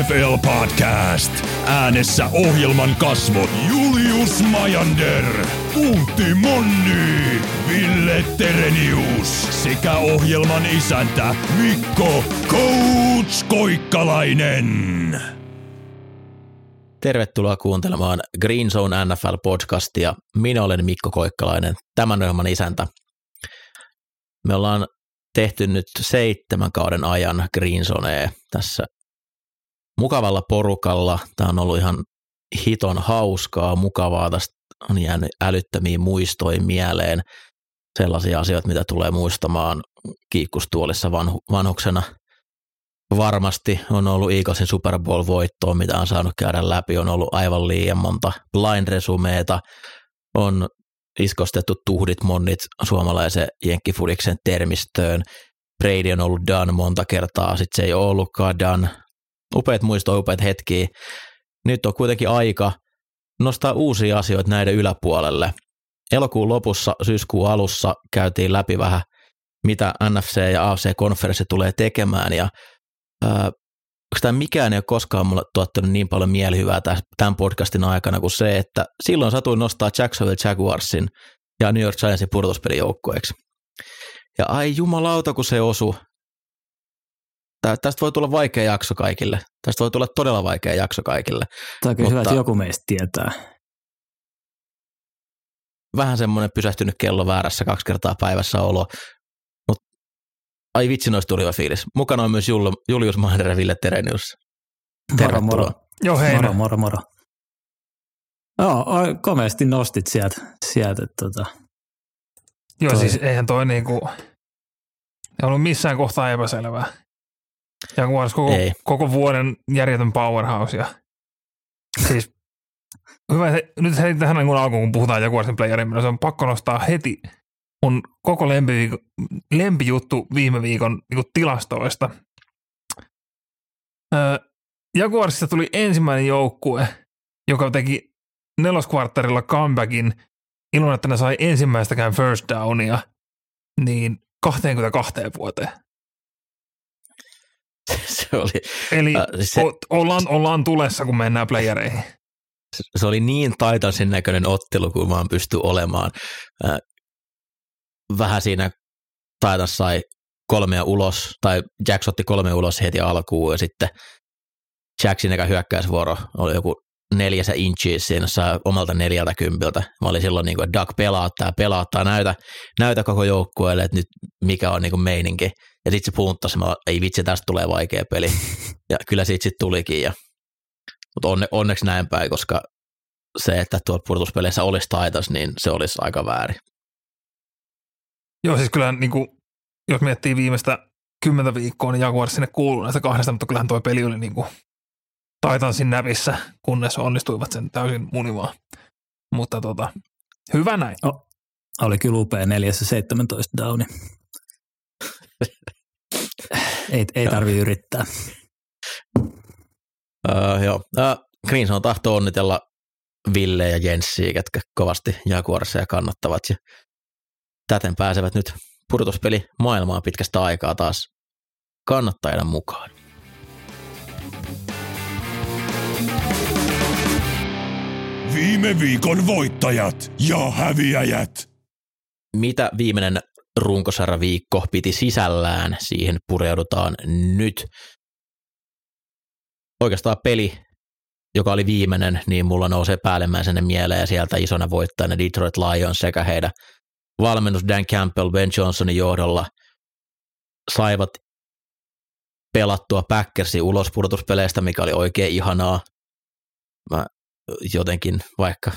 NFL Podcast. Äänessä ohjelman kasvot Julius Majander, Puutti Monni, Ville Terenius sekä ohjelman isäntä Mikko Coach Koikkalainen. Tervetuloa kuuntelemaan Green Zone NFL-podcastia. Minä olen Mikko Koikkalainen, tämän ohjelman isäntä. Me ollaan tehty nyt seitsemän kauden ajan Green Zonea tässä mukavalla porukalla. Tämä on ollut ihan hiton hauskaa, mukavaa. Tästä on jäänyt älyttömiä muistoja mieleen. Sellaisia asioita, mitä tulee muistamaan kiikkustuolissa vanhu, vanhuksena. Varmasti on ollut Eaglesin Super Bowl-voittoa, mitä on saanut käydä läpi. On ollut aivan liian monta blind resumeeta. On iskostettu tuhdit monnit suomalaisen jenkkifudiksen termistöön. Brady on ollut done monta kertaa, sitten se ei ollutkaan done. Upeat muisto, upeat hetkiä. Nyt on kuitenkin aika nostaa uusia asioita näiden yläpuolelle. Elokuun lopussa, syyskuun alussa käytiin läpi vähän, mitä NFC ja AFC-konferenssi tulee tekemään ja ää, tämä mikään ei ole koskaan mulle tuottanut niin paljon mielihyvää tämän podcastin aikana kuin se, että silloin satuin nostaa Jacksonville Jaguarsin ja New York Giantsin pudotuspelijoukkueeksi. Ja ai jumalauta, kun se osu. Tästä voi tulla vaikea jakso kaikille. Tästä voi tulla todella vaikea jakso kaikille. Tämä on kyllä hyvä, että joku meistä tietää. Vähän semmoinen pysähtynyt kello väärässä kaksi kertaa päivässä olo. Mutta ai vitsi, noista tuli hyvä fiilis. Mukana on myös Julius Mahder ja Ville Terenius. Moro, moro. Joo, hei. Moro, moro, moro. Joo, komeasti nostit sieltä, sieltä tota, Joo, toi. siis eihän toi niinku, ei ollut missään kohtaa epäselvää. Ja kun koko, ei. koko vuoden järjetön powerhouse. Ja, siis hyvä, nyt heti tähän niin alkuun, kun puhutaan Jaguarsin playerin, niin se on pakko nostaa heti mun koko lempiviikon, lempijuttu viime viikon niin tilastoista. Öö, Jaguarsista tuli ensimmäinen joukkue, joka teki neloskvartterilla comebackin ilman, että ne sai ensimmäistäkään first downia, niin 22 vuoteen. Se oli, Eli äh, se, ollaan, ollaan tulessa, kun mennään playereihin. Se oli niin taitaisin näköinen ottelu, kuin vaan pystyi olemaan. Äh, vähän siinä taitas sai kolmea ulos, tai Jack otti kolme ulos heti alkuun, ja sitten Jacksin eka hyökkäysvuoro oli joku neljässä inchiä siinä saa omalta neljältä kympiltä. Mä olin silloin niin kuin, että Doug pelauttaa, pelauttaa, näytä, näytä koko joukkueelle, että nyt mikä on niin kuin meininki. Ja sitten se puunttasi, mä, ei vitsi, tästä tulee vaikea peli. Ja kyllä siitä sitten tulikin. Ja, mutta onne, onneksi näin päin, koska se, että tuolla pudotuspeleissä olisi taitos, niin se olisi aika väärin. Joo, siis kyllä niin kuin, jos miettii viimeistä kymmentä viikkoa, niin Jaguars sinne kuuluu näistä kahdesta, mutta kyllähän tuo peli oli niin kuin Titansin näpissä, kunnes onnistuivat sen täysin munimaan. Mutta tota, hyvä näin. Oh, oli kyllä upea 417 downi. ei ei tarvi yrittää. Uh, joo. Uh, Greenson tahtoo onnitella Ville ja Jenssiä, ketkä kovasti Jaguarsia kannattavat. Ja täten pääsevät nyt pudotuspeli maailmaa pitkästä aikaa taas kannattajana mukaan. Viime viikon voittajat ja häviäjät. Mitä viimeinen runkosarjaviikko piti sisällään, siihen pureudutaan nyt. Oikeastaan peli, joka oli viimeinen, niin mulla nousee päällimmäisenä mieleen sieltä isona voittajana Detroit Lions sekä heidän valmennus Dan Campbell Ben Johnsonin johdolla saivat pelattua Packersin ulos pudotuspeleistä, mikä oli oikein ihanaa. Mä jotenkin, vaikka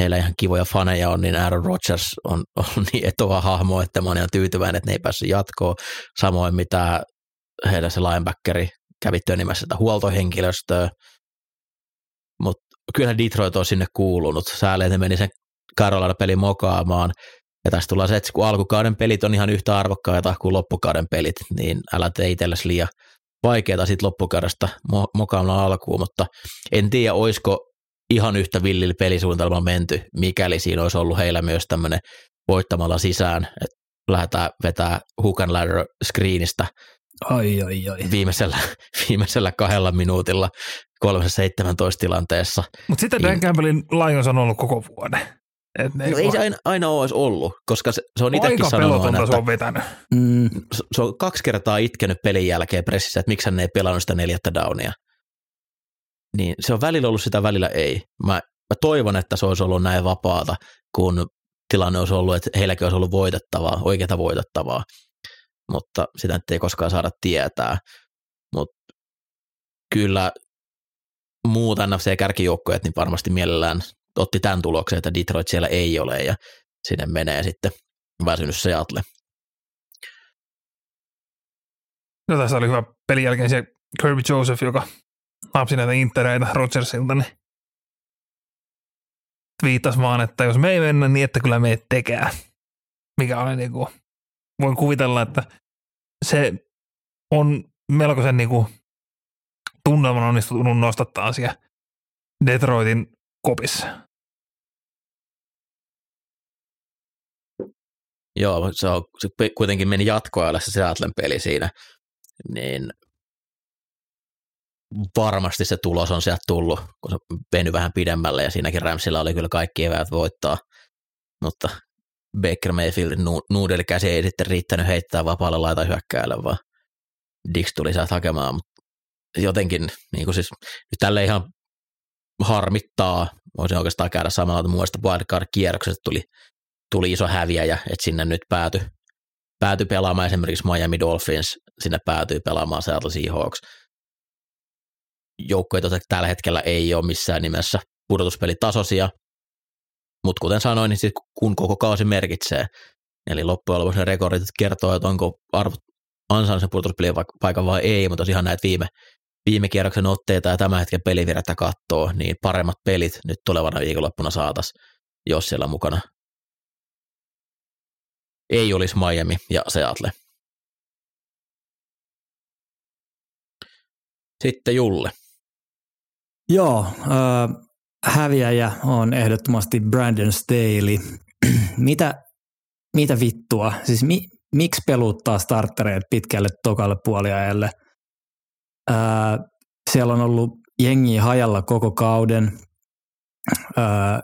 heillä ihan kivoja faneja on, niin Aaron Rodgers on, on niin etova hahmo, että mä oon ihan tyytyväinen, että ne ei päässyt jatkoon. Samoin mitä heillä se linebackeri kävi tönimässä sitä huoltohenkilöstöä. Mutta kyllä Detroit on sinne kuulunut. Sääli, että meni sen Carolina-pelin mokaamaan. Ja tästä tullaan se, että kun alkukauden pelit on ihan yhtä arvokkaita kuin loppukauden pelit, niin älä tee itsellesi liian vaikeaa sitten loppukaudesta mokaamalla alkuun, mutta en tiedä, olisiko ihan yhtä villillä pelisuunnitelmalla menty, mikäli siinä olisi ollut heillä myös tämmöinen voittamalla sisään, että lähdetään vetää hook and ladder screenistä Ai, ai, ai. Viimeisellä, viimeisellä kahdella minuutilla 317 tilanteessa. Mutta sitten Dan Campbellin Lions on ollut koko vuoden. Et no ei se aina, aina olisi ollut, koska se, se on itsekin sanonut aina, että se on vetänyt. Mm. Se, se on kaksi kertaa itkenyt pelin jälkeen pressissä, että miksi hän ei pelannut sitä neljättä downia. Niin se on välillä ollut sitä, välillä ei. Mä, mä toivon, että se olisi ollut näin vapaata, kun tilanne olisi ollut, että heilläkin olisi ollut voitettavaa, oikeata voitettavaa. Mutta sitä ei koskaan saada tietää. Mutta kyllä muut NFC-kärkijoukkoja, niin varmasti mielellään otti tämän tuloksen, että Detroit siellä ei ole ja sinne menee sitten väsynyt Seattle. No tässä oli hyvä pelin jälkeen se Kirby Joseph, joka hapsi näitä intereitä Rodgersilta, niin twiittasi vaan, että jos me ei mennä, niin että kyllä me tekee. Mikä oli niin kuin, voin kuvitella, että se on melkoisen niin kuin, tunnelman onnistunut nostattaa asia Detroitin kopissa. Joo, se, on, se kuitenkin meni jatkoajalle se Seattlen peli siinä, niin varmasti se tulos on sieltä tullut, kun se veny vähän pidemmälle ja siinäkin Ramsilla oli kyllä kaikki eväät voittaa, mutta Baker Mayfieldin nuudeli käsi ei sitten riittänyt heittää vapaalle laita hyökkäällä, vaan Dix tuli sieltä hakemaan, mutta jotenkin niin kuin siis, nyt tälle ihan harmittaa, voisin oikeastaan käydä samalla muista wildcard-kierrokset tuli tuli iso häviäjä, että sinne nyt päätyi pääty pelaamaan. Esimerkiksi Miami Dolphins, sinne päätyi pelaamaan Seattle Seahawks. Joukkoja joita tällä hetkellä ei ole missään nimessä pudotuspelitasoisia, mutta kuten sanoin, niin sit kun koko kausi merkitsee, eli loppujen lopuksi ne rekordit kertoo, että onko arvot ansainnut sen pudotuspelipaikan vai ei, mutta ihan näitä viime, viime kierroksen otteita ja tämän hetken pelivirrettä katsoo, niin paremmat pelit nyt tulevana viikonloppuna saatas, jos siellä mukana ei olisi Miami ja Seattle. Sitten Julle. Joo, äh, häviäjä on ehdottomasti Brandon Staley. mitä, mitä vittua? Siis mi, miksi peluttaa startereet pitkälle tokalle puoliajalle? Äh, siellä on ollut jengi hajalla koko kauden. Äh,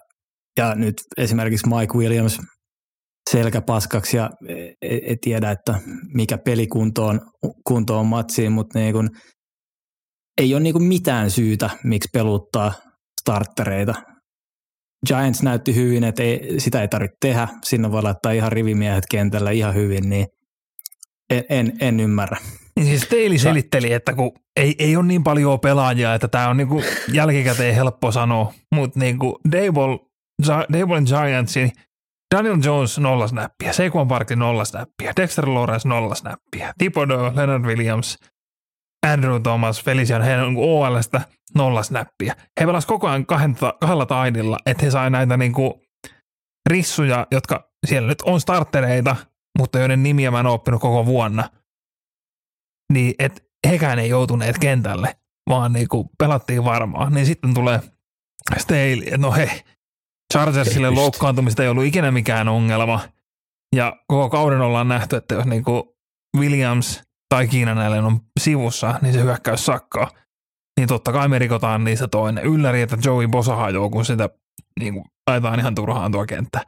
ja nyt esimerkiksi Mike Williams selkäpaskaksi ja ei, ei tiedä, että mikä pelikunto on, kunto on matsiin, mutta niin kun, ei ole niin mitään syytä, miksi peluttaa starttereita. Giants näytti hyvin, että ei, sitä ei tarvitse tehdä. Sinne voi laittaa ihan rivimiehet kentällä ihan hyvin, niin en, en, en ymmärrä. Niin siis Teili selitteli, että kun ei, ei ole niin paljon pelaajia, että tämä on niinku jälkikäteen helppo sanoa, mutta niinku Dable, Dable Giantsin Daniel Jones nolla snappia, Saquon Barkley nolla snappia, Dexter Lawrence nolla snappia, Thibodeau, Leonard Williams, Andrew Thomas, Felician Henry OLstä nolla snappia. He pelasivat koko ajan kahdella, kahdella taidilla, että he sai näitä niinku rissuja, jotka siellä nyt on startereita, mutta joiden nimiä mä en oppinut koko vuonna. Niin, että hekään ei joutuneet kentälle, vaan niinku pelattiin varmaan. Niin sitten tulee Staley, että no hei, Chargersille loukkaantumista ei ollut ikinä mikään ongelma. Ja koko kauden ollaan nähty, että jos niinku Williams tai Kiinan on sivussa, niin se hyökkäys sakkaa. Niin totta kai me rikotaan niistä toinen. Ylläri, että Joey Bosa hajoo, kun sitä niin kuin, laitetaan ihan turhaan tuo kenttä.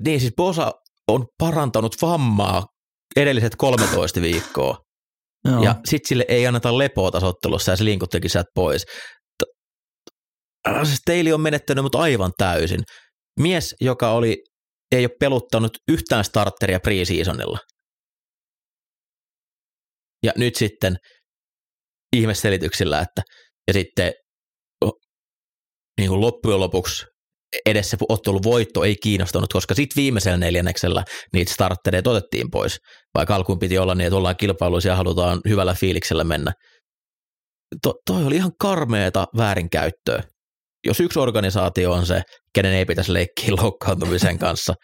Niin siis Bosa on parantanut vammaa edelliset 13 viikkoa. No. Ja sit sille ei anneta lepoa tasottelussa ja se linkuttekin sieltä pois. Staley on menettänyt mut aivan täysin. Mies, joka oli, ei ole peluttanut yhtään starteria preseasonilla. Ja nyt sitten ihmeselityksillä, että ja sitten niin kuin loppujen lopuksi edes se ottelun voitto ei kiinnostanut, koska sitten viimeisellä neljänneksellä niitä starttereita otettiin pois. Vaikka alkuun piti olla niin, että ollaan kilpailuisia ja halutaan hyvällä fiiliksellä mennä. To, toi oli ihan karmeeta väärinkäyttöä jos yksi organisaatio on se, kenen ei pitäisi leikkiä loukkaantumisen kanssa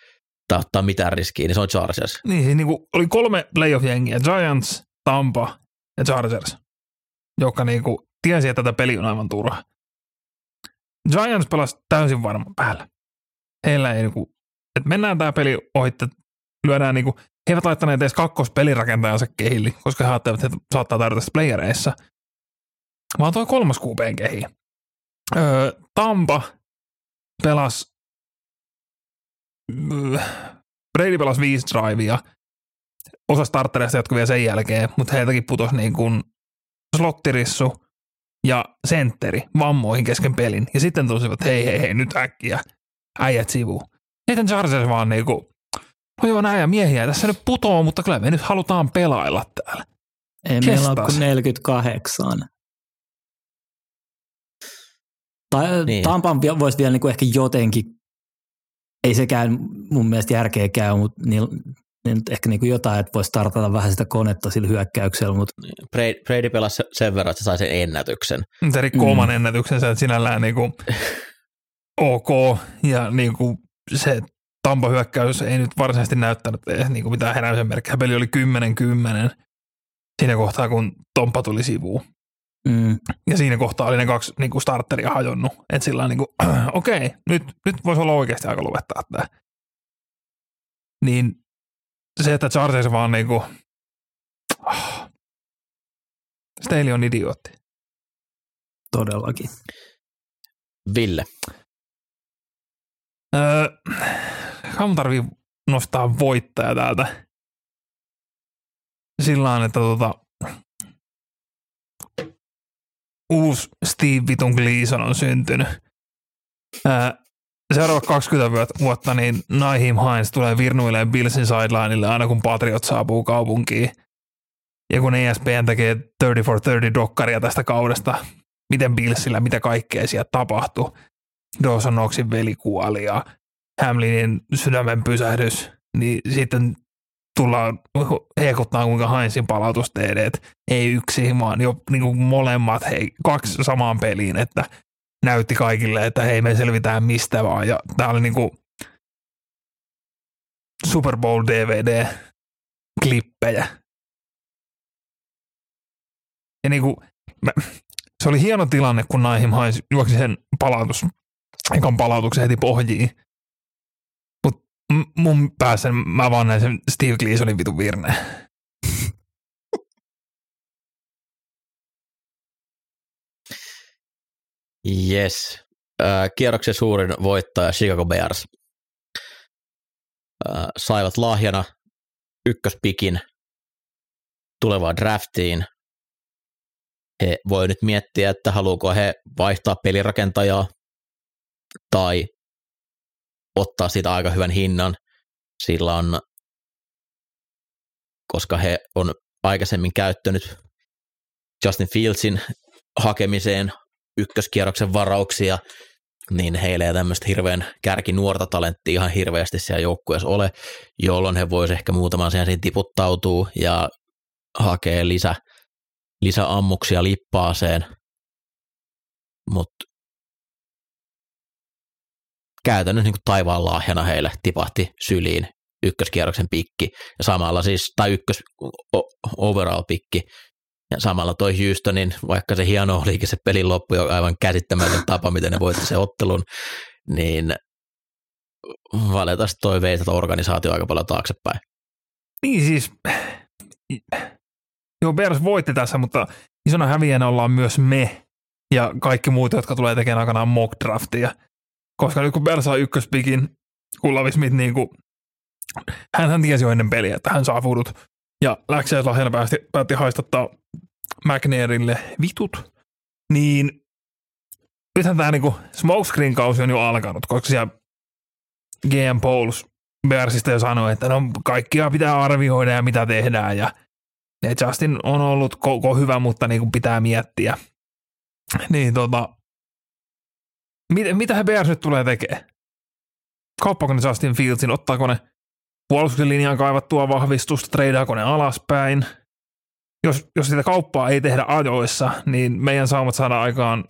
tai ottaa mitään riskiä, niin se on Chargers. Niin, siis niin kuin oli kolme playoff-jengiä, Giants, Tampa ja Chargers, joka niin kuin tiesi, että tätä peli on aivan turha. Giants pelasi täysin varma päällä. Heillä ei niin kuin, että mennään tämä peli ohi, lyödään niin kuin he eivät laittaneet edes kakkospelirakentajansa kehille, koska he ajattelivat, että he saattaa tarjota playereissa. Vaan toi kolmas QBn kehi. Öö, Tampa pelasi Brady pelasi viisi drivea, osa startereista jotka vielä sen jälkeen, mutta heiltäkin putosi niin kuin slottirissu ja sentteri vammoihin kesken pelin. Ja sitten tosivat, hei hei hei, nyt äkkiä, äijät sivuun. Sitten Chargers vaan niin kuin, no joo, näin ja miehiä tässä nyt putoo, mutta kyllä me nyt halutaan pelailla täällä. Ei Kestas. meillä ole kuin 48. Tai niin. Tampan voisi vielä niin kuin ehkä jotenkin, ei sekään mun mielestä järkeä käy, mutta niillä, niin ehkä niin kuin jotain, että voisi startata vähän sitä konetta sillä hyökkäyksellä. Mutta... Brady, Brady pelasi sen verran, että se sai sen ennätyksen. Se rikkoo mm. oman ennätyksensä, että sinällään niin kuin ok, ja niin kuin se Tampa hyökkäys ei nyt varsinaisesti näyttänyt niin kuin mitään heräysen merkkejä. Peli oli 10-10 siinä kohtaa, kun Tompa tuli sivuun. Mm. Ja siinä kohtaa oli ne kaksi niin kuin starteria hajonnut. Että sillä niin okei, okay, nyt, nyt voisi olla oikeasti aika lopettaa tämä. Niin se, että Chargers vaan niin kuin, oh, Staley on idiootti. Todellakin. Ville. Öö, Kam tarvii nostaa voittaja täältä. Sillä on, että tota, uusi Steve Vitun Gleason on syntynyt. Ää, seuraavat 20 vuotta niin Naihim Hines tulee virnuilemaan Billsin sidelineille aina kun Patriot saapuu kaupunkiin. Ja kun ESPN tekee 30 for 30 dokkaria tästä kaudesta, miten Billsillä, mitä kaikkea siellä tapahtui. Dawson Knoxin veli kuoli ja Hamlinin sydämen pysähdys, niin sitten tullaan heikuttaa kuinka Heinzin palautusteedet, ei yksi, vaan jo niin kuin molemmat, hei, kaksi samaan peliin, että näytti kaikille, että hei me selvitään mistä vaan. Ja tää oli niin kuin Super Bowl DVD-klippejä. Ja niin kuin, mä, se oli hieno tilanne, kun Naihim Hines juoksi sen palautus, ekan palautuksen heti pohjiin mun päässä mä vaan näin sen Steve Gleasonin vitun virne. Yes. Äh, kierroksen suurin voittaja Chicago Bears. Äh, saivat lahjana ykköspikin tulevaan draftiin. He voi nyt miettiä, että haluuko he vaihtaa pelirakentajaa tai ottaa siitä aika hyvän hinnan. Sillä on, koska he on aikaisemmin käyttänyt Justin Fieldsin hakemiseen ykköskierroksen varauksia, niin heillä ei tämmöistä hirveän kärki nuorta talenttia ihan hirveästi siellä joukkueessa ole, jolloin he voisivat ehkä muutaman sen siinä tiputtautuu ja hakee lisä, lisäammuksia lippaaseen. Mutta käytännössä niin taivaan lahjana heille tipahti syliin ykköskierroksen pikki ja samalla siis, tai ykkös overall pikki ja samalla toi Houstonin, vaikka se hieno olikin se pelin loppu aivan käsittämätön tapa, miten ne voitti sen ottelun, niin valitettavasti toi vei tätä organisaatio aika paljon taaksepäin. Niin siis, joo Bears voitti tässä, mutta isona häviänä ollaan myös me ja kaikki muut, jotka tulee tekemään aikanaan mock draftia. Koska nyt kun Bell saa ykköspikin, kun Lavi Smith niin kuin, hän tiesi jo ennen peliä, että hän saa. Ja läksiäislahjana päätti, päätti haistattaa McNairille vitut. Niin nythän tämä niinku smokescreen-kausi on jo alkanut, koska siellä GM Pauls Bearsista jo sanoi, että no kaikkia pitää arvioida ja mitä tehdään ja Justin on ollut koko hyvä, mutta niin kuin pitää miettiä. Niin tota, mit, mitä he Bears nyt tulee tekemään? Kauppaako ne Justin Fieldsin, ottaako ne puolustuksen linjan kaivattua vahvistusta, treidaako ne alaspäin? Jos, jos sitä kauppaa ei tehdä ajoissa, niin meidän saamat saada aikaan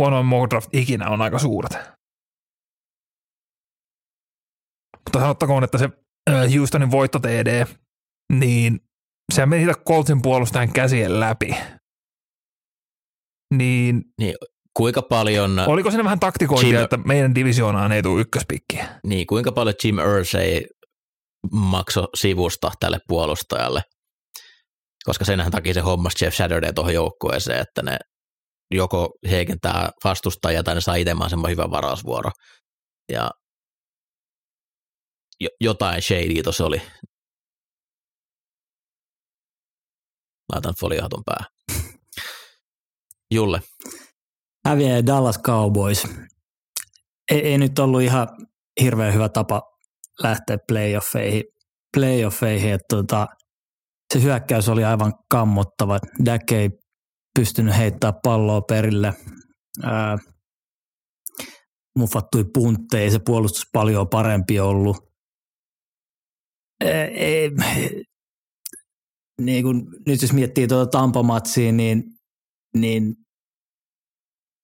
huonoin mock draft ikinä on aika suuret. Mutta sanottakoon, että se Houstonin voitto TD, niin se meni sitä Coltsin puolustajan käsien läpi. Niin, niin kuinka paljon... Oliko siinä vähän taktikointia, Jim, että meidän divisioonaan ei tule ykköspikkiä? Niin, kuinka paljon Jim Irsay makso sivusta tälle puolustajalle, koska senhän takia se hommas Jeff Saturday tuohon joukkueeseen, että ne joko heikentää vastustajia tai ne saa itse semmoinen hyvä varausvuoro. Ja jotain shady tuossa oli. Laitan foliohatun päähän. Julle. Häviää Dallas Cowboys. Ei, ei nyt ollut ihan hirveän hyvä tapa lähteä playoffeihin. playoffeihin että tota, se hyökkäys oli aivan kammottava. Dak ei pystynyt heittämään palloa perille. Ää, muffattui puntteja, se puolustus paljon parempi ollut. Ää, ei, niin kun, nyt jos miettii tuota Tampamatsia, niin, niin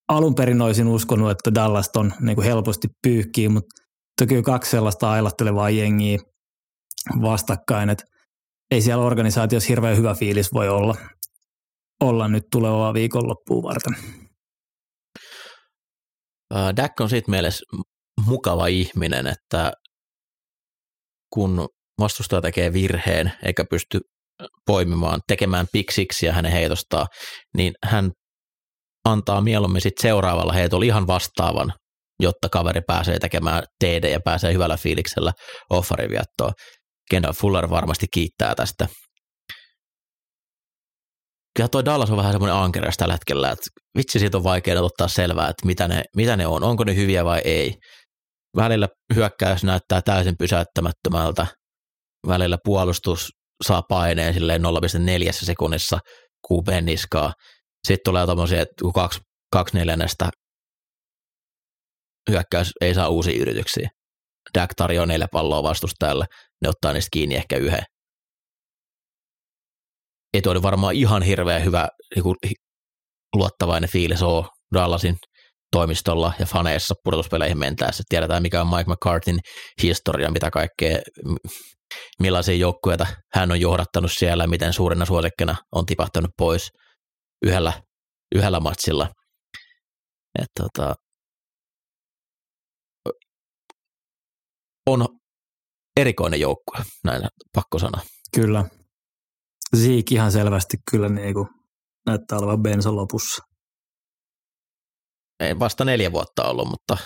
alun perin olisin uskonut, että Dallas on niin helposti pyyhkii, mutta toki kaksi sellaista ailattelevaa jengiä vastakkain, että ei siellä organisaatiossa hirveän hyvä fiilis voi olla, olla nyt tulevaa viikonloppuun varten. Dak on siitä mielessä mukava ihminen, että kun vastustaja tekee virheen eikä pysty poimimaan, tekemään piksiksiä hänen heitostaan, niin hän antaa mieluummin sit seuraavalla heitolla ihan vastaavan, jotta kaveri pääsee tekemään TD ja pääsee hyvällä fiiliksellä offariviettoon. Kendall Fuller varmasti kiittää tästä. Kyllä toi Dallas on vähän semmoinen ankeras tällä hetkellä, että vitsi siitä on vaikea ottaa selvää, että mitä ne, mitä ne on, onko ne hyviä vai ei. Välillä hyökkäys näyttää täysin pysäyttämättömältä, välillä puolustus saa paineen silleen 0,4 sekunnissa kuupeen niskaa. Sitten tulee tommosia, että kun kaksi, kaksi neljännestä hyökkäys ei saa uusia yrityksiä. Dak tarjoaa neljä palloa vastustajalle, ne ottaa niistä kiinni ehkä yhden. Ei tuo varmaan ihan hirveän hyvä niin kuin, luottavainen fiilis ole Dallasin toimistolla ja faneissa pudotuspeleihin mentäessä. Tiedetään, mikä on Mike McCartin historia, mitä kaikkea, millaisia joukkueita hän on johdattanut siellä, miten suurena suosikkina on tipahtanut pois yhdellä, yhdellä matsilla. Et, tota, on erikoinen joukkue, näin pakko sanoa. Kyllä. Siik ihan selvästi kyllä niin kuin näyttää olevan bensan lopussa. Ei vasta neljä vuotta ollut, mutta...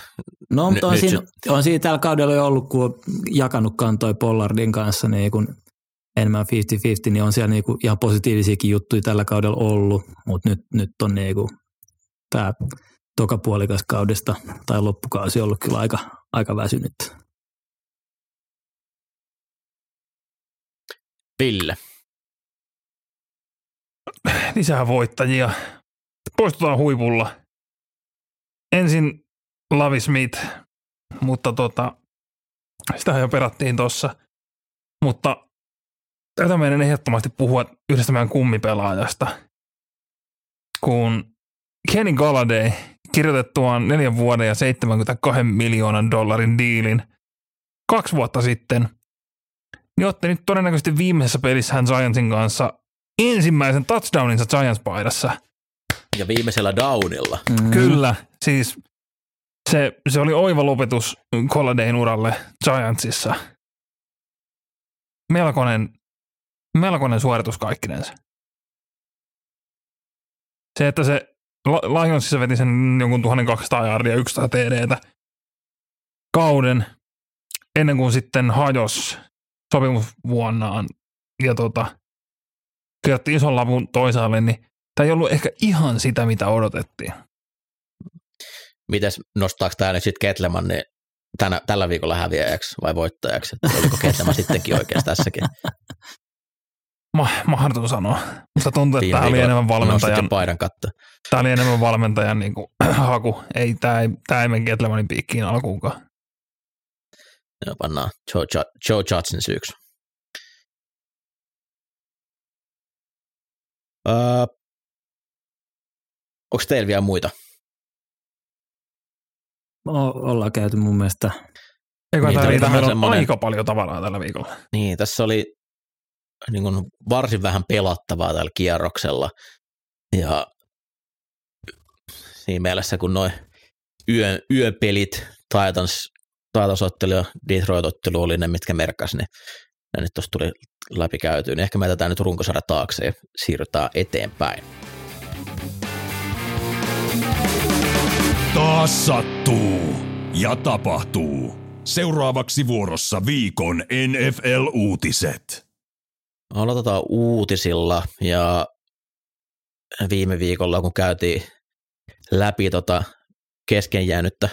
No, mutta on, siinä, on siinä tällä kaudella jo ollut, kun on jakanut kantoi Pollardin kanssa niin kun enemmän 50-50, niin on siellä niin kuin ihan positiivisiakin juttuja tällä kaudella ollut, mutta nyt, nyt on niin kuin tämä toka puolikas kaudesta tai loppukausi ollut kyllä aika, aika väsynyt. Ville. Lisää voittajia. Poistutaan huipulla. Ensin Lavi Smith, mutta tota, sitä jo perattiin tuossa. Mutta tätä meidän ehdottomasti puhua yhdestä meidän kummipelaajasta, kun Kenny Galladay kirjoitettuaan neljän vuoden ja 72 miljoonan dollarin diilin kaksi vuotta sitten – niin otti nyt todennäköisesti viimeisessä pelissä hän Giantsin kanssa ensimmäisen touchdowninsa Giants-paidassa. Ja viimeisellä downilla. Mm. Kyllä, siis se, se oli oiva lopetus Colladayn uralle Giantsissa. Melkoinen, melkoinen suoritus kaikkinensa. Se, että se Lionsissa veti sen jonkun 1200 yardia 11 TDtä kauden ennen kuin sitten hajos sopimusvuonnaan ja tota, kirjoitti ison lapun toisaalle, niin tämä ei ollut ehkä ihan sitä, mitä odotettiin. Mites nostaako tämä nyt sitten Ketleman niin tänä, tällä viikolla häviäjäksi vai voittajaksi? Oliko Ketleman sittenkin oikeasti tässäkin? Ma, mahdoton sanoa. Mutta tuntuu, että tämä oli enemmän valmentajan, paidan katto. tämä oli enemmän valmentajan niin kuin, haku. Ei, tämä ei, tämä ei mene Ketlemanin piikkiin alkuunkaan. Joo, pannaan Joe, Joe Judson syyksi. Öö, onko teillä vielä muita? O- ollaan käyty mun mielestä. Eikö niin, tämä meillä on semmoinen... aika paljon tavaraa tällä viikolla. Niin, tässä oli niin kuin varsin vähän pelattavaa tällä kierroksella. Ja siinä mielessä, kun noin yö, yöpelit Titans taitosottelu ja Detroit-ottelu oli ne, mitkä merkkasi, niin ja nyt tuossa tuli läpikäytyä, niin ehkä me jätetään nyt runkosarja taakse ja siirrytään eteenpäin. Taas sattuu ja tapahtuu. Seuraavaksi vuorossa viikon NFL-uutiset. Aloitetaan uutisilla ja viime viikolla, kun käytiin läpi tota kesken jäänyttä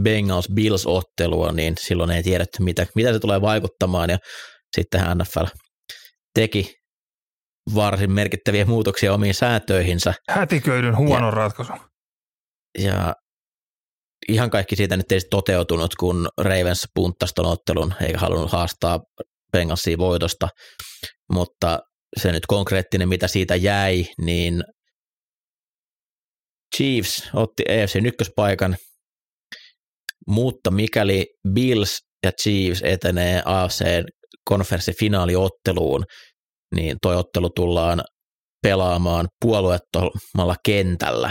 Bengals-Bills-ottelua, niin silloin ei tiedetty, mitä, mitä se tulee vaikuttamaan, ja sitten NFL teki varsin merkittäviä muutoksia omiin sääntöihinsä. Hätiköidyn huono ja, ratkaisu. Ja ihan kaikki siitä nyt ei toteutunut, kun Ravens punttasi ton ottelun, eikä halunnut haastaa Bengalsia voitosta, mutta se nyt konkreettinen, mitä siitä jäi, niin Chiefs otti EFC ykköspaikan, mutta mikäli Bills ja Chiefs etenee AFC konferenssifinaaliotteluun, niin toi ottelu tullaan pelaamaan puolueettomalla kentällä.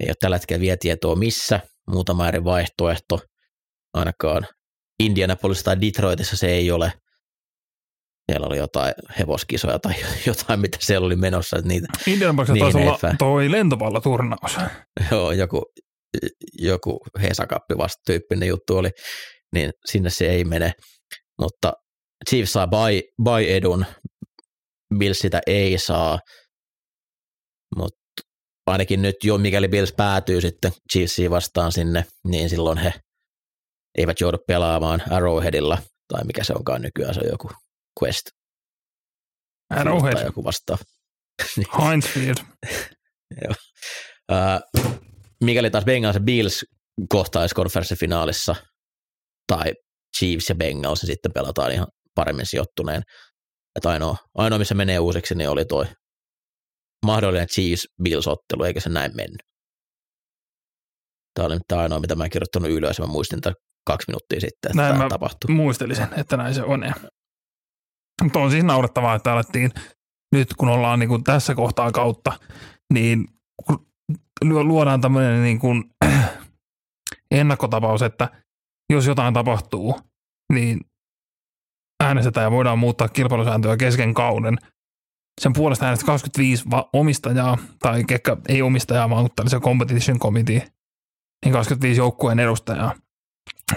Ei ole tällä hetkellä vielä tietoa missä, muutama eri vaihtoehto, ainakaan Indianapolis tai Detroitissa se ei ole. Siellä oli jotain hevoskisoja tai jotain, mitä siellä oli menossa. Että niitä, Indianapolisissa taisi olla toi lentopalloturnaus. Joo, joku, joku Hesakappi vasta tyyppinen juttu oli, niin sinne se ei mene. Mutta Chiefs saa buy, buy edun, Bills sitä ei saa, mutta ainakin nyt jo, mikäli Bills päätyy sitten Chiefsiin vastaan sinne, niin silloin he eivät joudu pelaamaan Arrowheadilla, tai mikä se onkaan nykyään, se on joku Quest. Arrowhead. Joku vastaava. Heinz Field. Joo. Uh, mikäli taas Bengals ja Bills kohtaisi konferenssifinaalissa, tai Chiefs ja Bengals, niin sitten pelataan ihan paremmin sijoittuneen. Että ainoa, ainoa, missä menee uusiksi, niin oli toi mahdollinen Chiefs-Bills-ottelu, eikä se näin mennyt. Tämä oli nyt ainoa, mitä mä en kirjoittanut ylös, mä muistin tämän kaksi minuuttia sitten, että näin tämä tapahtui. muistelisin, että näin se on. Ja. Mutta on siis naurettavaa, että alettiin nyt, kun ollaan niin kuin tässä kohtaa kautta, niin luodaan tämmöinen niin kuin ennakkotapaus, että jos jotain tapahtuu, niin äänestetään ja voidaan muuttaa kilpailusääntöä kesken kauden. Sen puolesta äänestetään 25 omistajaa, tai kekkä ei omistajaa, vaan se competition committee, niin 25 joukkueen edustajaa.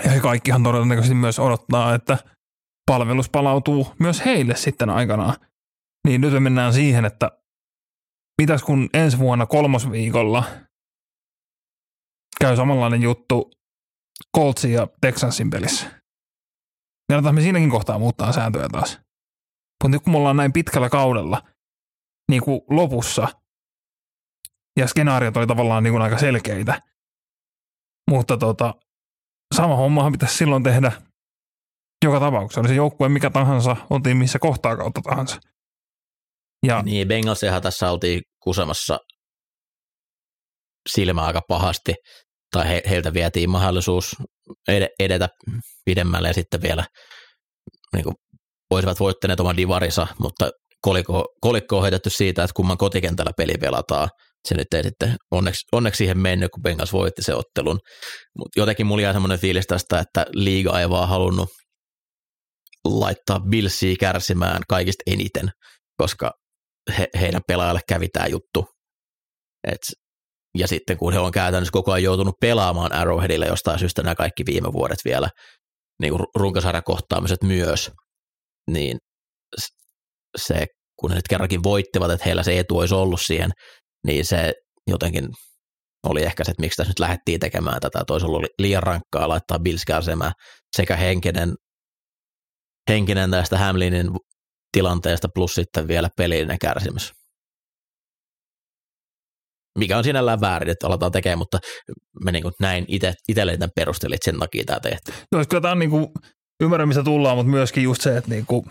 Ja kaikkihan todennäköisesti myös odottaa, että palvelus palautuu myös heille sitten aikanaan. Niin nyt me mennään siihen, että mitäs kun ensi vuonna kolmosviikolla käy samanlainen juttu Coltsin ja Texansin pelissä. Niin me siinäkin kohtaa muuttaa sääntöjä taas. Mutta nyt kun me ollaan näin pitkällä kaudella, niin kuin lopussa, ja skenaariot oli tavallaan niin kuin aika selkeitä, mutta tota, sama hommahan pitäisi silloin tehdä joka tapauksessa. Oli se joukkue mikä tahansa, oltiin missä kohtaa kautta tahansa. Ja, niin, Bengalsihan tässä oltiin kusemassa silmä aika pahasti, tai he, heiltä vietiin mahdollisuus edetä pidemmälle ja sitten vielä niin kuin, voisivat voittaneet oman divarissa, mutta kolikko, kolikko on heitetty siitä, että kumman kotikentällä peli pelataan. Se nyt ei sitten onneksi, onneksi siihen mennyt, kun Bengals voitti se ottelun. Mutta jotenkin mulla jää semmoinen fiilis tästä, että liiga ei vaan halunnut laittaa Billsia kärsimään kaikista eniten, koska he, heidän pelaajalle kävi tämä juttu. Et, ja sitten kun he on käytännössä koko ajan joutunut pelaamaan Arrowheadille jostain syystä nämä kaikki viime vuodet vielä, niin kuin runkosarjakohtaamiset myös, niin se, kun he nyt kerrankin voittivat, että heillä se etu olisi ollut siihen, niin se jotenkin oli ehkä se, että miksi tässä nyt lähdettiin tekemään tätä, että ollut liian rankkaa laittaa Bills kärsemään sekä henkinen, henkinen tästä Hamlinin tilanteesta plus sitten vielä pelillinen kärsimys. Mikä on sinällään väärin, että aletaan tekemään, mutta me niin näin itse, itselleen tämän perustelit, sen takia tämä tehtiin. No, kyllä tämä on niin kuin, ymmärrän, mistä tullaan, mutta myöskin just se, että niin kuin,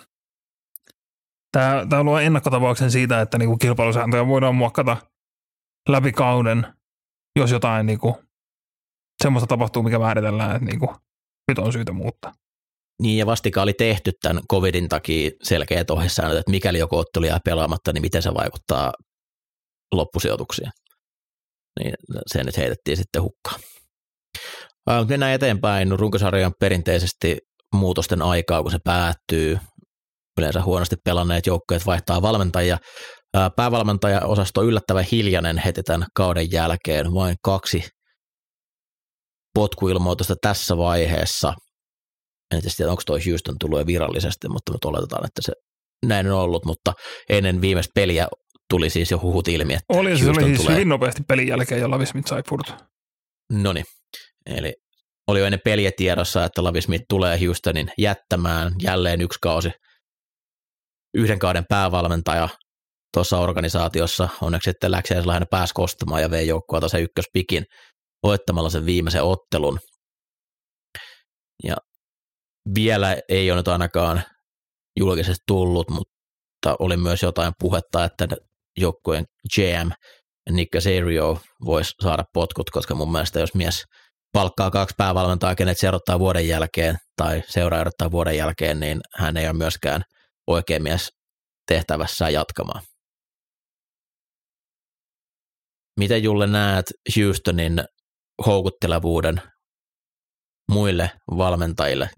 tämä, tämä luo ennakkotapauksen siitä, että niin kuin kilpailusääntöjä voidaan muokkata läpi kauden, jos jotain niin kuin, semmoista tapahtuu, mikä määritellään, että niin kuin, nyt on syytä muuttaa. Niin ja vastika oli tehty tämän covidin takia selkeät ohjesäännöt, että mikäli joku ottelu jää pelaamatta, niin miten se vaikuttaa loppusijoituksiin. Niin se nyt heitettiin sitten hukkaan. Mennään eteenpäin. Runkosarjan perinteisesti muutosten aikaa, kun se päättyy. yleensä huonosti pelanneet joukkueet vaihtaa valmentajia. Päävalmentaja-osasto yllättävän hiljainen heti tämän kauden jälkeen, vain kaksi potkuilmoitusta tässä vaiheessa. En tiedä, onko tuo Houston tullut jo virallisesti, mutta me oletetaan, että se näin on ollut, mutta ennen viimeistä peliä tuli siis jo huhut ilmi, että Oli, se oli siis tulee. hyvin nopeasti pelin jälkeen, jo Lavi Smith sai purtu. No niin, eli oli jo ennen peliä tiedossa, että Lavi Smith tulee Houstonin jättämään jälleen yksi kausi yhden kauden päävalmentaja tuossa organisaatiossa. Onneksi sitten Läksiäis lähinnä pääsi kostamaan ja vei joukkoa se ykköspikin voittamalla sen viimeisen ottelun. Ja vielä ei ole nyt ainakaan julkisesti tullut, mutta oli myös jotain puhetta, että joukkueen GM Nick Casario voisi saada potkut, koska mun mielestä jos mies palkkaa kaksi päävalmentajaa, kenet se vuoden jälkeen tai seuraa erottaa vuoden jälkeen, niin hän ei ole myöskään oikein mies tehtävässään jatkamaan. Miten Julle näet Houstonin houkuttelevuuden muille valmentajille?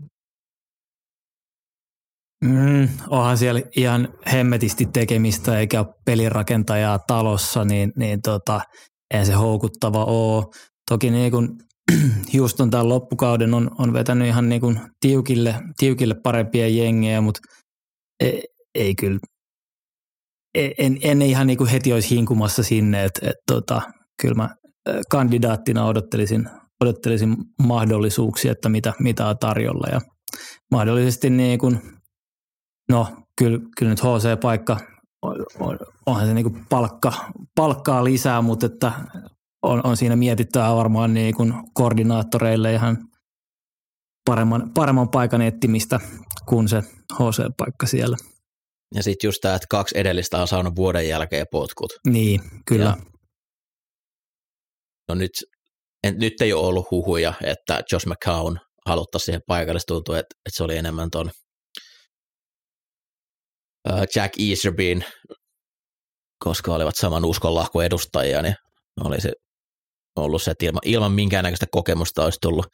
Mm, onhan siellä ihan hemmetisti tekemistä eikä ole pelirakentajaa talossa, niin, niin tota, eihän se houkuttava ole. Toki niin kun Houston tämän loppukauden on, on vetänyt ihan niin kun tiukille, tiukille parempia jengejä, mutta ei, ei kyllä, e, en, en ihan niin kuin heti olisi hinkumassa sinne, että et tota, kyllä mä kandidaattina odottelisin, odottelisin mahdollisuuksia, että mitä, mitä on tarjolla ja mahdollisesti niin kuin, no kyllä, kyllä nyt HC-paikka onhan se niin kuin palkka, palkkaa lisää, mutta että on, on siinä mietittävää varmaan niin kuin koordinaattoreille ihan paremman, paremman paikan etsimistä kuin se HC-paikka siellä. Ja sitten just tämä, että kaksi edellistä on saanut vuoden jälkeen potkut. Niin, kyllä. Ja, no nyt, en, nyt ei ole ollut huhuja, että Josh McCown haluttaa siihen paikalle. Tuntuu, että, että se oli enemmän uh, Jack Easterbyn, koska olivat saman uskonlahko edustajia, niin oli se ollut se, että ilman, ilman minkäännäköistä kokemusta olisi tullut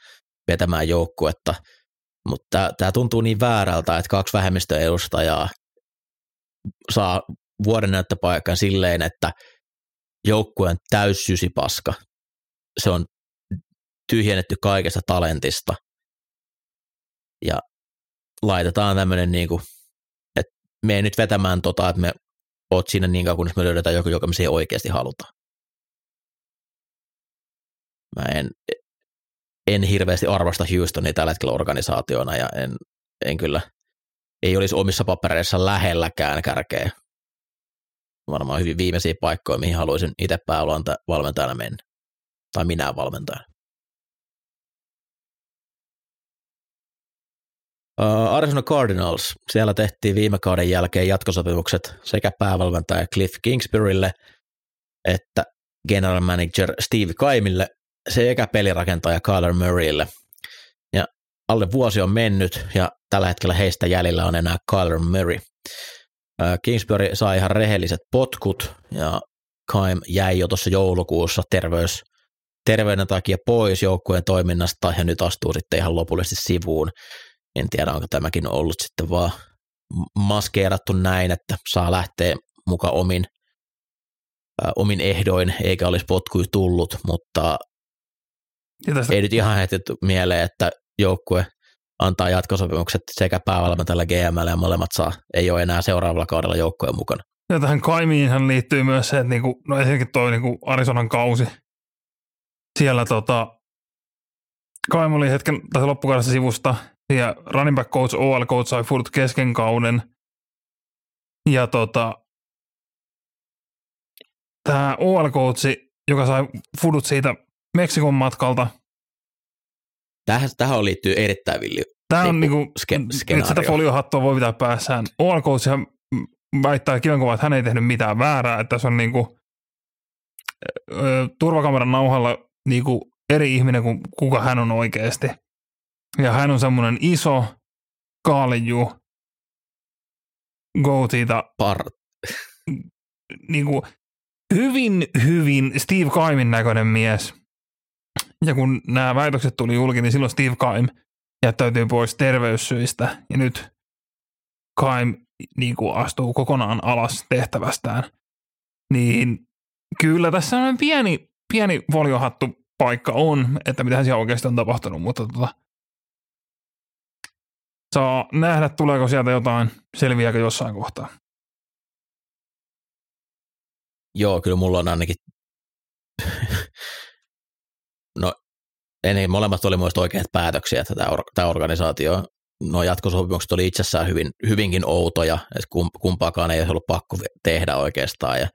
vetämään joukkuetta. Mutta tämä tuntuu niin väärältä, että kaksi vähemmistöedustajaa saa vuoden näyttöpaikan silleen, että joukkueen täyssyysipaska. Se on tyhjennetty kaikesta talentista. Ja laitetaan tämmöinen niin kuin, että me ei nyt vetämään tota, että me oot siinä niin kauan, kunnes me löydetään joku, joka me siihen oikeasti halutaan. Mä en, en hirveästi arvosta Houstonia tällä hetkellä organisaationa ja en, en kyllä, ei olisi omissa papereissa lähelläkään kärkeä. Varmaan hyvin viimeisiä paikkoja, mihin haluaisin itse päävalmentajana mennä. Tai minä valmentajana. Uh, Arizona Cardinals, siellä tehtiin viime kauden jälkeen jatkosopimukset sekä päävalmentaja Cliff Kingsburylle että general manager Steve Kaimille sekä pelirakentaja Kyler Murraylle. Ja alle vuosi on mennyt ja tällä hetkellä heistä jäljellä on enää Kyler Murray. Kingsbury sai ihan rehelliset potkut ja Kaim jäi jo tuossa joulukuussa terveys, terveyden takia pois joukkueen toiminnasta ja nyt astuu sitten ihan lopullisesti sivuun. En tiedä, onko tämäkin ollut sitten vaan maskeerattu näin, että saa lähteä mukaan omin, äh, omin ehdoin, eikä olisi potkuja tullut, mutta tästä... Ei nyt ihan heti mieleen, että joukkue antaa jatkosopimukset sekä päävalmentajalle GML ja molemmat saa, ei ole enää seuraavalla kaudella joukkojen mukana. Ja tähän Kaimiinhan liittyy myös se, että niinku, no ensinnäkin toi niinku Arizonan kausi. Siellä tota, Kaim oli hetken tässä loppukaudessa sivusta ja running back coach, OL coach sai furt kesken kauden. Ja tota, tämä OL coach, joka sai fudut siitä Meksikon matkalta. Tähän, tähän liittyy erittäin villi. Tämä on niinku, ske- nyt sitä foliohattua voi pitää päässään. OL väittää kivenkova, että hän ei tehnyt mitään väärää, että se on niinku, ö, turvakameran nauhalla niinku eri ihminen kuin kuka hän on oikeasti. Ja hän on semmoinen iso kaaliju goatita. Par. niinku, hyvin, hyvin Steve Kaimin näköinen mies – ja kun nämä väitökset tuli julki, niin silloin Steve Kaim jättäytyi pois terveyssyistä. Ja nyt Kaim niin kuin astuu kokonaan alas tehtävästään, niin kyllä tässä on pieni, pieni foliohattu paikka on, että mitä siellä oikeasti on tapahtunut, mutta tota, saa nähdä, tuleeko sieltä jotain, selviääkö jossain kohtaa. Joo, kyllä mulla on ainakin, no ei, molemmat oli muista oikeat päätöksiä, että tämä, or, tämä organisaatio, no jatkosopimukset oli itsessään hyvin, hyvinkin outoja, että kumpaakaan ei olisi ollut pakko tehdä oikeastaan ja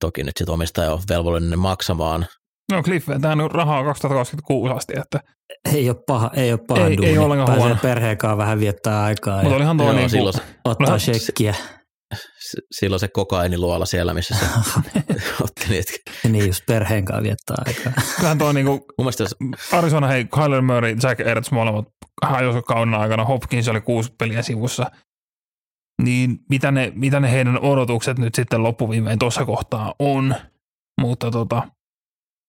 toki nyt sitten omistaja on velvollinen maksamaan. No Cliff vetää nyt rahaa 2026 asti, että ei ole paha, ei ole paha ei, duuni. Ei ollenkaan Pääsee huono. perheen kanssa vähän viettää aikaa. Mutta olihan tuo niin silloin, ottaa shekkiä. Silloin se kokainiluola siellä, missä se otti niitä. Niin, just perheen kanssa viettää aikaa. Kyllähän tuo niinku, Arizona, hei, Kyler Murray, Jack Ertz molemmat hajosi kauden aikana, Hopkins oli kuusi peliä sivussa. Niin mitä ne, mitä ne heidän odotukset nyt sitten loppuviimein tuossa kohtaa on. Mutta tota,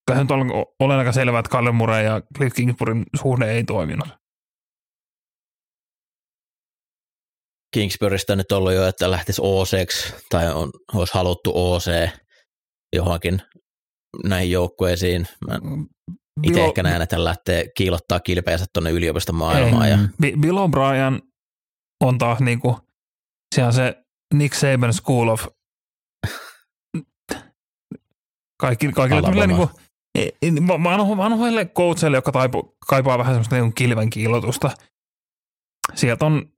kyllähän nyt on aika selvää, että Kyler Murray ja Cliff Kingsburyn suhde ei toiminut. Kingsburystä nyt ollut jo, että lähtisi OC tai on, olisi haluttu OC johonkin näihin joukkueisiin. Mä itse ehkä näen, että lähtee kiilottaa kilpeänsä tuonne yliopiston maailmaan. Ja... Bill O'Brien on taas niinku, se on se Nick Saban School of kaikki, kaikille niinku, vanhoille coachille, jotka taipu, kaipaa vähän semmoista niinku kilven kiilotusta. Sieltä on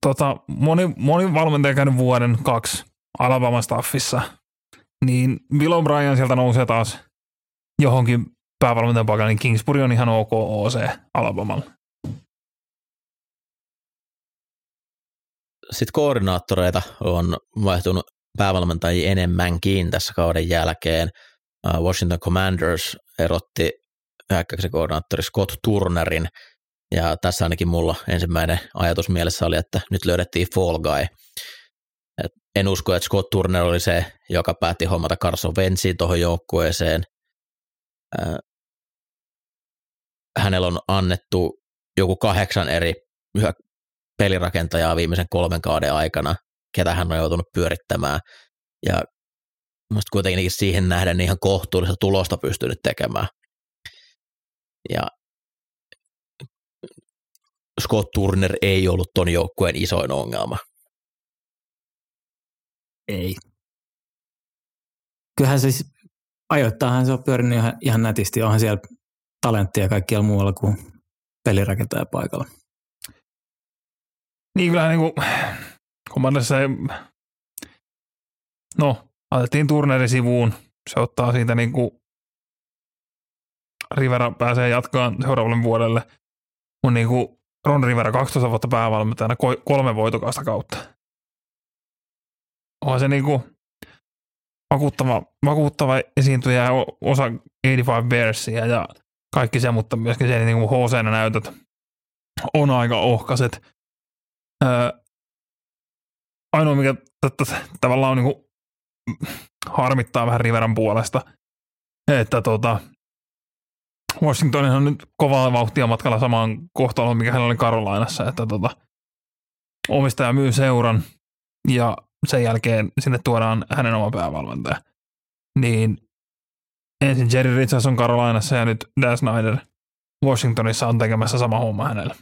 tota, moni, moni valmentaja käynyt vuoden kaksi Alabama staffissa, niin Bill O'Brien sieltä nousee taas johonkin päävalmentajan paikalle, niin Kingsbury on ihan ok OC Alabamalla. Sitten koordinaattoreita on vaihtunut päävalmentajia enemmänkin tässä kauden jälkeen. Washington Commanders erotti hyökkäyksen koordinaattori Scott Turnerin – ja tässä ainakin mulla ensimmäinen ajatus mielessä oli, että nyt löydettiin Fall Guy. Et en usko, että Scott Turner oli se, joka päätti hommata Carson Wentzin tuohon joukkueeseen. Hänellä on annettu joku kahdeksan eri pelirakentajaa viimeisen kolmen kauden aikana, ketä hän on joutunut pyörittämään. Ja musta kuitenkin siihen nähden ihan kohtuullista tulosta pystynyt tekemään. Ja Scott Turner ei ollut ton joukkueen isoin ongelma. Ei. Kyllähän siis ajoittaahan se on pyörinyt ihan, ihan nätisti. Onhan siellä talenttia kaikkialla muualla kuin pelirakentaja paikalla. Niin kyllä niin kuin, kun se, no, otettiin Turnerin sivuun, se ottaa siitä niin kuin, Rivera pääsee jatkaan seuraavalle vuodelle, mutta niin kuin, Ron Rivera 12 vuotta päävalmentajana kolme voitokasta kautta. Onhan se niinku vakuuttava, vakuuttava esiintyjä osa 85 Bearsia ja kaikki se, mutta myöskin se niin hc näytöt on aika ohkaset. Öö, ainoa, mikä tavallaan on niin kuin, harmittaa vähän Riveran puolesta, että tota, Washington on nyt kovaa vauhtia matkalla samaan kohtaloon, mikä hän oli Karolainassa, että tota, omistaja myy seuran ja sen jälkeen sinne tuodaan hänen oma päävalmentaja. Niin ensin Jerry Richardson Karolainassa ja nyt Dan Snyder Washingtonissa on tekemässä sama homma hänelle.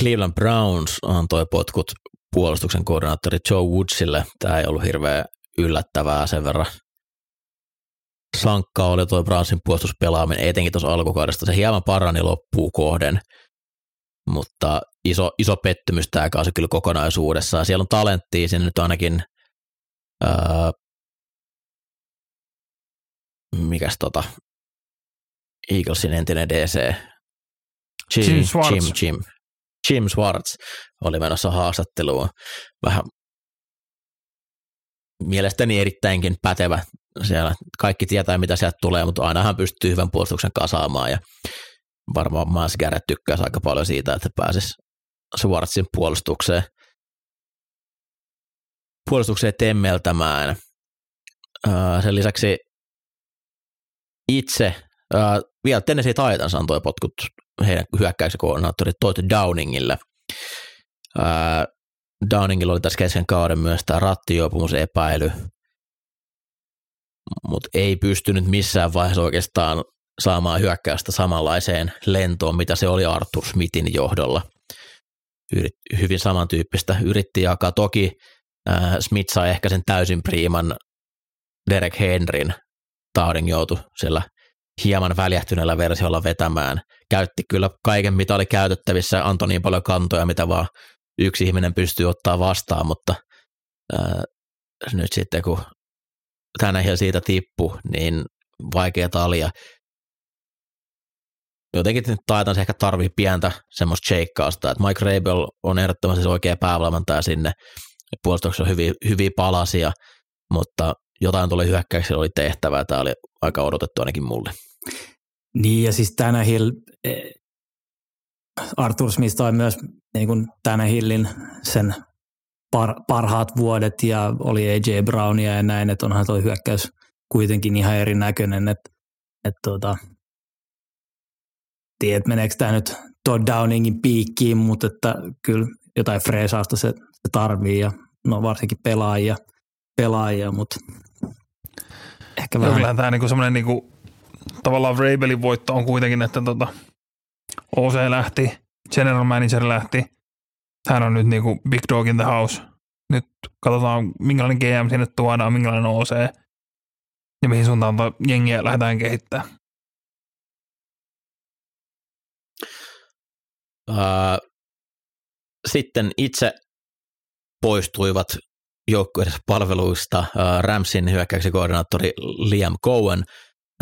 Cleveland Browns antoi potkut puolustuksen koordinaattori Joe Woodsille. Tämä ei ollut hirveä yllättävää sen verran sankka oli tuo Brownsin puolustuspelaaminen, etenkin tuossa alkukaudesta. Se hieman parani loppuu kohden, mutta iso, iso pettymys tämä kausi kyllä kokonaisuudessaan. Siellä on talenttia, siinä nyt ainakin ää, mikäs tota, Eaglesin entinen DC, Jim, Jim, Schwartz. Jim, Jim, Jim Schwartz oli menossa haastatteluun. Vähän mielestäni erittäinkin pätevä siellä. Kaikki tietää, mitä sieltä tulee, mutta ainahan pystyy hyvän puolustuksen kasaamaan ja varmaan Miles Garrett tykkäisi aika paljon siitä, että pääsisi Schwarzin puolustukseen, puolustukseen temmeltämään. Sen lisäksi itse, vielä Tennessee Titans antoi potkut heidän hyökkäyksen koordinaattori Todd Downingille. Ää, Downingilla oli tässä kesken kauden myös tämä rattijuopumusepäily, mutta ei pystynyt missään vaiheessa oikeastaan saamaan hyökkäystä samanlaiseen lentoon, mitä se oli Arthur Smithin johdolla. Hyvin samantyyppistä yritti jakaa. Toki äh, Smith sai ehkä sen täysin priiman Derek Henryn. Tauding joutui siellä hieman väljähtyneellä versiolla vetämään. Käytti kyllä kaiken, mitä oli käytettävissä, antoi niin paljon kantoja, mitä vaan yksi ihminen pystyy ottaa vastaan, mutta ää, nyt sitten kun tänään siitä tippu, niin vaikea talia. Jotenkin se ehkä tarvii pientä semmoista shakeusta, että Mike Rabel on ehdottomasti se oikea päävalmentaja sinne, puolustuksessa on hyviä, hyviä palasia, mutta jotain tuli hyökkäyksellä oli tehtävää, tämä oli aika odotettu ainakin mulle. Niin ja siis tänä Hill, eh, Arthur Smith toi myös niin kuin tänä Hillin sen par, parhaat vuodet ja oli AJ Brownia ja näin, että onhan tuo hyökkäys kuitenkin ihan erinäköinen, että, että tuota, tiedät meneekö tämä nyt Todd Downingin piikkiin, mutta että kyllä jotain freesausta se, se tarvii ja no varsinkin pelaajia, pelaajia mutta ehkä vähän. Kyllähän tämä niinku semmoinen niinku, tavallaan Vrabelin voitto on kuitenkin, että tota, OC lähti, general manager lähti, hän on nyt niinku big dog in the house. Nyt katsotaan, minkälainen GM sinne tuodaan, minkälainen OC ja mihin suuntaan jengiä lähdetään kehittämään. sitten itse poistuivat joukkueiden palveluista Ramsin hyökkäyksen koordinaattori Liam Cohen.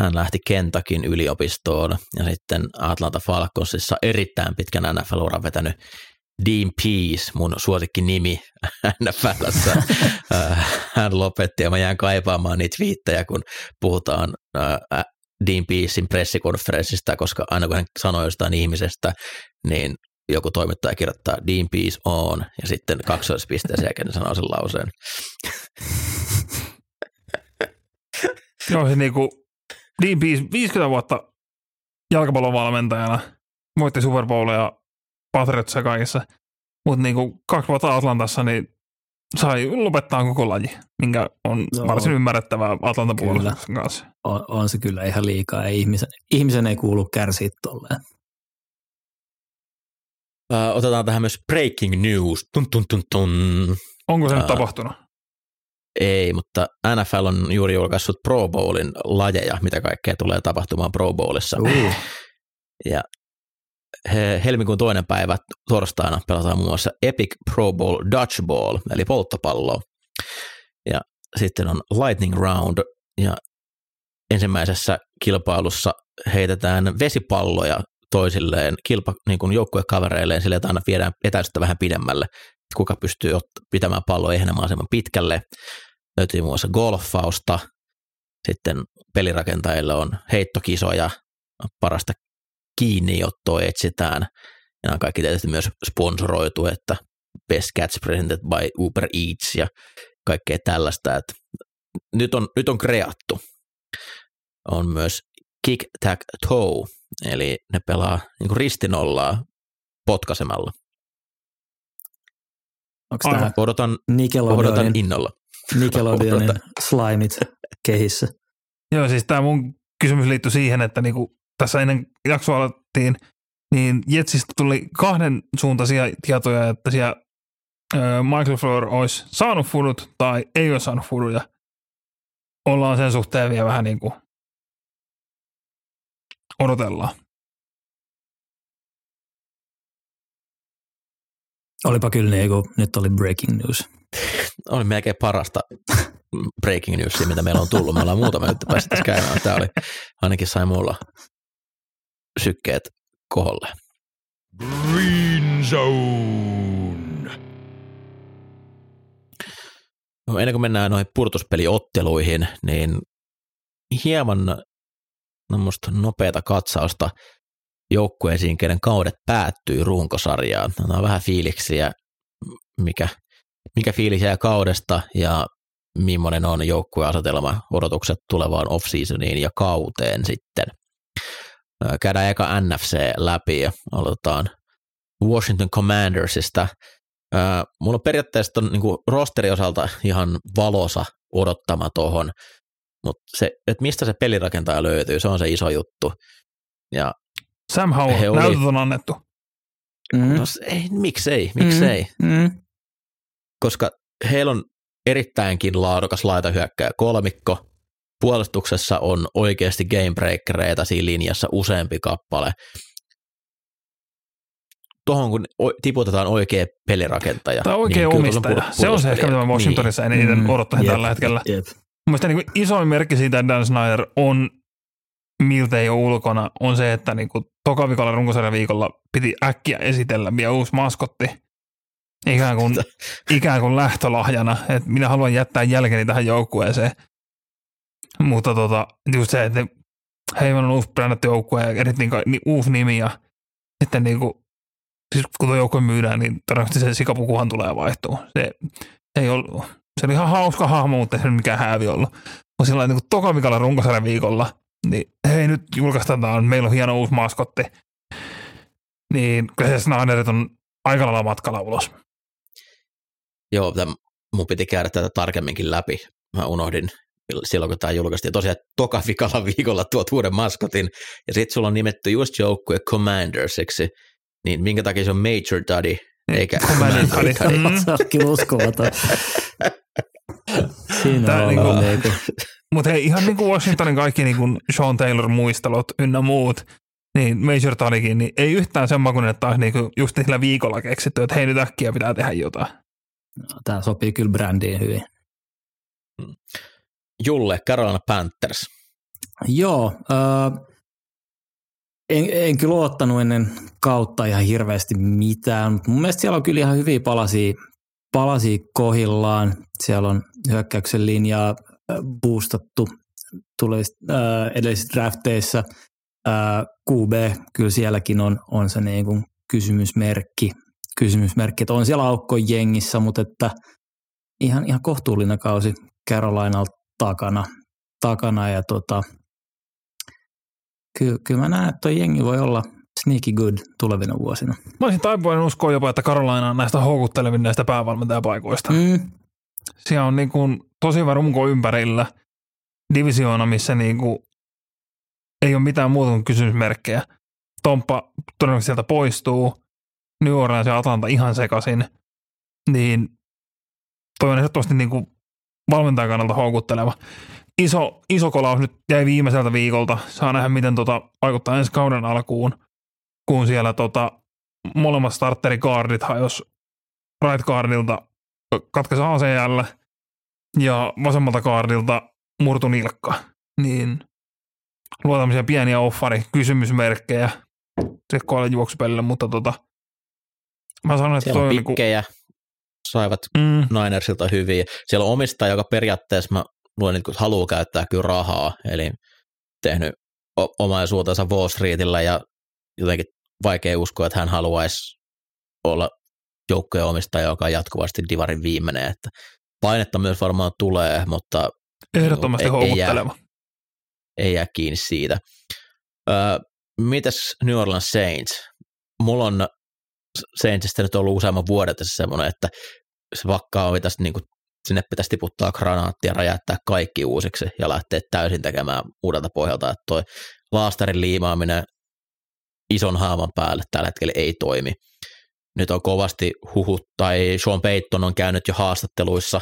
Hän lähti Kentakin yliopistoon ja sitten Atlanta Falconsissa erittäin pitkän NFL-uran vetänyt Dean Pease, mun suosikki nimi NFLssä. Hän lopetti ja mä jään kaipaamaan niitä viittejä, kun puhutaan Dean Peacein pressikonferenssista, koska aina kun hän sanoi jostain ihmisestä, niin joku toimittaja kirjoittaa Dean Peace on ja sitten kaksoispisteen sen jälkeen sanoo sen lauseen. Joo, se niinku Dean Peace 50 vuotta jalkapallon valmentajana, voitti Super Bowlia Patriotsia kaikessa, mutta niinku kaksi vuotta Atlantassa, niin sai lopettaa koko laji, minkä on no, varsin ymmärrettävää Atlanta puolustuksen kanssa. On, on, se kyllä ihan liikaa. Ei ihmisen, ihmisen ei kuulu kärsiä tolleen. Otetaan tähän myös breaking news. Tun, tun, tun, tun. Onko se uh, nyt tapahtunut? Ei, mutta NFL on juuri julkaissut Pro Bowlin lajeja, mitä kaikkea tulee tapahtumaan Pro Bowlissa. Uh. Ja he, helmikuun toinen päivä torstaina pelataan muun muassa Epic Pro Bowl Dodgeball, eli polttopallo. Ja sitten on Lightning Round, ja ensimmäisessä kilpailussa heitetään vesipalloja toisilleen kilpa, niin kuin joukkuekavereilleen sille, että aina viedään etäisyyttä vähän pidemmälle, kuka pystyy pitämään palloa ehänä mahdollisimman pitkälle. Löytyy muun muassa golfausta, sitten pelirakentajille on heittokisoja, parasta kiinniottoa etsitään. Ja on kaikki tietysti myös sponsoroitu, että Best Cats presented by Uber Eats ja kaikkea tällaista. Että nyt, on, nyt on kreattu. On myös Kick Tag Toe, eli ne pelaa niin ristinollaa potkasemalla. Onko tämä odotan, odotan innolla. Nickelodeonin slimeit kehissä? Joo, siis tämä mun kysymys liittyy siihen, että niinku tässä ennen jaksoa alettiin, niin Jetsistä tuli kahden suuntaisia tietoja, että siellä Michael Fleur olisi saanut fudut tai ei ole saanut fuduja. Ollaan sen suhteen vielä vähän niin kuin odotellaan. Olipa kyllä niin, kun nyt oli breaking news. Oli melkein parasta breaking newsia, mitä meillä on tullut. Me ollaan muutama nyt päästä tässä käymään. Tämä oli, ainakin sai mulla sykkeet koholle. Green Zone. No, ennen kuin mennään noihin purtuspeliotteluihin, niin hieman nopeata katsausta joukkueisiin, kenen kaudet päättyy runkosarjaan. On vähän fiiliksiä, mikä, mikä fiilis jää kaudesta ja millainen on joukkueasetelma odotukset tulevaan off-seasoniin ja kauteen sitten. Käydään eka NFC läpi ja aloitetaan Washington Commandersista. Mulla on periaatteessa ton, niin rosteri osalta ihan valosa odottama tuohon, mutta se, että mistä se pelirakentaja löytyy, se on se iso juttu. Ja Sam Howell, oli... näytöt on annettu. Mm. No, ei, miksei, miksei. Mm. Mm. Koska heillä on erittäinkin laadukas laitahyökkäjä kolmikko. Puolustuksessa on oikeasti gamebreakereita siinä linjassa useampi kappale. Tuohon kun tiputetaan oikea pelirakentaja. Tai oikea niin omistaja. Se on se ehkä, mitä Washingtonissa niin. eniten mm, odottaisin tällä hetkellä. Jep. Mielestäni niin isoin merkki siitä, että Dan Snyder on miltei jo ulkona, on se, että niin kuin toka viikolla runkosarjan viikolla piti äkkiä esitellä vielä uusi maskotti ikään kuin, ikään kuin lähtölahjana, että minä haluan jättää jälkeni tähän joukkueeseen. Mutta tota, just se, että hei, on uusi brändätty joukkue ja erittäin niin, uusi nimi ja sitten niin kuin, siis kun tuo joukkue myydään, niin todennäköisesti se sikapukuhan tulee vaihtuu. Se, se ei ollut, se oli ihan hauska hahmo, mutta ei se mikään häävi ollut. Mutta sillä niin toka runkosarjan viikolla, niin hei nyt julkaistaan, meillä on hieno uusi maskotti. Niin kyllä se Snyderit on aika lailla matkalla ulos. Joo, tämän, mun piti käydä tätä tarkemminkin läpi. Mä unohdin silloin, kun tämä julkaistiin. Tosiaan toka vikalla viikolla tuot uuden maskotin, ja sitten sulla on nimetty just joukkue Commandersiksi, niin minkä takia se on Major Daddy, eikä Commander Daddy. Mm. Onkin uskomaton. Siinä Tää on niinku, niinku. Mutta hei, ihan niin kuin Washingtonin kaikki niin kuin Sean Taylor muistelot ynnä muut, niin Major Talikin, niin ei yhtään sen makuinen, että olisi niinku just sillä viikolla keksitty, että hei nyt äkkiä pitää tehdä jotain. Tämä sopii kyllä brändiin hyvin. Hmm. Julle, Carolina Panthers. Joo, äh, en, en kyllä ottanut ennen kautta ihan hirveästi mitään, mutta mun mielestä siellä on kyllä ihan hyviä palasia, palasia kohillaan. Siellä on hyökkäyksen linjaa boostattu tulee äh, edellisissä drafteissa. Äh, QB, kyllä sielläkin on, on se niin kuin kysymysmerkki, kysymysmerkki, että on siellä aukko jengissä, mutta että ihan, ihan kohtuullinen kausi Carolinalta takana, takana ja tota, kyllä, kyllä mä näen, että jengi voi olla sneaky good tulevina vuosina. Mä olisin taipuvainen uskoa jopa, että Carolina on näistä houkuttelevin näistä päävalmentajapaikoista. Mm. Siellä on niin kuin tosi hyvä runko ympärillä divisioona, missä niin kuin ei ole mitään muuta kuin kysymysmerkkejä. Tomppa todennäköisesti sieltä poistuu. New Orleans ja Atlanta ihan sekaisin, niin toi on ehdottomasti niin kuin valmentajan kannalta houkutteleva. Iso, iso kolaus nyt jäi viimeiseltä viikolta. Saa nähdä, miten tota vaikuttaa ensi kauden alkuun, kun siellä tota, molemmat starterikaardit jos right guardilta katkaisi ACL ja vasemmalta kaardilta murtu nilkka. Niin luo pieniä offari kysymysmerkkejä se juoksupelille, mutta tota, Mä sanon, että toi on pikkejä, niinku... saivat mm. Ninersilta hyviä. Siellä on omistaja, joka periaatteessa mä luen, että haluaa käyttää kyllä rahaa, eli tehnyt omaisuutensa Wall Streetillä ja jotenkin vaikea uskoa, että hän haluaisi olla joukkojen omistaja, joka on jatkuvasti divarin viimeinen, että painetta myös varmaan tulee, mutta ehdottomasti ei, ei, jää, ei jää kiinni siitä. Öö, mitäs New Orleans Saints? Mulla on Saintsista nyt ollut useamman vuoden tässä semmoinen, että se vakkaa on tästä niin kuin, sinne pitäisi tiputtaa granaattia, räjäyttää kaikki uusiksi ja lähteä täysin tekemään uudelta pohjalta, että toi laastarin liimaaminen ison haaman päälle tällä hetkellä ei toimi. Nyt on kovasti huhut, tai Sean Payton on käynyt jo haastatteluissa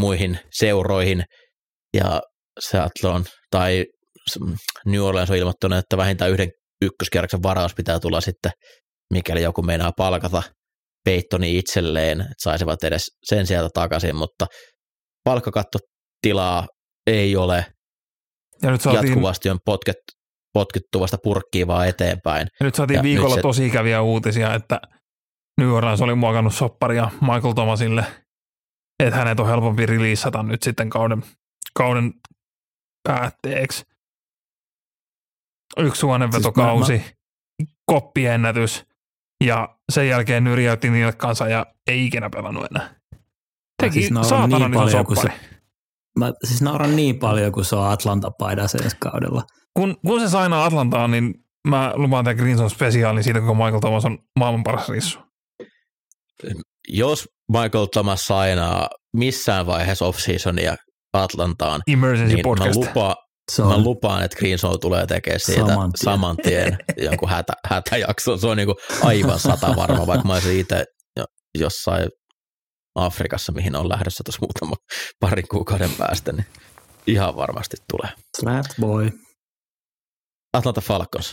muihin seuroihin, ja Seattle tai New Orleans on ilmoittanut, että vähintään yhden ykköskierroksen varaus pitää tulla sitten mikäli joku meinaa palkata Peittoni itselleen, että saisivat edes sen sieltä takaisin, mutta palkkakattotilaa ei ole. Ja nyt saatiin, Jatkuvasti on potket, potkittu vasta purkkiin vaan eteenpäin. Ja nyt saatiin ja viikolla nyt se, tosi ikäviä uutisia, että New Orleans oli muokannut sopparia Michael Thomasille, että hänet on helpompi releasata nyt sitten kauden, kauden päätteeksi. Yksi suonenvetokausi, siis koppiennätys, ja sen jälkeen nyrjäytti nilkkaansa ja ei ikinä pelannut enää. Teki siis saatanan niin paljon, kun se, Mä siis nauran niin paljon, kun se on Atlanta-paidassa ensi kaudella. Kun, kun se sainaa Atlantaan, niin mä lupaan tämän Greenson spesiaalin siitä, kun Michael Thomas on maailman paras rissu. Jos Michael Thomas sainaa missään vaiheessa off-seasonia Atlantaan, Emergency niin podcast. mä, lupaan, Se mä on lupaan, että Green Zone tulee tekemään siitä Saman tien. saman tien jonkun hätä, hätäjakson. Se on niinku aivan sata varma, vaikka mä olisin itse jo- jossain Afrikassa, mihin on lähdössä tuossa muutama parin kuukauden päästä, niin ihan varmasti tulee. flat boy. Atlanta Falcons.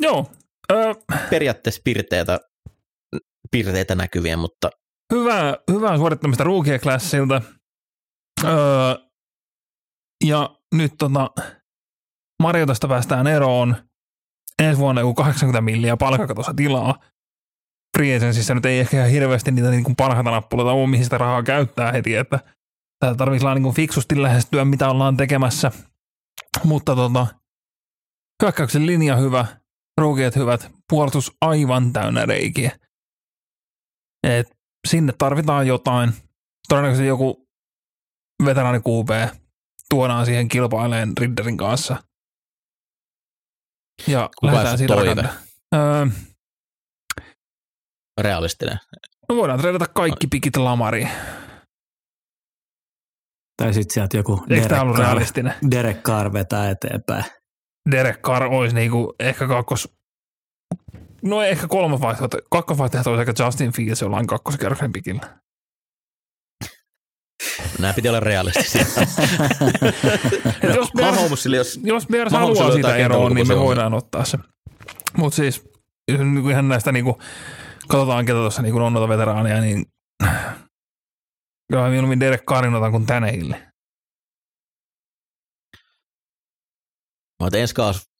Joo. Ö, Periaatteessa pirteitä, pirteitä näkyviä, mutta hyvää, hyvää suorittamista Rookie Classilta. Öö, ja nyt tota, Mariotasta päästään eroon. Ensi vuonna joku 80 milliä palkakatossa tilaa. Free agencyssä nyt ei ehkä ihan hirveästi niitä niin parhaita nappuloita ole, mihin sitä rahaa käyttää heti, että täällä tarvitsee niin fiksusti lähestyä, mitä ollaan tekemässä. Mutta tota, hyökkäyksen linja hyvä, ruukiet hyvät, puolustus aivan täynnä reikiä. Et sinne tarvitaan jotain. Todennäköisesti joku veteraani QB tuodaan siihen kilpaileen Ridderin kanssa. Ja Kuka lähdetään siitä toive? Öö, realistinen. no voidaan treidata kaikki pikit lamariin. Tai sitten sieltä joku Eikö Derek ollut Carr, realistinen? Derek Carr vetää eteenpäin. Derek Carr olisi niinku ehkä kakkos... No ehkä kolmas vaihtoehto. Kakkosvaihtoehto olisi ehkä Justin Fields jollain kakkoskerroksen pikillä. Nämä piti olla realistisia. Et jos Mahomesille, jos jos Bears haluaa eroon, kentän niin me voidaan ottaa se. Mutta siis niinku ihan näistä niinku, katsotaan ketä tuossa niinku on noita veteraania, niin kyllä mieluummin Derek Carrin otan kuin Tänehille. Mä oon ensi kaas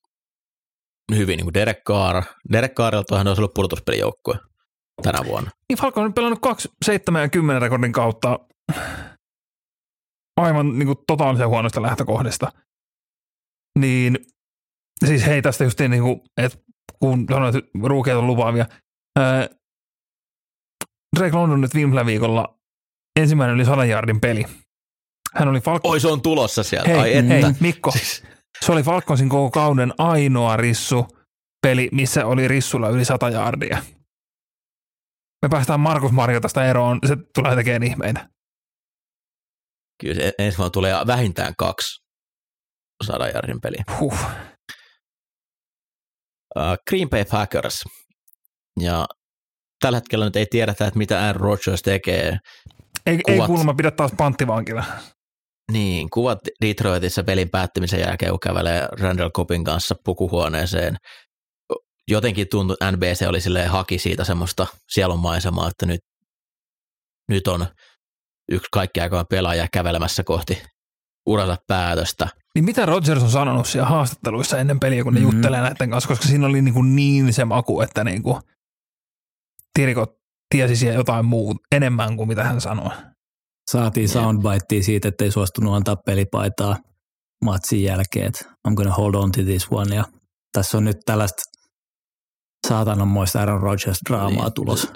hyvin, niin kuin Derek Carr. Derek Carrilta hän olisi ollut pudotuspelijoukkue tänä vuonna. Niin Falcon on pelannut 2, 7 ja 10 rekordin kautta aivan niin kuin totaalisen huonoista lähtökohdista. Niin siis hei tästä just niin kuin, että kun sanoit, että ruukeet on lupaavia. Ää, Drake London nyt viime viikolla ensimmäinen yli 100 jardin peli. Hän oli Falcon... Oi, se on tulossa sieltä. hei, Ai että. hei, Mikko, Siis, se oli Falconsin koko kauden ainoa rissu peli, missä oli rissulla yli 100 jardia. Me päästään Markus Marjotasta eroon, se tulee tekemään ihmeitä. Kyllä ensi vuonna tulee vähintään kaksi sadan peliä. Huh. Uh, Green Bay Packers. Ja tällä hetkellä nyt ei tiedetä, että mitä Aaron Rodgers tekee. Ei, ei Kuvat. kuulemma pidä taas panttivankina. Niin, kuvat Detroitissa pelin päättymisen jälkeen, kun kävelee Randall Copin kanssa pukuhuoneeseen. Jotenkin tuntui, että NBC oli silleen, haki siitä semmoista sielunmaisemaa, että nyt, nyt on yksi kaikki aikaan pelaaja kävelemässä kohti uransa päätöstä. Niin mitä Rodgers on sanonut siellä haastatteluissa ennen peliä, kun ne Mhm. mm-hmm. juttelee näiden kanssa, koska siinä oli niin, kuin niin se maku, että niin kuin Tirikot tiesi siellä jotain muuta enemmän kuin mitä hän sanoi. Saatiin soundbitea siitä, että ei suostunut antaa pelipaitaa matsin jälkeen, että I'm gonna hold on to this one. Ja tässä on nyt tällaista saatananmoista Aaron Rodgers-draamaa Niin. tulos.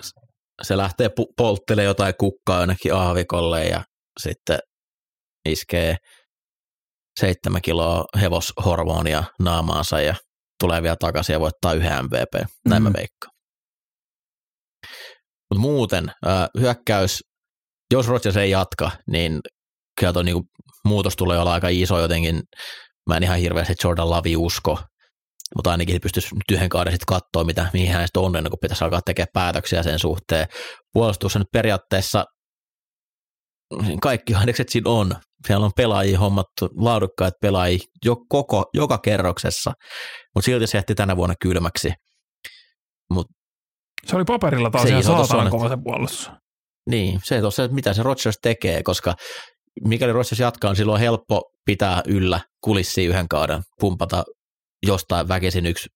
Se lähtee polttelemaan jotain kukkaa jonnekin aavikolle ja sitten iskee seitsemän kiloa hevoshormonia naamaansa ja tulee vielä takaisin ja voittaa yhden MVP. Näin mm. mä veikkaan. Mutta muuten äh, hyökkäys, jos Rodgers ei jatka, niin kyllä tuo niinku, muutos tulee olla aika iso jotenkin. Mä en ihan hirveästi Jordan Lavi usko, mutta ainakin pystyisi nyt yhden kauden sitten katsoa, mitä, mihin hän sitten on, ennen kuin pitäisi alkaa tekemään päätöksiä sen suhteen. Puolustus on nyt periaatteessa kaikki ainekset siinä on. Siellä on pelaajia hommattu, laadukkaat pelaajia jo koko, joka kerroksessa, mutta silti se jätti tänä vuonna kylmäksi. Se oli paperilla taas Se ihan saatanan on, kova se puolustus. Niin, se on se, että mitä se Rodgers tekee, koska mikäli Rodgers jatkaa, niin silloin on helppo pitää yllä kulissia yhden kauden, pumpata jostain väkisin yksi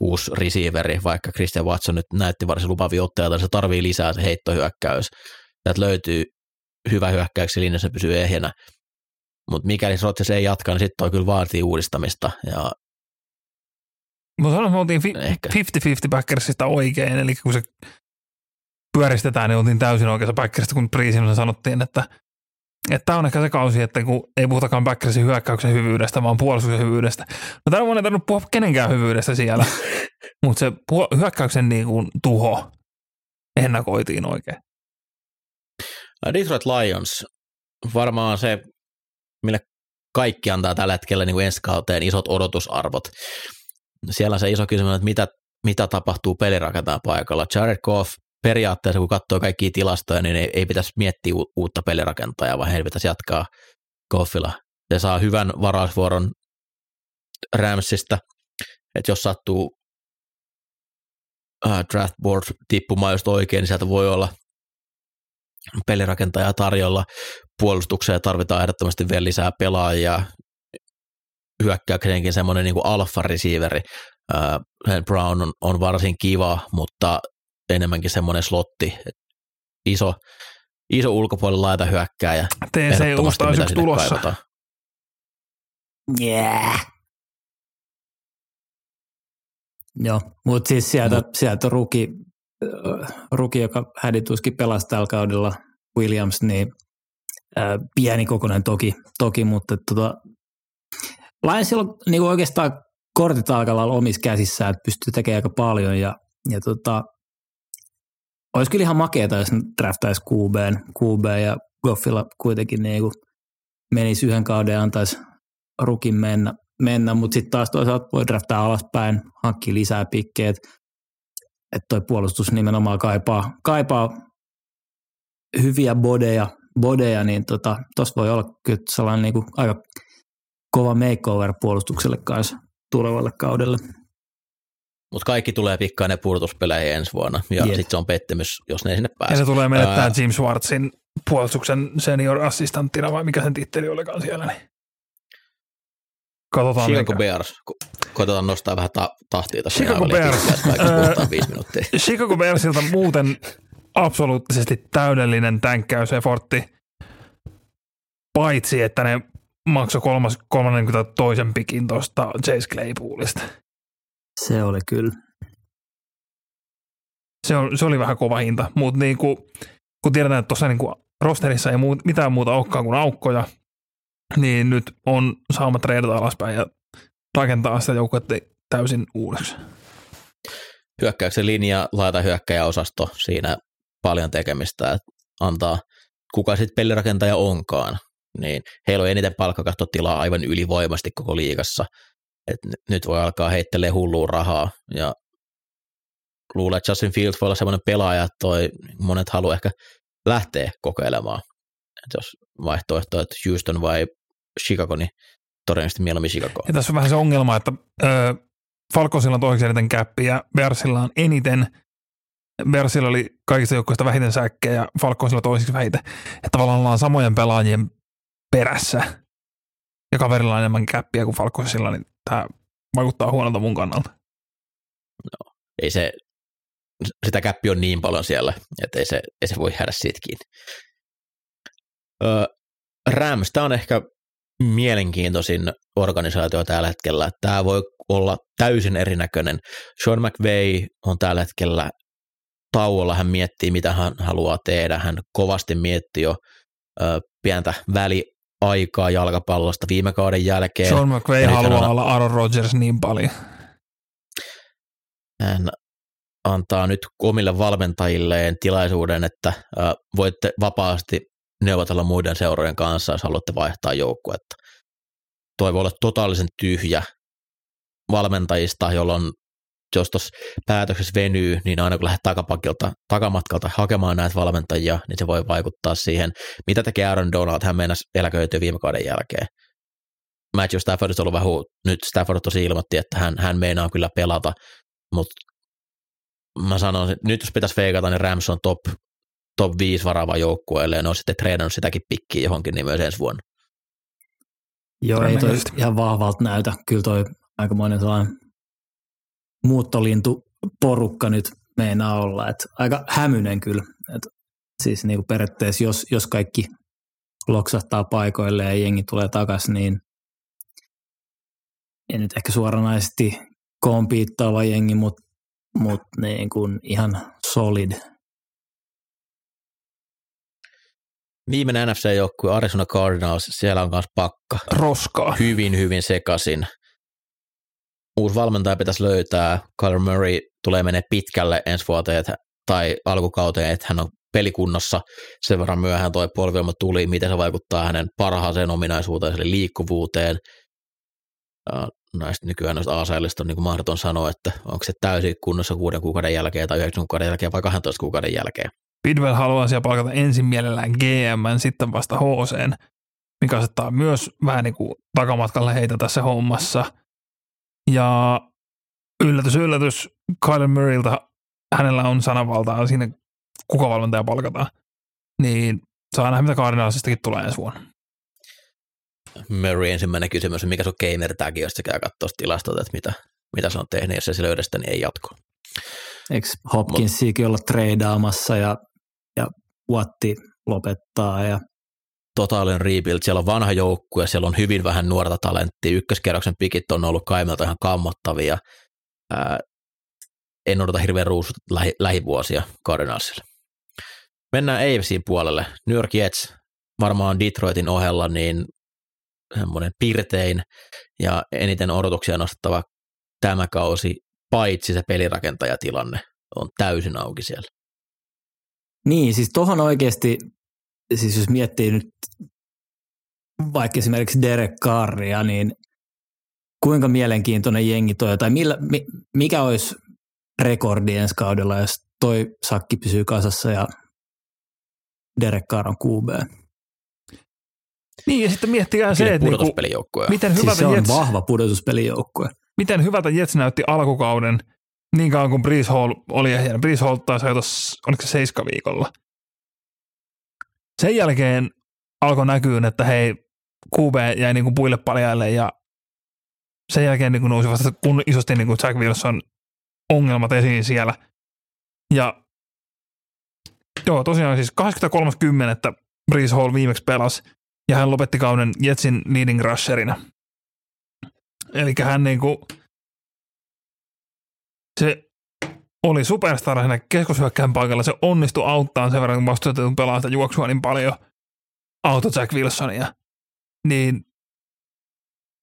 uusi receiveri, vaikka Christian Watson nyt näytti varsin lupavia otteita, niin se tarvii lisää se heittohyökkäys. Täältä löytyy hyvä hyökkäyksi linja, se pysyy ehjänä. Mutta mikäli Rodgers ei jatka, niin sitten toi kyllä vaatii uudistamista. Ja Mutta sanoin, me oltiin fi- Ehkä. 50-50 Packersista oikein, eli kun se pyöristetään, niin oltiin täysin oikeassa Packersista, kun Priisillä sanottiin, että tämä on ehkä se kausi, että kun ei puhutakaan Backersin hyökkäyksen hyvyydestä, vaan puolustuksen hyvyydestä. No täällä on ei tarvinnut puhua kenenkään hyvyydestä siellä, mutta se hyökkäyksen niin kuin tuho ennakoitiin oikein. Detroit Lions, varmaan se, mille kaikki antaa tällä hetkellä niin kuin ensi kauteen isot odotusarvot. Siellä on se iso kysymys, että mitä, mitä tapahtuu pelirakentaa paikalla. Jared Goff periaatteessa, kun katsoo kaikkia tilastoja, niin ei, ei pitäisi miettiä uutta pelirakentajaa, vaan heidän pitäisi jatkaa Goffilla. Se saa hyvän varausvuoron Ramsista, että jos sattuu uh, draft board tippumaan just oikein, niin sieltä voi olla pelirakentajaa tarjolla. Puolustukseen tarvitaan ehdottomasti vielä lisää pelaajia. Hyökkäyksenkin semmoinen niin alfa-receiveri. Uh, Brown on, on varsin kiva, mutta enemmänkin semmoinen slotti, iso, iso ulkopuolella laita hyökkääjä. TC Uusta on tulossa. Kaivataan. Yeah. Joo, mutta siis sieltä, Mut. sieltä ruki, ruki, joka hädituskin pelasi tällä kaudella, Williams, niin ää, pieni kokoinen toki, toki mutta tota, Lionsilla on niin oikeastaan kortit alkaa olla omissa käsissään, että pystyy tekemään aika paljon ja, ja tota, olisi kyllä ihan makeeta, jos draftaisi QB, QB ja Goffilla kuitenkin niin kuin menisi yhden kauden ja antaisi rukin mennä, mennä mutta sitten taas toisaalta voi draftaa alaspäin, hankkia lisää pikkeet, että toi puolustus nimenomaan kaipaa, kaipaa hyviä bodeja, bodeja niin tuossa tota, voi olla kyllä sellainen niin kuin aika kova makeover puolustukselle kanssa tulevalle kaudelle. Mutta kaikki tulee pikkaan ne pudotuspeleihin ensi vuonna, ja yep. sitten se on pettymys, jos ne ei sinne pääse. Ja se tulee menettää Ää... Jim Schwartzin puolustuksen senior assistanttina, vai mikä sen titteli olikaan siellä, niin Katsotaan Chicago mikä. Bears, koitetaan nostaa vähän ta- tahtia tässä. Chicago Bears. viisi minuuttia. Chicago Bearsilta muuten absoluuttisesti täydellinen tänkkäysefortti, paitsi että ne maksoi kolmas, kolmannen toisen pikin tuosta Chase Claypoolista. Se oli kyllä. Se, on, se oli vähän kova hinta, mutta niin kuin, kun tiedetään, että tuossa niin rosterissa ei muu, mitään muuta olekaan kuin aukkoja, niin nyt on saamat reidata alaspäin ja rakentaa sitä joukkuetta täysin uudeksi. Hyökkäyksen linja, laita hyökkäjäosasto, siinä paljon tekemistä, että antaa kuka sitten pelirakentaja onkaan, niin heillä on eniten palkkakattotilaa aivan ylivoimasti koko liigassa – että nyt voi alkaa heittelee hullua rahaa ja luulen, että Justin Fields voi olla sellainen pelaaja, että toi monet haluaa ehkä lähteä kokeilemaan. että jos vaihtoehto, että Houston vai Chicago, niin todennäköisesti mieluummin Chicago. Ja tässä on vähän se ongelma, että ö, Falconsilla on toiseksi eniten käppiä, ja on eniten. Bearsilla oli kaikista joukkoista vähiten säkkejä ja Falconsilla toiseksi vähiten. Että tavallaan ollaan samojen pelaajien perässä ja kaverilla on enemmän käppiä kuin Falconsilla, niin tämä vaikuttaa huonolta mun kannalta. No, ei se, sitä käppi on niin paljon siellä, että ei se, ei se voi jäädä siitä kiinni. Rams, tämä on ehkä mielenkiintoisin organisaatio tällä hetkellä. Tämä voi olla täysin erinäköinen. Sean McVay on tällä hetkellä tauolla, hän miettii, mitä hän haluaa tehdä. Hän kovasti miettii jo ö, pientä väli, aikaa jalkapallosta viime kauden jälkeen. Sean McVay haluaa olla Aaron Rodgers niin paljon. Hän antaa nyt omille valmentajilleen tilaisuuden, että voitte vapaasti neuvotella muiden seurojen kanssa, jos haluatte vaihtaa joukkuetta. Toi voi olla totaalisen tyhjä valmentajista, jolloin jos tuossa päätöksessä venyy, niin aina kun lähdet takapakilta, takamatkalta hakemaan näitä valmentajia, niin se voi vaikuttaa siihen, mitä tekee Aaron Donald, hän meinasi eläköityä viime kauden jälkeen. Matthew Stafford on ollut vähän, nyt Stafford tosi ilmoitti, että hän, hän meinaa kyllä pelata, mutta mä sanon, että nyt jos pitäisi feikata, niin Rams on top, top 5 varaava joukkueelle, ja ne on sitten treenannut sitäkin pikkiä johonkin niin myös ensi vuonna. Joo, ei toi ihan vahvalta näytä. Kyllä toi aikamoinen sellainen muuttolintu porukka nyt meinaa olla. Et aika hämynen kyllä. Et siis niin kuin periaatteessa, jos, jos kaikki loksahtaa paikoille ja jengi tulee takaisin, niin ei nyt ehkä suoranaisesti kompiittaava jengi, mutta mut niin kuin ihan solid. viimeinen NFC-joukkue Arizona Cardinals, siellä on myös pakka. Roskaa. Hyvin, hyvin sekasin. Valmentaja pitäisi löytää. Kyler Murray tulee menee pitkälle ensi vuoteen tai alkukauteen, että hän on pelikunnossa. Sen verran myöhään toi polvioima tuli, miten se vaikuttaa hänen parhaaseen ominaisuuteen, eli liikkuvuuteen. Näistä nykyään noista aseellista on niin kuin mahdoton sanoa, että onko se täysin kunnossa kuuden kuukauden jälkeen tai yhdeksän kuukauden jälkeen vai 12 kuukauden jälkeen. Bidwell haluaa siellä palkata ensin mielellään GM, sitten vasta HC, mikä asettaa myös vähän niin kuin takamatkalle heitä tässä hommassa. Ja yllätys, yllätys, Kyler Murraylta, hänellä on sananvaltaa siinä, kuka valmentaja palkataan. Niin saa nähdä, mitä Cardinalsistakin tulee ensi vuonna. Murray ensimmäinen kysymys, mikä sun gamer tagi, jos käy katsoa tilastot, että mitä, mitä se on tehnyt, jos se löydä sitä, niin ei jatko. Eikö Hopkinsiakin olla treidaamassa ja, ja Watti lopettaa ja totaalinen rebuild. Siellä on vanha joukkue, siellä on hyvin vähän nuorta talenttia. Ykköskerroksen pikit on ollut kaimelta ihan kammottavia. Ää, en odota hirveän ruusut lähi, lähivuosia Cardinalsille. Mennään AFCin puolelle. New York Jets, varmaan Detroitin ohella, niin semmoinen pirtein ja eniten odotuksia nostava tämä kausi, paitsi se pelirakentajatilanne on täysin auki siellä. Niin, siis tuohon oikeasti siis jos miettii nyt vaikka esimerkiksi Derek Carria, niin kuinka mielenkiintoinen jengi toi, tai millä, mikä olisi rekordi ensi kaudella, jos toi sakki pysyy kasassa ja Derek Carr on QB? Niin, ja sitten miettikää se, että niinku, miten hyvältä siis se on Jets, vahva pudotuspelijoukkue. Miten hyvältä Jets näytti alkukauden, niin kauan kuin Breeze Hall oli ehjänä. Breeze Hall taisi oliko se seiska viikolla sen jälkeen alkoi näkyä, että hei, QB jäi niin kuin puille paljaille ja sen jälkeen niin kuin nousi vasta kun isosti niin kuin Jack Wilson ongelmat esiin siellä. Ja joo, tosiaan siis 83.10. että Breeze Hall viimeksi pelasi ja hän lopetti kauden Jetsin leading rusherina. Eli hän niin kuin, se oli superstar siinä keskushyökkäin paikalla. Se onnistui auttaa sen verran, kun vastustetun pelaa sitä juoksua niin paljon auto Jack Wilsonia. Niin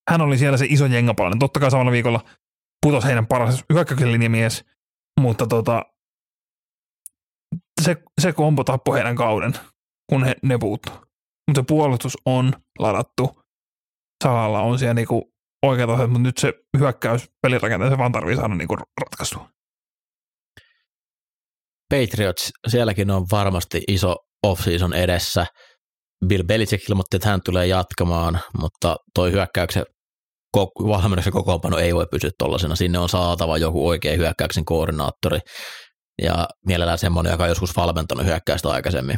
hän oli siellä se iso jengapalainen. Totta kai samalla viikolla putosi heidän paras hyökkäyksen linjamies, mutta tota, se, se kompo tappoi heidän kauden, kun he, ne puuttu. Mutta se puolustus on ladattu. Salalla on siellä niinku oikeat asiat, mutta nyt se hyökkäys pelirakenteen se vaan tarvii saada niinku ratkaistua. Patriots, sielläkin on varmasti iso off-season edessä. Bill Belichick ilmoitti, että hän tulee jatkamaan, mutta toi hyökkäyksen valmennuksen kokoonpano ei voi pysyä tuollaisena. Sinne on saatava joku oikea hyökkäyksen koordinaattori ja mielellään semmoinen, joka on joskus valmentanut hyökkäystä aikaisemmin.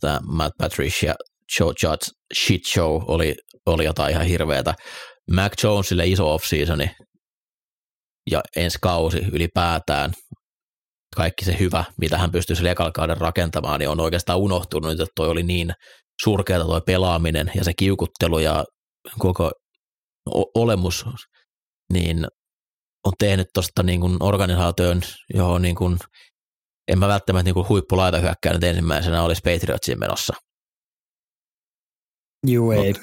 Tämä Matt Patricia Joe Judge shit show oli, oli jotain ihan hirveätä. Mac Jonesille iso off-seasoni ja ensi kausi ylipäätään kaikki se hyvä, mitä hän pystyi sillä ekalla rakentamaan, niin on oikeastaan unohtunut, että toi oli niin surkeata toi pelaaminen ja se kiukuttelu ja koko olemus, niin on tehnyt tuosta niin kuin organisaation, johon niin kuin, en mä välttämättä niin kuin huippulaita hyökkää nyt ensimmäisenä olisi Patriotsiin menossa. Juu ei.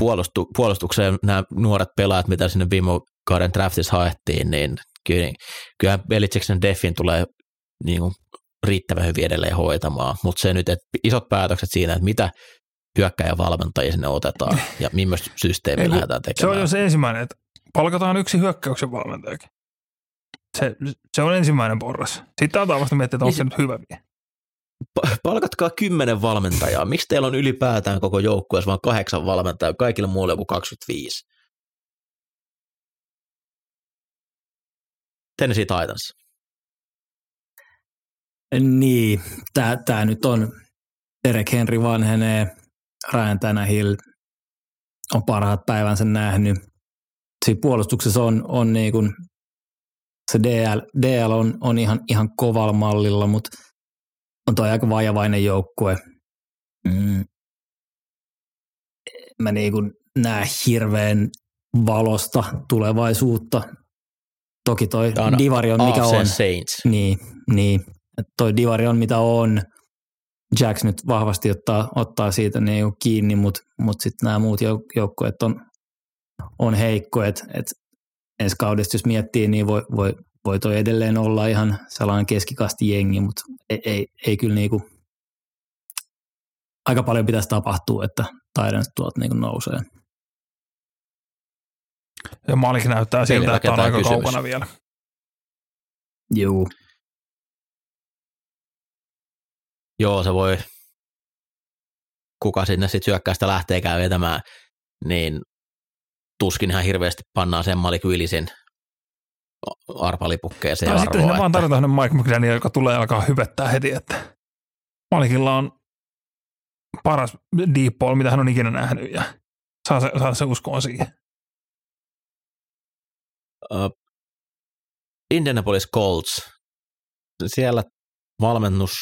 Puolustu, puolustukseen nämä nuoret pelaajat, mitä sinne viime kauden draftissa haettiin, niin kyllä, kyllä Belitseksen defin tulee niin kuin riittävän hyvin edelleen hoitamaan, mutta se nyt, että isot päätökset siinä, että mitä hyökkäjä valmentajia sinne otetaan ja millaista systeemiä lähdetään tekemään. Se on jo se ensimmäinen, että palkataan yksi hyökkäyksen valmentajakin. Se, se on ensimmäinen porras. Sitten aletaan vasta miettiä, että onko se nyt hyvä vielä. Palkatkaa kymmenen valmentajaa. Miksi teillä on ylipäätään koko joukkueessa vain kahdeksan valmentajaa, kaikille muille joku 25? Tennessee Titans. Niin, tämä nyt on, Derek Henry vanhenee, Ryan Tannehill on parhaat päivänsä nähnyt. Siinä puolustuksessa on, on niin kuin, se DL, DL on, on ihan, ihan kovalla mallilla, mutta on tuo aika vajavainen joukkue. Mm. Mä niin kuin näe hirveän valosta tulevaisuutta Toki toi on divari on mikä on. Saints. Niin, niin. Toi divari on mitä on. Jacks nyt vahvasti ottaa, ottaa siitä niin kiinni, mutta mut sitten nämä muut joukkueet on, on heikko, että et ensi kaudesta jos miettii, niin voi, voi, voi toi edelleen olla ihan sellainen keskikasti jengi, mutta ei, ei, ei kyllä niinku, aika paljon pitäisi tapahtua, että Titans tuolta niinku nousee. Ja Malik näyttää siltä, että on aika kysymys. kaukana vielä. Joo. Joo, se voi, kuka sinne sitten syökkäistä lähteekään vetämään, niin tuskin ihan hirveästi pannaan sen Malik Willisin arpalipukkeeseen Tai sitten sinne vaan tarvitaan Mike McDaniel, joka tulee alkaa hyvettää heti, että Malikilla on paras deep ball, mitä hän on ikinä nähnyt ja saa se, saa se uskoon siihen. Uh, Indianapolis Colts, siellä valmennus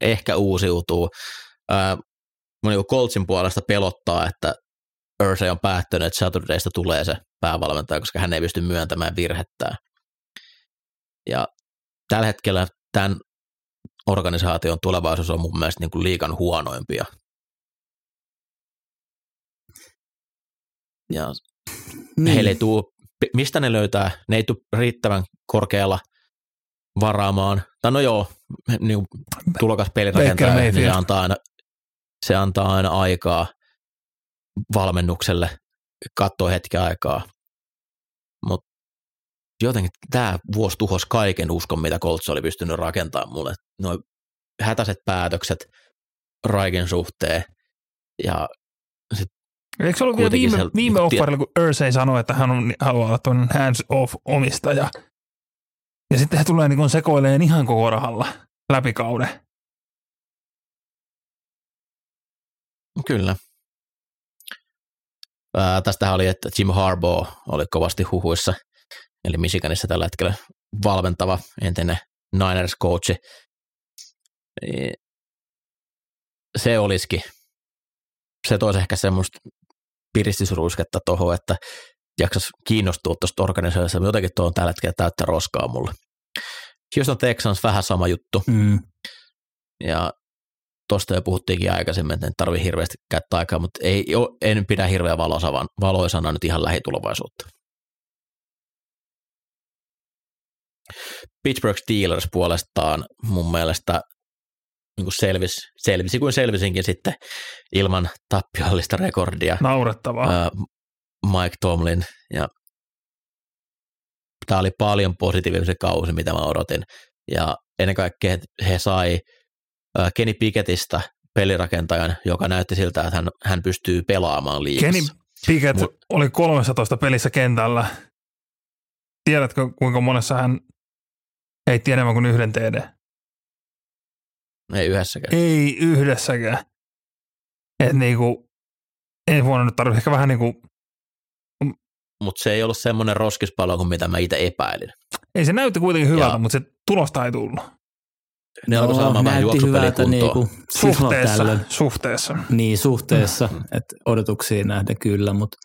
ehkä uusiutuu. Uh, niin Coltsin puolesta pelottaa, että Ursay on päättänyt, että Saturdaysta tulee se päävalmentaja, koska hän ei pysty myöntämään virhettään. Ja tällä hetkellä tämän organisaation tulevaisuus on mun mielestä niin kuin liikan huonoimpia. Ja niin. heille ei tuu, mistä ne löytää, ne ei tule riittävän korkealla varaamaan, tai no joo, niin tulokas pelirakentaja, niin se antaa, aina, se antaa aina aikaa valmennukselle katsoa hetki aikaa. Mutta jotenkin tämä vuosi tuhosi kaiken uskon, mitä Colts oli pystynyt rakentamaan mulle. Noin hätäiset päätökset Raiken suhteen ja sit Eikö se ollut vielä viime, viime niin, offarilla, kun Ursay sanoi, että hän on, haluaa olla tuon hands off omistaja. Ja sitten he tulee niin sekoileen ihan koko rahalla läpi kauden. Kyllä. Ää, tästähän oli, että Jim Harbaugh oli kovasti huhuissa, eli Michiganissa tällä hetkellä valmentava entinen Niners-coachi. Niin se olisikin, se toisi ehkä semmoista piristysruisketta tuohon, että jaksas kiinnostua tuosta organisaatiosta, mutta jotenkin tuo on tällä hetkellä täyttä roskaa mulle. Houston Texans vähän sama juttu. Mm. Ja tuosta jo puhuttiinkin aikaisemmin, että en tarvitse hirveästi käyttää aikaa, mutta ei, en pidä hirveän valoisavan, valoisana nyt ihan lähitulevaisuutta. Pittsburgh Steelers puolestaan mun mielestä niin kuin selvisi, selvisi kuin selvisinkin sitten ilman tappiollista rekordia. Naurettavaa. Mike Tomlin ja tämä oli paljon positiivisen kausi, mitä mä odotin. Ja ennen kaikkea he sai Kenny Pickettistä pelirakentajan, joka näytti siltä, että hän, hän pystyy pelaamaan liikassa. Kenny Pickett Mut, oli 13 pelissä kentällä. Tiedätkö, kuinka monessa hän heitti enemmän kuin yhden TD? Ei yhdessäkään. Ei yhdessäkään. Et niinku, ei vuonna nyt tarvitse ehkä vähän niinku mutta se ei ollut semmoinen roskispalo kuin mitä mä itse epäilin. Ei se näytti kuitenkin hyvältä, mutta se tulosta ei tullut. Ne alkoi saamaan vähän juoksupelikuntoa. Niinku suhteessa, suhteessa. Niin, suhteessa, mm. että odotuksiin nähdä kyllä, mutta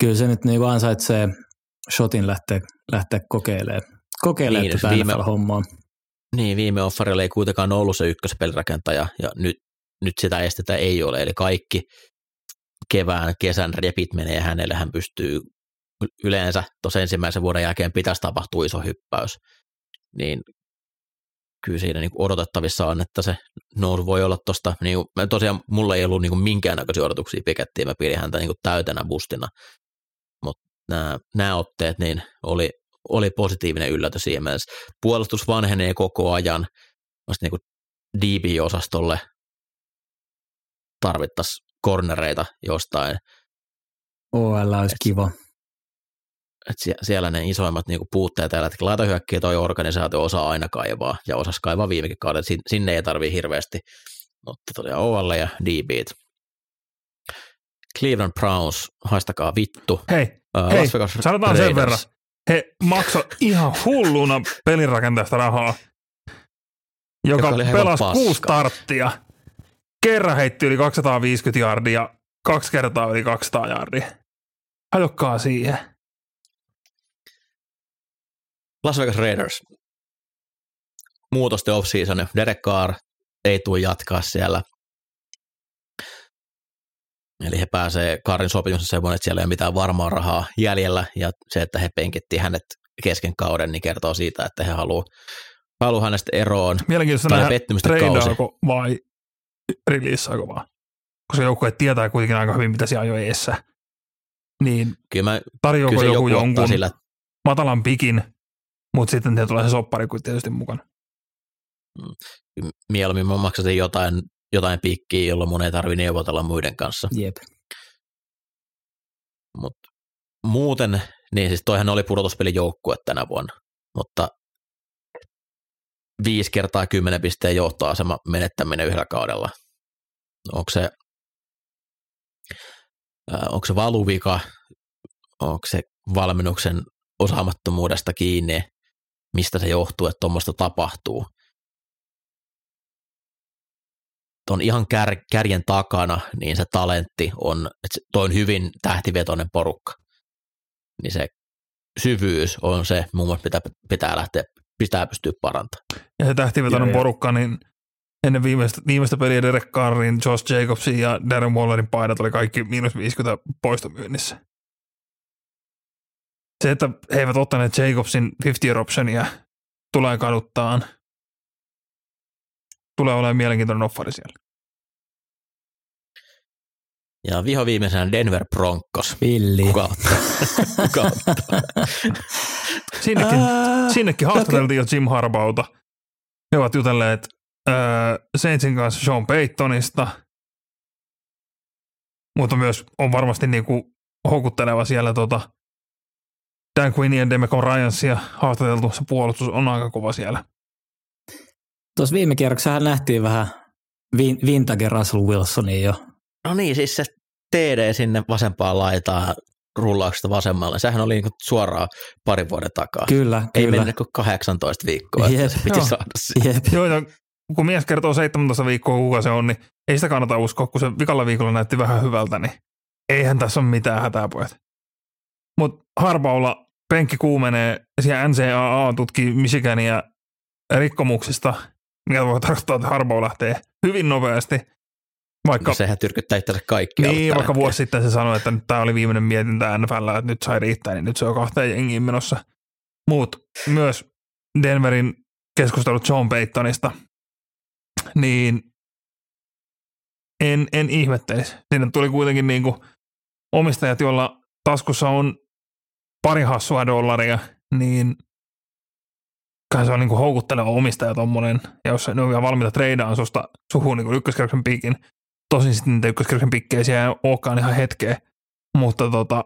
kyllä se nyt niinku ansaitsee shotin lähteä, lähteä kokeilemaan, kokeilemaan niin, tätä viime, hommaa. Niin, viime offarilla ei kuitenkaan ollut se ykköspelirakentaja, ja nyt, nyt sitä estetä ei ole, eli kaikki kevään, kesän repit menee hänelle, hän pystyy yleensä tuossa ensimmäisen vuoden jälkeen pitäisi tapahtua iso hyppäys, niin kyllä siinä niin odotettavissa on, että se nousu voi olla tuosta, niin tosiaan mulla ei ollut niin kuin minkäännäköisiä odotuksia Pikettiin, mä pidin häntä niin kuin bustina, mutta nämä, nämä otteet niin oli, oli positiivinen yllätys siinä mielessä. Puolustus vanhenee koko ajan, niin kuin DB-osastolle tarvittaisiin kornereita jostain. OL olisi kiva että siellä ne isoimmat niinku puutteet tällä hetkellä laitahyökkiä toi organisaatio osaa aina kaivaa ja osasi kaivaa viimekin kauden, sinne ei tarvii hirveästi, mutta tosiaan OL ja DBt. Cleveland Browns, haistakaa vittu. Hei, uh, hei sanotaan sen verran. He makso ihan hulluna pelirakenteesta rahaa, joka, joka pelasi kuusi starttia. Kerran heitti yli 250 jardia, kaksi kertaa yli 200 jardia. Hajokkaa siihen. Las Vegas Raiders. Muutosten off-season. Derek Carr ei tule jatkaa siellä. Eli he pääsee, Karin sopimus on semmoinen, että siellä ei ole mitään varmaa rahaa jäljellä, ja se, että he penkitti hänet kesken kauden, niin kertoo siitä, että he haluaa halu hänestä eroon. Mielenkiintoista nähdä, treidaako vai releaseaako vaan. Koska joukkue tietää kuitenkin aika hyvin, mitä se ajoi eessä. Niin kyllä mä, tarjoako kyllä joku, joku jonkun sillä... matalan pikin, mutta sitten ne tulee se soppari kuin tietysti mukana. Mm. Mieluummin mä maksatin jotain, jotain pikkiä, jolloin mun ei tarvitse neuvotella muiden kanssa. Jep. Mut muuten, niin siis toihan oli pudotuspelin joukkue tänä vuonna, mutta viisi kertaa kymmenen pisteen johtoasema menettäminen yhdellä kaudella. Onko se, onko se valuvika, onko se valmennuksen osaamattomuudesta kiinni, mistä se johtuu, että tuommoista tapahtuu. Tuon ihan kär, kärjen takana, niin se talentti on, että toi on hyvin tähtivetoinen porukka. Niin se syvyys on se, mun mielestä pitää, pitää lähteä, pitää pystyä parantamaan. Ja se tähtivetoinen porukka, niin ennen viimeistä, viimeistä peliä Derek Carrin, Josh Jacobsin ja Darren Wallerin paidat oli kaikki miinus 50 poistomyynnissä. Se, että he eivät ottaneet Jacobsin 50 optionia, tulee kaduttaan. Tulee olemaan mielenkiintoinen offari siellä. Ja viho viimeisenä Denver Broncos. Villi. Kuka ottaa? Kuka ottaa? sinnekin, sinnekin haastateltiin jo Jim Harbauta. He ovat jutelleet äh, Saintsin kanssa Sean Paytonista, mutta myös on varmasti niinku houkutteleva siellä tota Dan Quinn ja Demeco Ryansia haastateltu, se puolustus on aika kova siellä. Tuossa viime kierroksessa nähtiin vähän vintage Russell Wilsonia jo. No niin, siis se TD sinne vasempaan laitaan rullauksesta vasemmalle. Sehän oli niin suoraan parin vuoden takaa. Kyllä, Ei kyllä. mennyt kuin 18 viikkoa, Jep. että se piti Joo. saada siihen. Jep. Joo, ja kun mies kertoo 17 viikkoa, kuka se on, niin ei sitä kannata uskoa, kun se vikalla viikolla näytti vähän hyvältä, niin eihän tässä ole mitään hätää, pojat. Mutta Harbaulla penkki kuumenee, siellä NCAA tutkii Michigania rikkomuksista, mikä voi tarkoittaa, että Harbau lähtee hyvin nopeasti. Vaikka, No, sehän tyrkyttää itsensä kaikki. niin, vaikka vuosi sitten se sanoi, että nyt tämä oli viimeinen mietintä NFL, että nyt sai riittää, niin nyt se on kahteen jengiin menossa. Mutta myös Denverin keskustelut John Paytonista, niin en, en ihmettelisi. Sinne tuli kuitenkin niinku omistajat, joilla taskussa on pari hassua dollaria, niin kai se on niinku houkutteleva omistaja tommonen, ja jos ne on vielä valmiita treidaan susta suhun niinku ykköskerroksen piikin, tosin sitten niitä ykköskerroksen pikkejä siellä ei olekaan ihan hetkeä, mutta tota,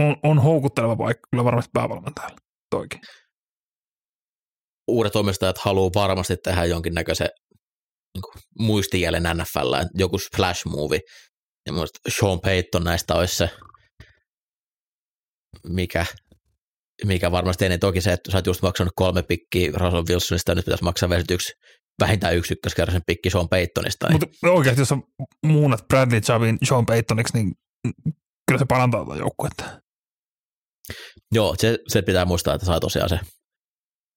on, on houkutteleva paikka kyllä varmasti päävalmentajalle, toikin. Uudet omistajat haluaa varmasti tehdä jonkinnäköisen niin muistijäljen NFL, joku splash movie. Ja Sean Payton näistä olisi se, mikä, mikä varmasti ennen toki se, että sä oot just maksanut kolme pikkiä Russell Wilsonista, ja nyt pitäisi maksaa vielä yksi, vähintään yksi ykköskerrosen pikki Sean Paytonista. Mutta oikeasti, jos sä muunnat Bradley Chubbin Sean Paytoniksi, niin kyllä se parantaa tätä joukkuetta. Joo, se, se, pitää muistaa, että saa tosiaan se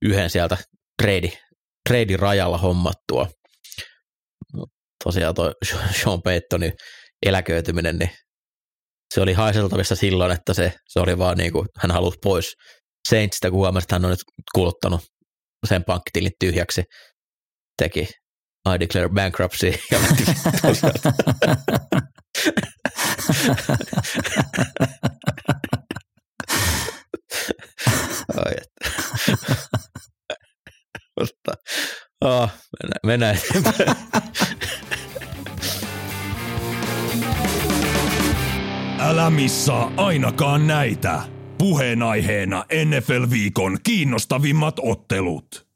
yhden sieltä trade, trade rajalla hommattua. Tosiaan tuo Sean Paytonin eläköityminen, niin se oli haiseltavissa silloin, että se, se oli vaan niin kuin, hän halusi pois Saintsista, kun huomasi, että hän on nyt kuluttanut sen pankkitilin tyhjäksi. Teki I declare bankruptcy ja. Ai että. Mutta, oh, mennään, mennään. Älä missaa ainakaan näitä. Puheenaiheena NFL-viikon kiinnostavimmat ottelut.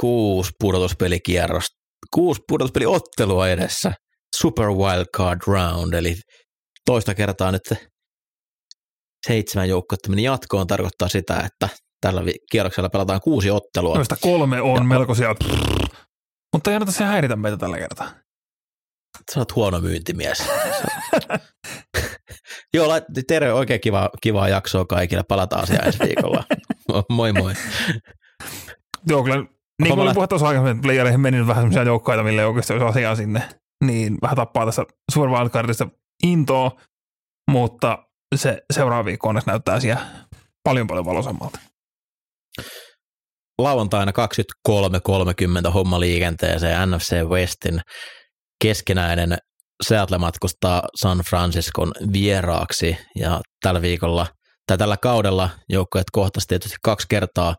Kuusi pudotuspelikierrosta, kuusi pudotuspeliottelua edessä. Super Wild Card Round, eli toista kertaa nyt seitsemän joukkuetta meni jatkoon, tarkoittaa sitä, että tällä kierroksella pelataan kuusi ottelua. Joista kolme on Ja- melkoisia. Mutta ei anneta se häiritä meitä tällä kertaa. Sä oot huono myyntimies. Joo, terve, oikein kiva, kivaa jaksoa kaikille. Palataan asiaan ensi viikolla. Moi moi. Joo, kyllä Niin kuin oli puhetta tuossa aikaisemmin, että playereihin meni vähän sellaisia joukkoita, millä ei oikeasti olisi asiaa sinne, niin vähän tappaa tässä Super Wildcardista intoa, mutta se seuraava viikko onneksi näyttää siellä paljon paljon valoisammalta. Lauantaina 23.30 homma liikenteeseen NFC Westin keskenäinen Seattle matkustaa San Franciscon vieraaksi ja tällä viikolla tai tällä kaudella joukkueet kohtasivat tietysti kaksi kertaa.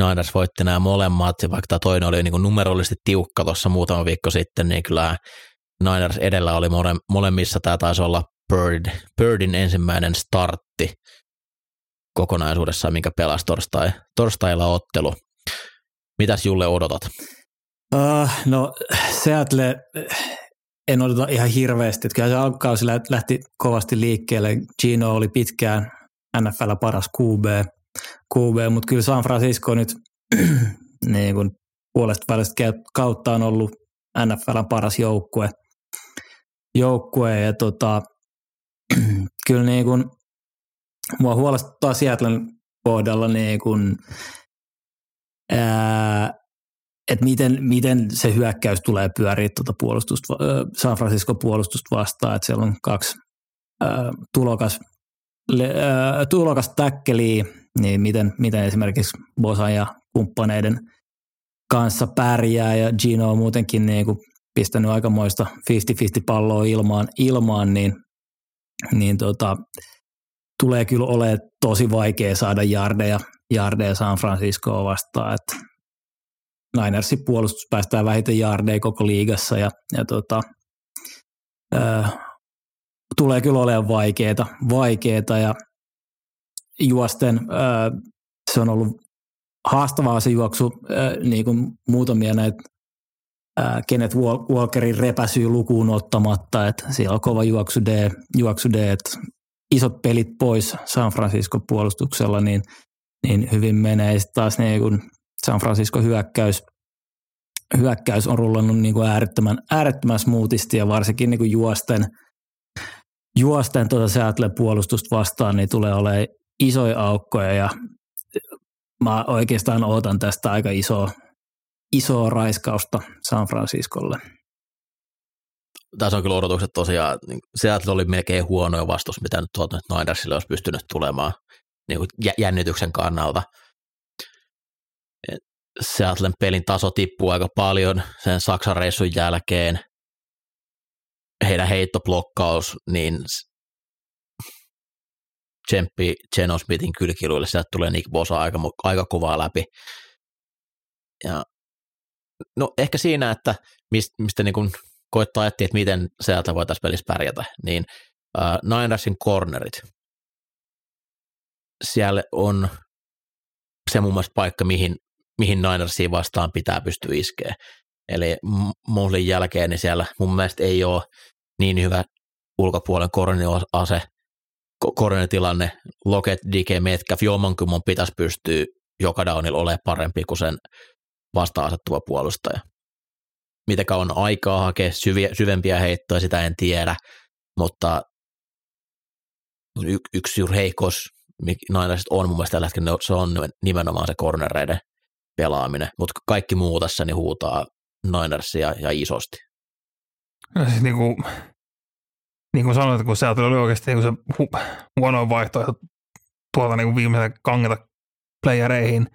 Niners voitti nämä molemmat ja vaikka tämä toinen oli niin kuin numerollisesti tiukka tuossa muutama viikko sitten, niin kyllä Niners edellä oli mole, molemmissa. Tämä taisi olla Bird, Birdin ensimmäinen startti kokonaisuudessaan, minkä pelasi torstai, torstailla ottelu. Mitäs Julle odotat? Uh, no Seattle en odota ihan hirveästi. Että kyllä se alkukausi lähti kovasti liikkeelle. Gino oli pitkään NFL paras QB, QB mutta kyllä San Francisco nyt niin kuin puolesta välistä kautta on ollut NFL paras joukkue. joukkue ja tota, kyllä niin kuin, mua huolestuttaa Seattlen kohdalla niin kuin, ää, että miten, miten se hyökkäys tulee pyöriä tuota puolustusta, San Francisco puolustusta vastaan, että siellä on kaksi ää, tulokas, ää, tulokas täkkeliä, niin miten, miten esimerkiksi Bosan ja kumppaneiden kanssa pärjää ja Gino on muutenkin niin kuin pistänyt aikamoista 50-50 palloa ilmaan, ilmaan niin, niin tota, tulee kyllä olemaan tosi vaikea saada jardeja, jardeja San Franciscoa vastaan, että Ninersin puolustus päästää vähiten jardeja koko liigassa ja, ja tota, ää, tulee kyllä olemaan vaikeita, vaikeita ja juosten ää, se on ollut haastavaa se juoksu, ää, niin kuin muutamia näitä ää, Kenneth Walkerin repäsyy lukuun ottamatta, että siellä on kova juoksu D, juoksu D että isot pelit pois San Francisco puolustuksella, niin, niin hyvin menee. Sitten taas niin kun San Francisco hyökkäys, hyökkäys on rullannut niin kuin äärettömän, äärettömän smoothisti ja varsinkin niin kuin juosten, juosten tuota Seattle puolustusta vastaan, niin tulee olemaan isoja aukkoja ja mä oikeastaan odotan tästä aika isoa, isoa raiskausta San Franciscolle. Tässä on kyllä odotukset tosiaan, niin Seattle oli melkein huonoja vastus, mitä nyt tuolta Ninersille olisi pystynyt tulemaan niin kuin jännityksen kannalta – Seattlen pelin taso tippuu aika paljon sen Saksan reissun jälkeen. Heidän heittoblokkaus, niin tsemppi Geno Smithin kylkiluille, sieltä tulee Nick Bosa aika, aika kovaa läpi. Ja, no ehkä siinä, että mistä, mistä niin kuin koittaa etsiä, että miten Seattle voi tässä pelissä pärjätä, niin äh, Ninersin cornerit. Siellä on se muun muassa paikka, mihin mihin Ninersiin vastaan pitää pystyä iskeä. Eli Moslin jälkeen niin siellä mun mielestä ei ole niin hyvä ulkopuolen koroniase, koronitilanne, Loket, DK, Metcalf, jommankumman pitäisi pystyä joka downilla olemaan parempi kuin sen vasta-asettuva puolustaja. Mitä on aikaa hakea syviä, syvempiä heittoja, sitä en tiedä, mutta y- yksi juuri Ninersit on mun mielestä tällä hetkellä, se on nimenomaan se cornereiden pelaaminen, mutta kaikki muu tässä niin huutaa Ninersia ja isosti. No siis niin kuin, niin kuin sanoit, kun sieltä oli oikeasti niin se hu- huono vaihtoehto tuolta niin kuin viimeisen kangeta playereihin,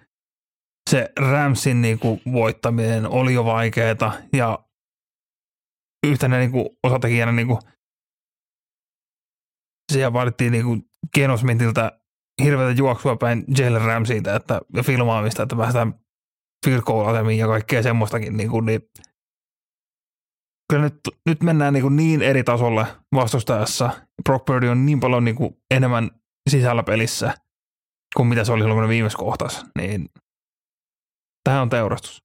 se Ramsin niin kuin voittaminen oli jo vaikeaa ja yhtenä niin kuin osatekijänä niin kuin, siellä vaadittiin niin kuin Genosmintiltä hirveätä juoksua päin Jalen Ramsilta että, ja filmaamista, että päästään field goal ja kaikkea semmoistakin, niin, kuin, niin kyllä nyt, nyt mennään niin, kuin niin eri tasolle vastustajassa. Brock Purdy on niin paljon niin kuin enemmän sisällä pelissä kuin mitä se oli silloin, viimeisessä kohtassa. Niin tähän on teurastus.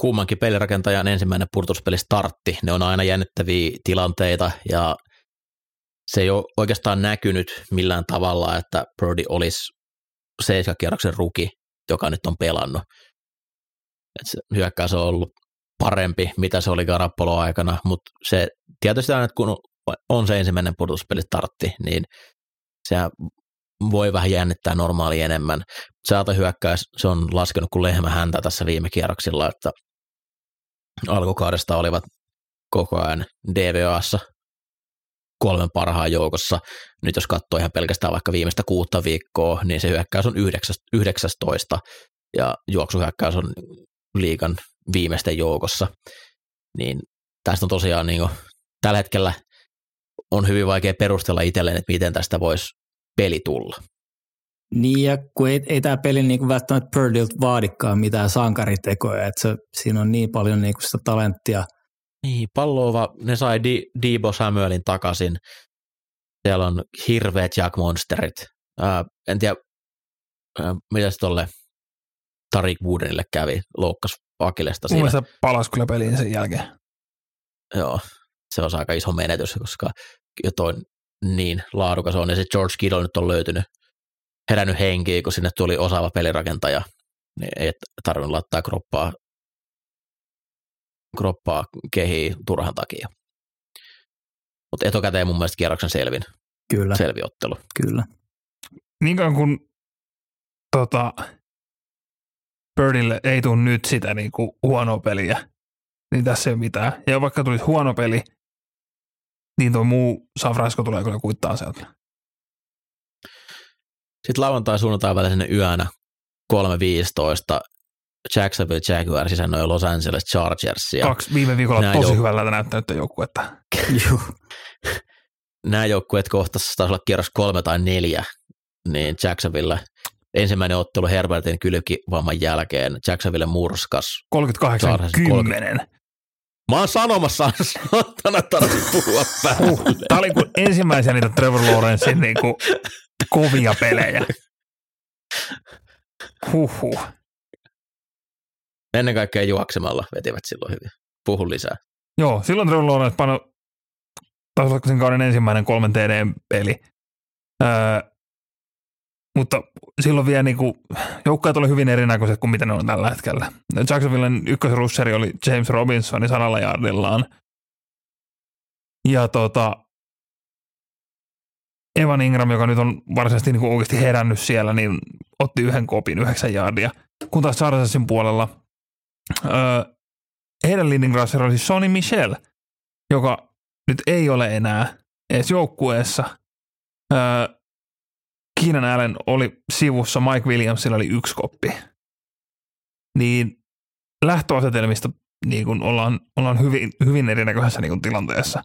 Kummankin pelirakentajan ensimmäinen purtuspeli startti. Ne on aina jännittäviä tilanteita ja se ei ole oikeastaan näkynyt millään tavalla, että Purdy olisi seiskakierroksen ruki joka nyt on pelannut. Et se hyökkäys on ollut parempi, mitä se oli Garappolo aikana, mutta se tietysti aina, kun on se ensimmäinen pudotuspeli tartti, niin se voi vähän jännittää normaali enemmän. Säätä hyökkäys, se on laskenut kuin lehmä häntä tässä viime kierroksilla, että alkukaudesta olivat koko ajan DVAssa kolmen parhaan joukossa. Nyt jos katsoo ihan pelkästään vaikka viimeistä kuutta viikkoa, niin se hyökkäys on 19 ja juoksuhyökkäys on liikan viimeisten joukossa. Niin tästä on tosiaan niin kuin, tällä hetkellä on hyvin vaikea perustella itselleen, että miten tästä voisi peli tulla. Niin ja kun ei, ei tämä peli niin kuin välttämättä Purdilt vaadikaan mitään sankaritekoja, että se, siinä on niin paljon niin kuin sitä talenttia. Niin, palloova, ne sai Di, Debo Samuelin takaisin. Siellä on hirveät Jack Monsterit. Ää, en tiedä, ää, mitä se tolle Tarik Woodenille kävi, loukkas Akilesta siinä. Mun palasi kyllä peliin sen jälkeen. Joo, se on aika iso menetys, koska jo toi niin laadukas on, ja se George Kittle nyt on löytynyt, herännyt henkiin, kun sinne tuli osaava pelirakentaja, niin ei tarvinnut laittaa kroppaa, kroppaa kehiin turhan takia. Mutta etukäteen mun mielestä kierroksen selvin. Kyllä. Selvi ottelu. Kyllä. Niin kauan kun tota, Birdille ei tule nyt sitä niin kuin huonoa peliä, niin tässä ei ole mitään. Ja vaikka tulisi huono peli, niin tuo muu San Francisco tulee kyllä kuittaa sieltä. Sitten lauantai suunnataan välisenä yönä 3.15 Jacksonville Jaguars sisännöi Los Angeles Chargersia. Kaksi viime viikolla tosi jouk- hyvältä näyttänyt joukkuetta. Nämä joukkueet kohtasivat taisi olla kierros kolme tai neljä, niin Jacksonville ensimmäinen ottelu Herbertin kylkivamman jälkeen Jacksonville murskas. 38-10. Mä oon sanomassa, saatana tarvitse puhua päälle. Uh, tää oli kuin ensimmäisiä niitä Trevor Lawrencein niinku kovia pelejä. Huhhuh. Ennen kaikkea juoksemalla vetivät silloin hyvin. Puhu lisää. Joo, silloin Trevor Lawrence pano, taisi olla sen kauden ensimmäinen kolmen TD-peli. Öö, mutta silloin vielä niin kuin, joukkueet oli hyvin erinäköiset kuin mitä ne on tällä hetkellä. Jacksonvillen ykkösrusseri oli James Robinson sanalla jardillaan. Ja tota, Evan Ingram, joka nyt on varsinaisesti niin kuin oikeasti herännyt siellä, niin otti yhden kopin, yhdeksän jardia. Kun taas Chargersin puolella heidän leading rusher oli Sonny Michel, joka nyt ei ole enää edes joukkueessa. Keenan Allen oli sivussa, Mike Williamsilla oli yksi koppi. Niin lähtöasetelmista niin kun ollaan, ollaan hyvin, hyvin erinäköisessä niin tilanteessa.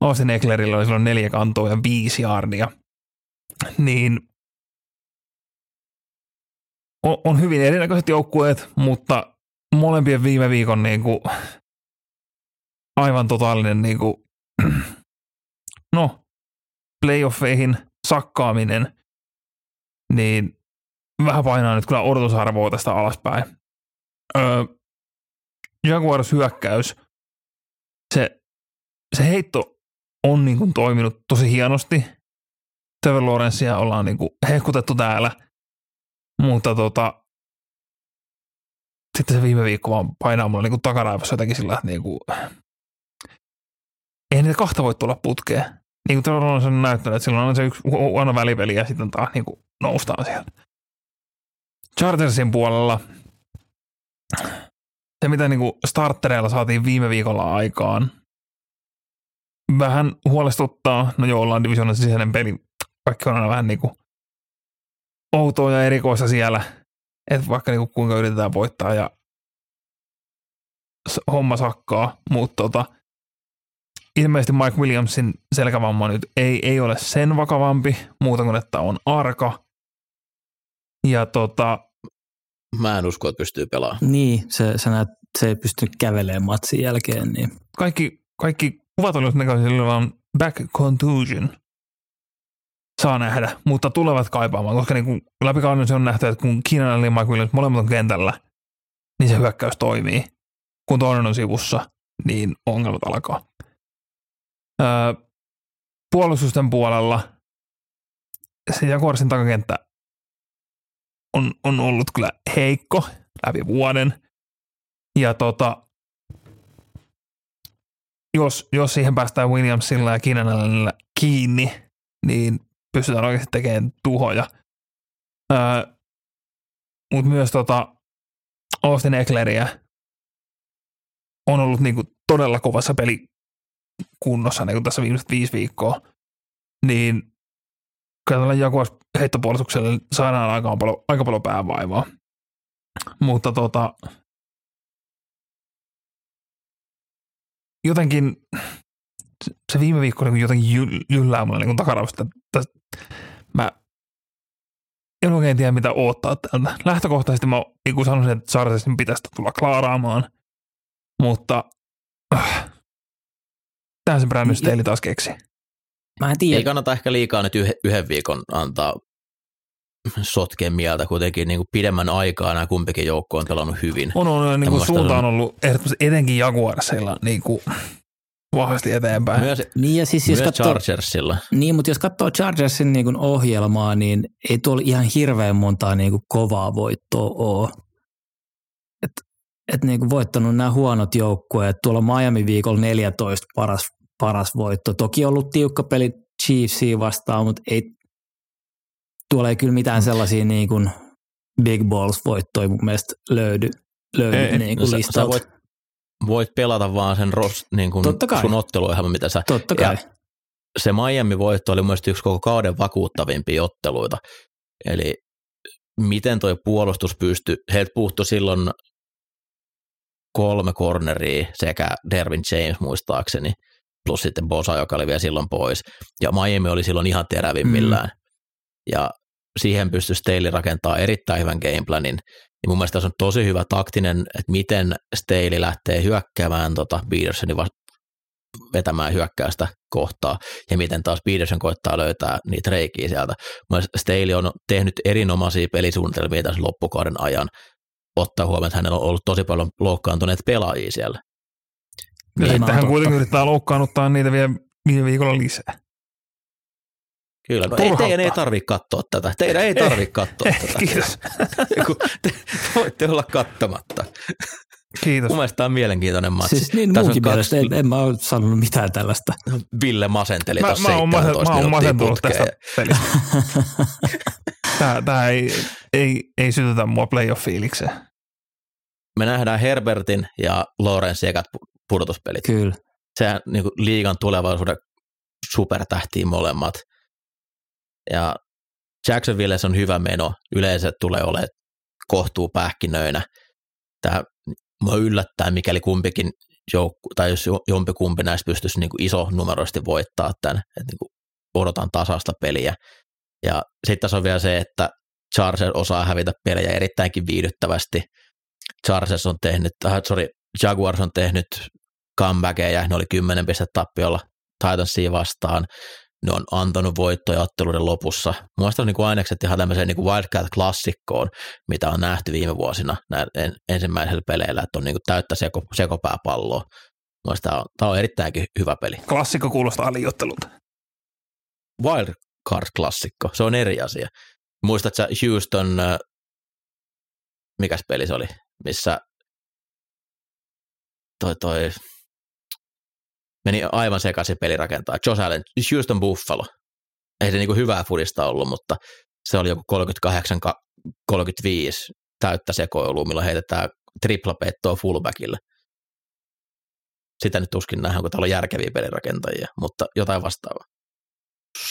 Austin Ecklerillä oli silloin neljä kantoa ja viisi jaardia. Niin on, on hyvin erinäköiset joukkueet, mutta molempien viime viikon niin kuin, aivan totaalinen niin kuin, no, playoffeihin sakkaaminen niin vähän painaa nyt kyllä odotusarvoa tästä alaspäin. Öö, Jaguars hyökkäys, se, se heitto on niin kuin toiminut tosi hienosti. Trevor Lawrencea ollaan niin kuin hehkutettu täällä, mutta tota, sitten se viime viikko vaan painaa mulle niin takaraivossa jotenkin sillä, että niin kuin, ei niitä kahta voi tulla putkeen. Niin kuin on näyttänyt, että silloin on se yksi huono välipeli ja sitten taas niin kuin noustaan sieltä. Chargersin puolella se, mitä niin kuin startereilla saatiin viime viikolla aikaan, vähän huolestuttaa. No joo, ollaan divisioonan sisäinen peli. Kaikki on aina vähän niin kuin outoa ja erikoista siellä. Että vaikka niin kuin kuinka yritetään voittaa ja homma sakkaa, mutta tota, ilmeisesti Mike Williamsin selkävamma nyt ei, ei ole sen vakavampi, muuta kuin että on arka. Ja tota, Mä en usko, että pystyy pelaamaan. Niin, se, se, näet, se ei pysty kävelemään matsin jälkeen. Niin. Kaikki, kaikki kuvat olivat näköisesti on back contusion. Saa nähdä, mutta tulevat kaipaamaan, koska niin läpi kauden se on nähty, että kun Keenan ja Mike Williams molemmat on kentällä, niin se hyökkäys toimii. Kun toinen on sivussa, niin ongelmat alkaa. Öö, puolustusten puolella se Jaguarsin takakenttä on, on ollut kyllä heikko läpi vuoden. Ja tota, jos, jos siihen päästään Williamsilla ja Keenanilla kiinni, niin pystytään oikeasti tekemään tuhoja. Öö, Mutta myös tota Austin Eckleria on ollut niinku todella kovassa pelikunnossa niin tässä viimeiset viisi viikkoa. Niin kyllä Jaguars heittopuolustukselle saadaan aika paljon, aika paljon päävaivaa. Mutta tota, jotenkin se viime viikko niin jotenkin jyllää mulle niin takarausta. Mä en oikein tiedä, mitä odottaa tältä. Lähtökohtaisesti mä niin sanoisin, että Sarsesin pitäisi tulla klaaraamaan, mutta äh, tähän se Brandon Staley taas keksi. Mä en tiedä. Ei kannata ehkä liikaa nyt yhden viikon antaa sotkeen mieltä kuitenkin niin kuin pidemmän aikaa nämä kumpikin joukko on pelannut hyvin. On, on, niin kuin suunta on ollut ehdottomasti etenkin Jaguarsilla niin kuin vahvasti eteenpäin. Myös, niin ja siis jos katsoo, Chargersilla. Niin, mutta jos katsoo Chargersin niin kuin ohjelmaa, niin ei tuolla ihan hirveän montaa niin kuin kovaa voittoa ole. Et, et niin kuin voittanut nämä huonot joukkueet. Tuolla Miami viikolla 14 paras, paras voitto. Toki ollut tiukka peli Chiefsia vastaan, mutta ei, tuolla ei kyllä mitään sellaisia niin kuin big balls voittoja mun mielestä löydy, löydy ei, niin kuin no listalta. Sä, sä voit, voit pelata vaan sen ros, niin kuin sun otteluohjelma, mitä sä... Totta kai. se Miami-voitto oli myös yksi koko kauden vakuuttavimpia otteluita. Eli miten toi puolustus pystyi, heiltä puuttu silloin kolme corneria sekä Dervin James muistaakseni, plus sitten Bosa, joka oli vielä silloin pois. Ja Miami oli silloin ihan terävimmillään. Mm. Ja siihen pystyi Staley rakentaa erittäin hyvän gameplanin. Ja mun mielestä tässä on tosi hyvä taktinen, että miten Staley lähtee hyökkäämään tota Petersonin vetämään hyökkäystä kohtaa, ja miten taas Peterson koittaa löytää niitä reikiä sieltä. Staley on tehnyt erinomaisia pelisuunnitelmia tässä loppukauden ajan, ottaa huomioon, että hänellä on ollut tosi paljon loukkaantuneet pelaajia siellä. Ja sitten hän kuitenkin yrittää loukkaannuttaa niitä vielä viime viikolla lisää. Kyllä, no ei, teidän ei tarvitse katsoa tätä. Teidän ei tarvitse katsoa tätä. Kiitos. te voitte olla katsomatta. Kiitos. Mun mielestä tämä on mielenkiintoinen matsi. Siis niin munkin kaksi... mielestä, en, en mä ole sanonut mitään tällaista. Ville masenteli mä, tuossa mä, oon, mä oon masentunut tästä pelistä. tämä, tämä ei, ei, ei sytytä mua playoff-fiilikseen. Me nähdään Herbertin ja Lorenz ekat pudotuspelit. Kyllä. Sehän niin liigan tulevaisuuden supertähtiin molemmat – ja Jacksonville on hyvä meno. Yleensä tulee olemaan kohtuu pähkinöinä. Tämä mua yllättää, mikäli kumpikin joukku, tai jos jompikumpi näistä pystyisi niin iso numeroisesti voittaa tämän, että niin odotan tasasta peliä. Ja sitten tässä on vielä se, että Chargers osaa hävitä pelejä erittäinkin viihdyttävästi. Chargers on tehnyt, äh, sorry, Jaguars on tehnyt comebackeja, ne oli 10 pistettä tappiolla Titansia vastaan ne on antanut voittoja otteluiden lopussa. Mielestäni on niin ainekset ihan tämmöiseen niin Wildcat-klassikkoon, mitä on nähty viime vuosina näin ensimmäisellä peleillä, että on niin kuin täyttä seko, sekopääpalloa. Mielestäni tämä on, tämä on erittäinkin hyvä peli. Klassikko kuulostaa aliottelulta. Wildcard-klassikko, se on eri asia. Muistatko Houston, äh, mikäs peli se oli, missä toi, toi meni aivan sekaisin pelirakentaa. Josh Allen, Houston Buffalo. Ei se niinku hyvää fudista ollut, mutta se oli joku 38-35 täyttä sekoilua, milloin heitetään triplapettoa fullbackille. Sitä nyt tuskin nähdään, kun täällä on järkeviä pelirakentajia, mutta jotain vastaavaa.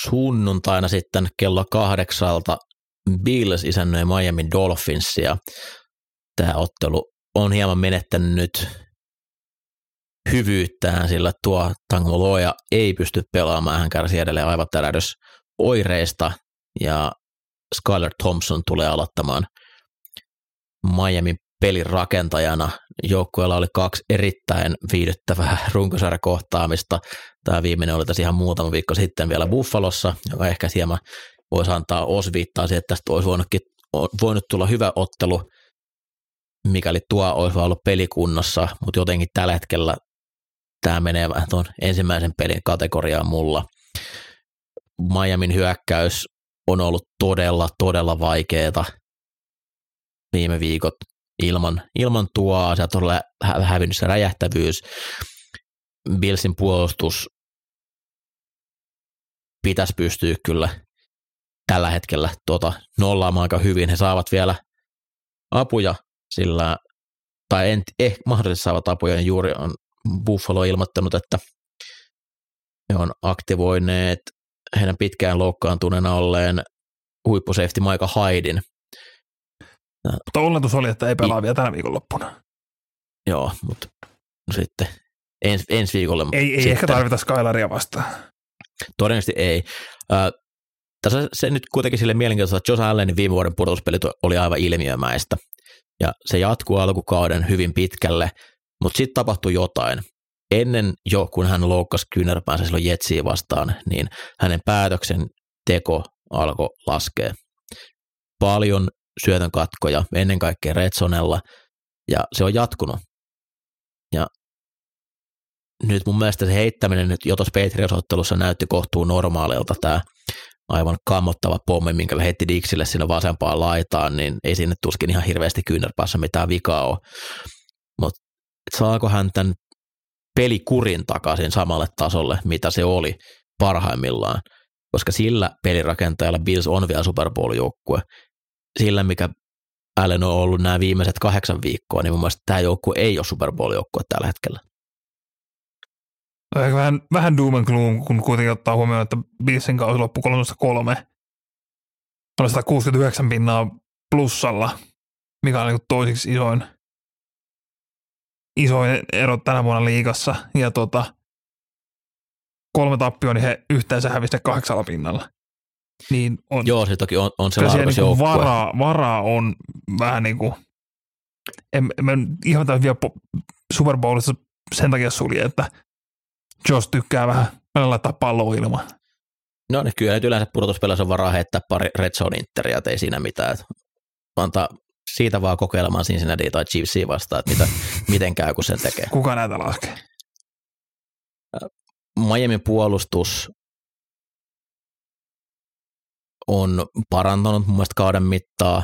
Sunnuntaina sitten kello kahdeksalta Bills isännöi Miami Dolphinsia. Tämä ottelu on hieman menettänyt hyvyyttään, sillä tuo Tango Loja ei pysty pelaamaan, hän kärsii edelleen aivotärähdys oireista ja Skyler Thompson tulee aloittamaan Miami pelin rakentajana. Joukkueella oli kaksi erittäin viihdyttävää runkosarjakohtaamista. Tämä viimeinen oli tässä ihan muutama viikko sitten vielä Buffalossa, joka ehkä hieman voisi antaa osviittaa siihen, että tästä olisi voinutkin, voinut tulla hyvä ottelu, mikäli tuo olisi ollut pelikunnossa, mutta jotenkin tällä hetkellä tämä menee vähän tuon ensimmäisen pelin kategoriaan mulla. Miamin hyökkäys on ollut todella, todella vaikeeta viime viikot ilman, ilman tuo sieltä on hävinnyt se räjähtävyys. Billsin puolustus pitäisi pystyä kyllä tällä hetkellä tuota nollaamaan aika hyvin. He saavat vielä apuja, sillä, tai en, eh, mahdollisesti saavat apuja, niin juuri on Buffalo ilmoittanut, että he on aktivoineet heidän pitkään loukkaantuneena olleen huippusafety Maika Haidin. Mutta oletus oli, että ei pelaa I, vielä tänä viikonloppuna. Joo, mutta sitten ens, ensi viikolle. Ei, ei sitten, ehkä tarvita Skylaria vastaan. Todennäköisesti ei. Äh, tässä se nyt kuitenkin sille mielenkiintoista, että Josh Allenin viime vuoden pudotuspelit oli aivan ilmiömäistä. Ja se jatkuu alkukauden hyvin pitkälle, mutta sitten tapahtui jotain. Ennen jo, kun hän loukkasi kyynärpäänsä silloin Jetsiä vastaan, niin hänen päätöksen teko alkoi laskea. Paljon syötön katkoja, ennen kaikkea Redsonella, ja se on jatkunut. Ja nyt mun mielestä se heittäminen nyt jo tuossa Patriots-ottelussa näytti kohtuu normaalilta tämä aivan kammottava pommi, minkä heitti Dixille sinne vasempaan laitaan, niin ei sinne tuskin ihan hirveästi kyynärpäässä mitään vikaa ole. Mutta saako hän tämän pelikurin takaisin samalle tasolle, mitä se oli parhaimmillaan, koska sillä pelirakentajalla Bills on vielä Super Bowl-joukkue. Sillä, mikä Allen on ollut nämä viimeiset kahdeksan viikkoa, niin mun mielestä tämä joukkue ei ole Super Bowl-joukkue tällä hetkellä. Ehkä vähän, vähän doom and gloom, kun kuitenkin ottaa huomioon, että Billsin kausi loppui 303. Oli 169 pinnaa plussalla, mikä on niin toisiksi isoin, isoin ero tänä vuonna liigassa. Ja tota, kolme tappioa, niin he yhteensä hävisivät kahdeksalla pinnalla. Niin on, Joo, se toki on, on se laadukas niin varaa, varaa on vähän niin kuin, en, en ihan täysin vielä Super Bowlissa sen takia sulje, että Josh tykkää vähän laittaa palloa ilmaan. No niin, kyllä nyt yleensä pudotuspelissä on varaa heittää pari red zone interia, ei siinä mitään. Antaa siitä vaan kokeilemaan Cincinnati tai Chiefsia vastaan, että mitä, miten käy, kun sen tekee. Kuka näitä laskee? Miami puolustus on parantanut mun mielestä kauden mittaa.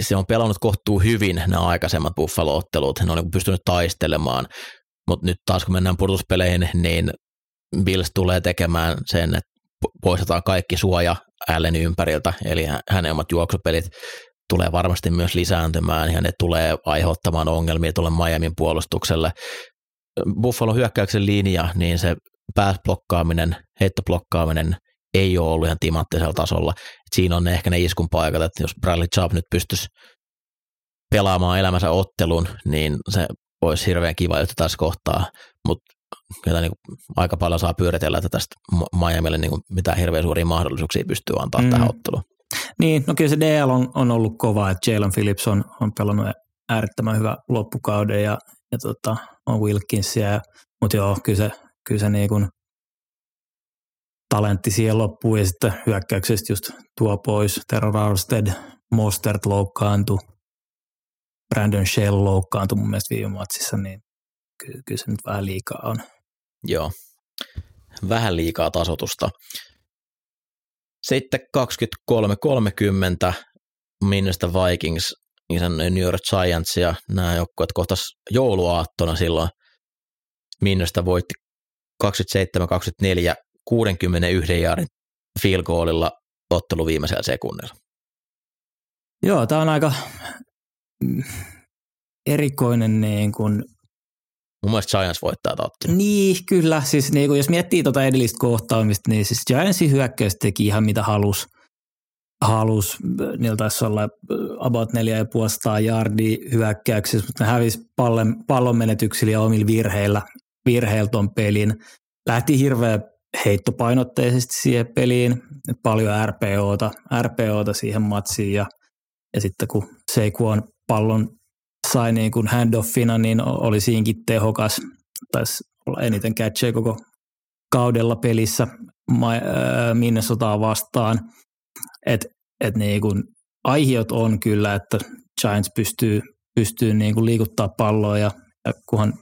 Se on pelannut kohtuu hyvin nämä aikaisemmat Buffalo-ottelut. Ne on niin pystynyt taistelemaan, mutta nyt taas kun mennään pudotuspeleihin, niin Bills tulee tekemään sen, että poistetaan kaikki suoja Allen ympäriltä, eli hänen omat juoksupelit tulee varmasti myös lisääntymään ja ne tulee aiheuttamaan ongelmia tuolle Miamin puolustukselle. Buffalo hyökkäyksen linja, niin se pääsblokkaaminen, heittoblokkaaminen ei ole ollut ihan timanttisella tasolla. Siinä on ne ehkä ne iskun paikat, että jos Bradley Chubb nyt pystyisi pelaamaan elämänsä ottelun, niin se olisi hirveän kiva juttu tässä kohtaa, mutta kyllä niin aika paljon saa pyöritellä, että tästä Miamille niin mitään hirveän suuria mahdollisuuksia pystyy antaa mm. tähän otteluun. Niin, no kyllä se DL on, on ollut kova, että Jalen Phillips on, on pelannut äärettömän hyvä loppukauden ja, ja tota, on Wilkinsia, mutta joo, kyllä se, kyllä se niin kuin talentti siihen loppuun ja sitten hyökkäyksestä just tuo pois. Terror Arstead, Mostert loukkaantui, Brandon Shell loukkaantui mun mielestä viime matsissa, niin kyllä, kyllä se nyt vähän liikaa on. Joo, vähän liikaa tasotusta. Sitten 23-30 Minnesota Vikings, niin New York Giants ja nämä joukkueet kohtas jouluaattona silloin. Minnesota voitti 27-24 61 jaarin field goalilla ottelu viimeisellä sekunnilla. Joo, tämä on aika erikoinen niin kuin Mun mielestä Giants voittaa totti. Niin, kyllä. Siis niin kuin jos miettii tuota edellistä kohtaamista, niin siis Giantsin hyökkäys teki ihan mitä halus. Halus, niillä taisi olla about 4,5 jardia hyökkäyksessä, mutta ne hävisi pallon, pallon menetyksillä ja omilla virheillä, virheillä ton pelin. Lähti hirveän heittopainotteisesti siihen peliin, paljon RPOta, RPOta siihen matsiin ja, ja sitten kun Seikuon pallon sai niin kuin handoffina, niin oli siinkin tehokas. Taisi olla eniten catcheja koko kaudella pelissä Minnesotaa vastaan. Et, et niin kuin aihiot on kyllä, että Giants pystyy, pystyy niin kuin liikuttaa palloa ja, ja kunhan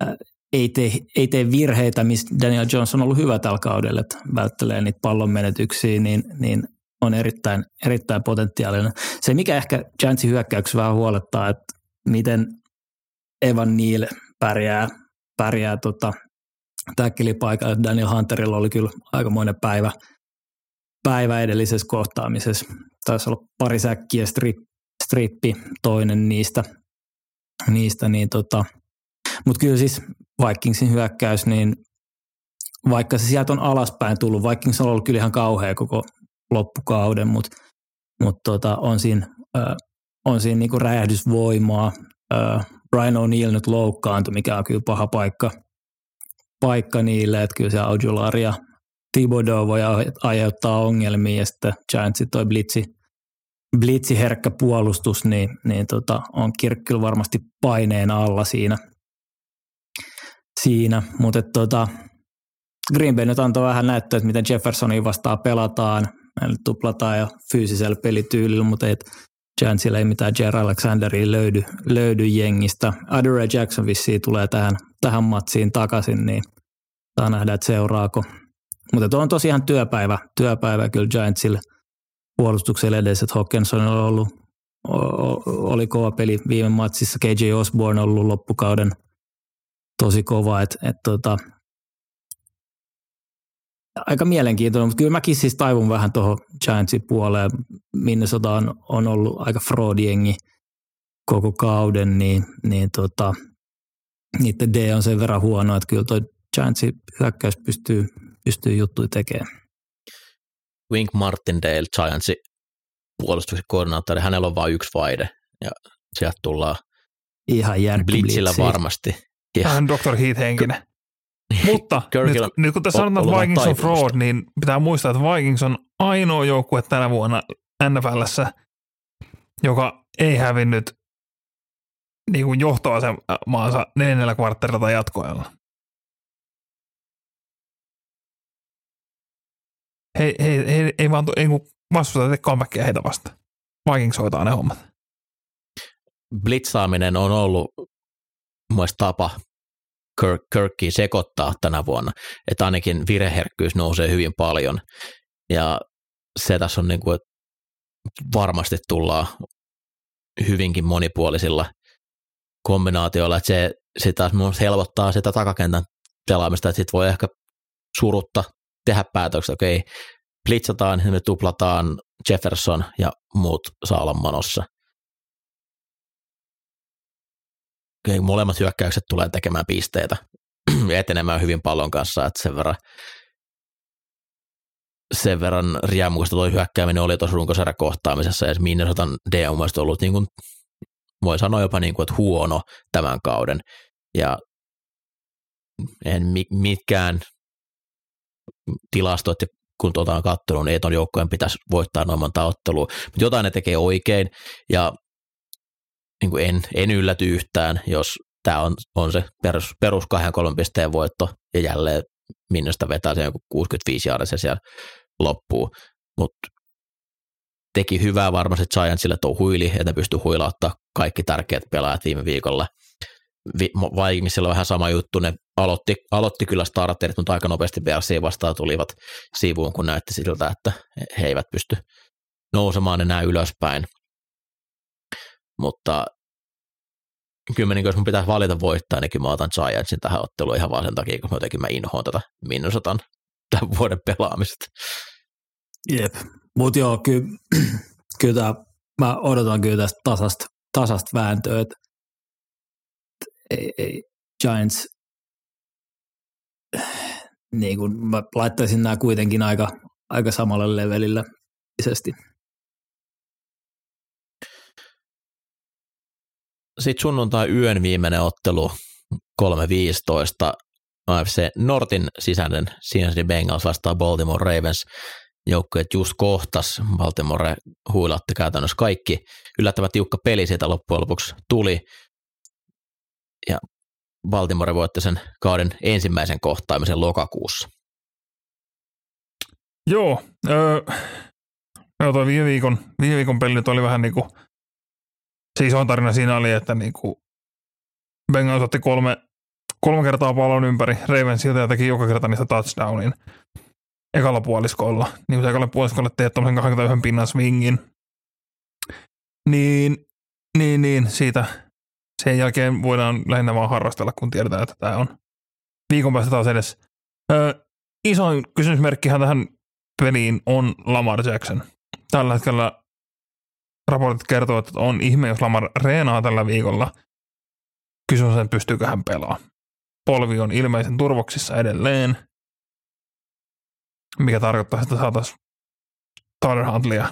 ää, ei tee, ei tee virheitä, missä Daniel Jones on ollut hyvä tällä kaudella, että välttelee niitä pallon menetyksiä, niin, niin on erittäin, erittäin potentiaalinen. Se, mikä ehkä Giantsin hyökkäyksessä vähän huolettaa, että miten Evan Neal pärjää, pärjää tota täkkelipaikalle. Daniel Hunterilla oli kyllä aikamoinen päivä, päivä edellisessä kohtaamisessa. Taisi olla pari säkkiä strip, strippi, toinen niistä. niistä niin tota. Mutta kyllä siis Vikingsin hyökkäys, niin vaikka se sieltä on alaspäin tullut, Vikings on ollut kyllä ihan kauhea koko loppukauden, mutta mut tota, on siinä, äh, on siinä niinku räjähdysvoimaa. Äh, Brian O'Neill nyt loukkaantui, mikä on kyllä paha paikka, paikka niille, että kyllä se Audularia ja Thibodeau voi aiheuttaa ongelmia ja sitten Giantsin toi blitzi, blitziherkkä puolustus, niin, niin tota, on Kirk varmasti paineen alla siinä. siinä. Mutta tota, Green Bay nyt antoi vähän näyttöä, että miten Jeffersonin vastaan pelataan. Meillä tuplataan ja fyysisellä pelityylillä, mutta et Giantsilla ei mitään Jer Alexanderia löydy, löydy jengistä. Adore Jackson vissiin tulee tähän, tähän matsiin takaisin, niin saa nähdä, että seuraako. Mutta on tosiaan työpäivä, työpäivä kyllä Giantsille puolustukselle edes, että Hawkinson on ollut, oli kova peli viime matsissa. KJ Osborne on ollut loppukauden tosi kova, että et tota, aika mielenkiintoinen, mutta kyllä mäkin siis taivun vähän tuohon Giantsin puoleen. Minnesota on, on ollut aika fraud-jengi koko kauden, niin, niin tota, niiden D on sen verran huono, että kyllä tuo Giantsin hyökkäys pystyy, pystyy juttuja tekemään. Wink Martindale, Giantsin puolustuksen koordinaattori, hänellä on vain yksi vaide ja sieltä tullaan ihan Blitzillä varmasti. Ja, Hän on Dr. Heath henkinen. Mutta nyt, nyt kun tässä sanotaan, että Vikings on fraud, niin pitää muistaa, että Vikings on ainoa joukkue tänä vuonna NFLssä, joka ei hävinnyt niin kuin johtoasemaansa neljännellä kvartterilla tai jatkoajalla. Hei, hei, hei, ei vaan ei vastusta tee comebackia heitä vasta. Vikings hoitaa ne hommat. Blitzaaminen on ollut mun tapa Kirk, Kirkkiin sekoittaa tänä vuonna, että ainakin vireherkkyys nousee hyvin paljon. Ja se tässä on niin kuin, että varmasti tullaan hyvinkin monipuolisilla kombinaatioilla, että se, se taas helpottaa sitä takakentän pelaamista, että sit voi ehkä surutta tehdä päätöksiä, okei, blitzataan, me tuplataan Jefferson ja muut saa olla manossa. Molemmat hyökkäykset tulee tekemään pisteitä etenemään hyvin paljon kanssa, että sen verran, sen verran riemuista tuo hyökkääminen oli tuossa runkosarja kohtaamisessa ja Minnesotan D on mielestäni ollut niin kuin, voi sanoa jopa niin kuin, että huono tämän kauden. Ja en mitkään tilastot kun tuota on katsonut, niin ei tuon joukkojen pitäisi voittaa noin monta ottelua, mutta jotain ne tekee oikein ja niin kuin en, en ylläty yhtään, jos tämä on, on se perus, perus kahden kolmen pisteen voitto ja jälleen Minnosta vetää se joku 65 jaarissa siellä loppuu. Mutta teki hyvää varmasti Giantsille tuo huili, että pystyi huilauttaa kaikki tärkeät pelaajat viime viikolla. Vikingsilla on vähän sama juttu, ne aloitti, aloitti kyllä starterit, mutta aika nopeasti Bearsiin vastaan tulivat sivuun, kun näytti siltä, että he eivät pysty nousemaan enää ylöspäin mutta kyllä niin, jos mun pitäisi valita voittaa, niin kyllä mä otan Giantsin tähän otteluun ihan vaan sen takia, kun jotenkin mä inhoon tätä Minnesotan tämän vuoden pelaamista. Jep, mutta joo, kyllä, kyllä tää, mä odotan kyllä tästä tasasta, tasasta vääntöä, että ei, ei, Giants, niin kuin mä laittaisin nämä kuitenkin aika, aika samalle levelillä Sitten sunnuntai yön viimeinen ottelu 3.15 AFC Nortin sisäinen Cincinnati Bengals vastaa Baltimore Ravens. Joukkueet just kohtas, Baltimore huilatti käytännössä kaikki. Yllättävän tiukka peli siitä loppujen lopuksi tuli. Ja Baltimore voitti sen kauden ensimmäisen kohtaamisen lokakuussa. Joo, öö, joo toi viime viikon, viime viikon peli nyt oli vähän niin kuin se iso tarina siinä oli, että kuin Bengals otti kolme, kolme kertaa pallon ympäri Ravensilta ja teki joka kerta niistä touchdownin ekalla puoliskolla. Niin kuin ekalla puoliskolla teet tuollaisen 21 pinnan swingin. Niin, niin, niin, siitä sen jälkeen voidaan lähinnä vaan harrastella, kun tiedetään, että tämä on viikon päästä taas edes. Ö, isoin kysymysmerkkihän tähän peliin on Lamar Jackson. Tällä hetkellä raportit kertovat, että on ihme, jos Lamar reenaa tällä viikolla. Kysymys on, pystyykö hän pelaamaan. Polvi on ilmeisen turvoksissa edelleen, mikä tarkoittaa, että saataisiin Tyler Huntleyä.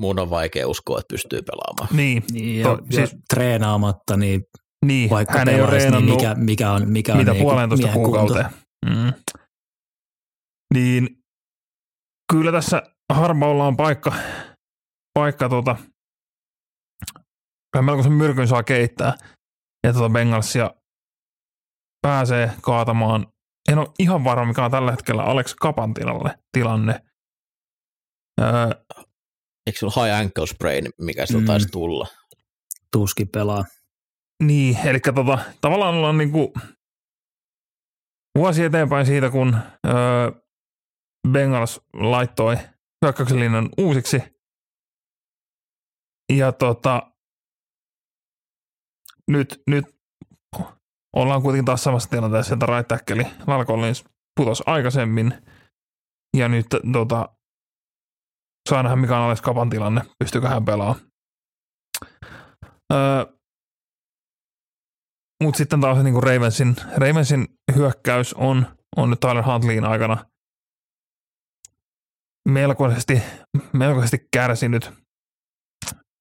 Mun on vaikea uskoa, että pystyy pelaamaan. Niin. niin ja, to, siis, treenaamatta, niin, niin vaikka hän ei ole niin mikä, mikä on, mikä mitä on puolentoista kuukauteen. Mm. Niin kyllä tässä Harbaulla on paikka, paikka tuota, melkoisen myrkyn saa keittää. Ja tuota Bengalsia pääsee kaatamaan. En ole ihan varma, mikä on tällä hetkellä Alex Kapan tilalle, tilanne. Öö, Eikö sulla high ankle sprain, mikä sillä mm. taisi tulla? Tuski pelaa. Niin, eli tota, tavallaan ollaan niinku vuosi eteenpäin siitä, kun öö, Bengals laittoi hyökkäyksen uusiksi. Ja tota, nyt, nyt ollaan kuitenkin taas samassa tilanteessa, että right tackle Lal Collins putosi aikaisemmin. Ja nyt tota, saa nähdä, mikä on Alex Kapan tilanne, pystyykö hän pelaamaan. Öö, Mutta sitten taas niin kuin Ravensin, Ravensin hyökkäys on, on nyt Tyler Huntleyin aikana melkoisesti, melkoisesti kärsinyt,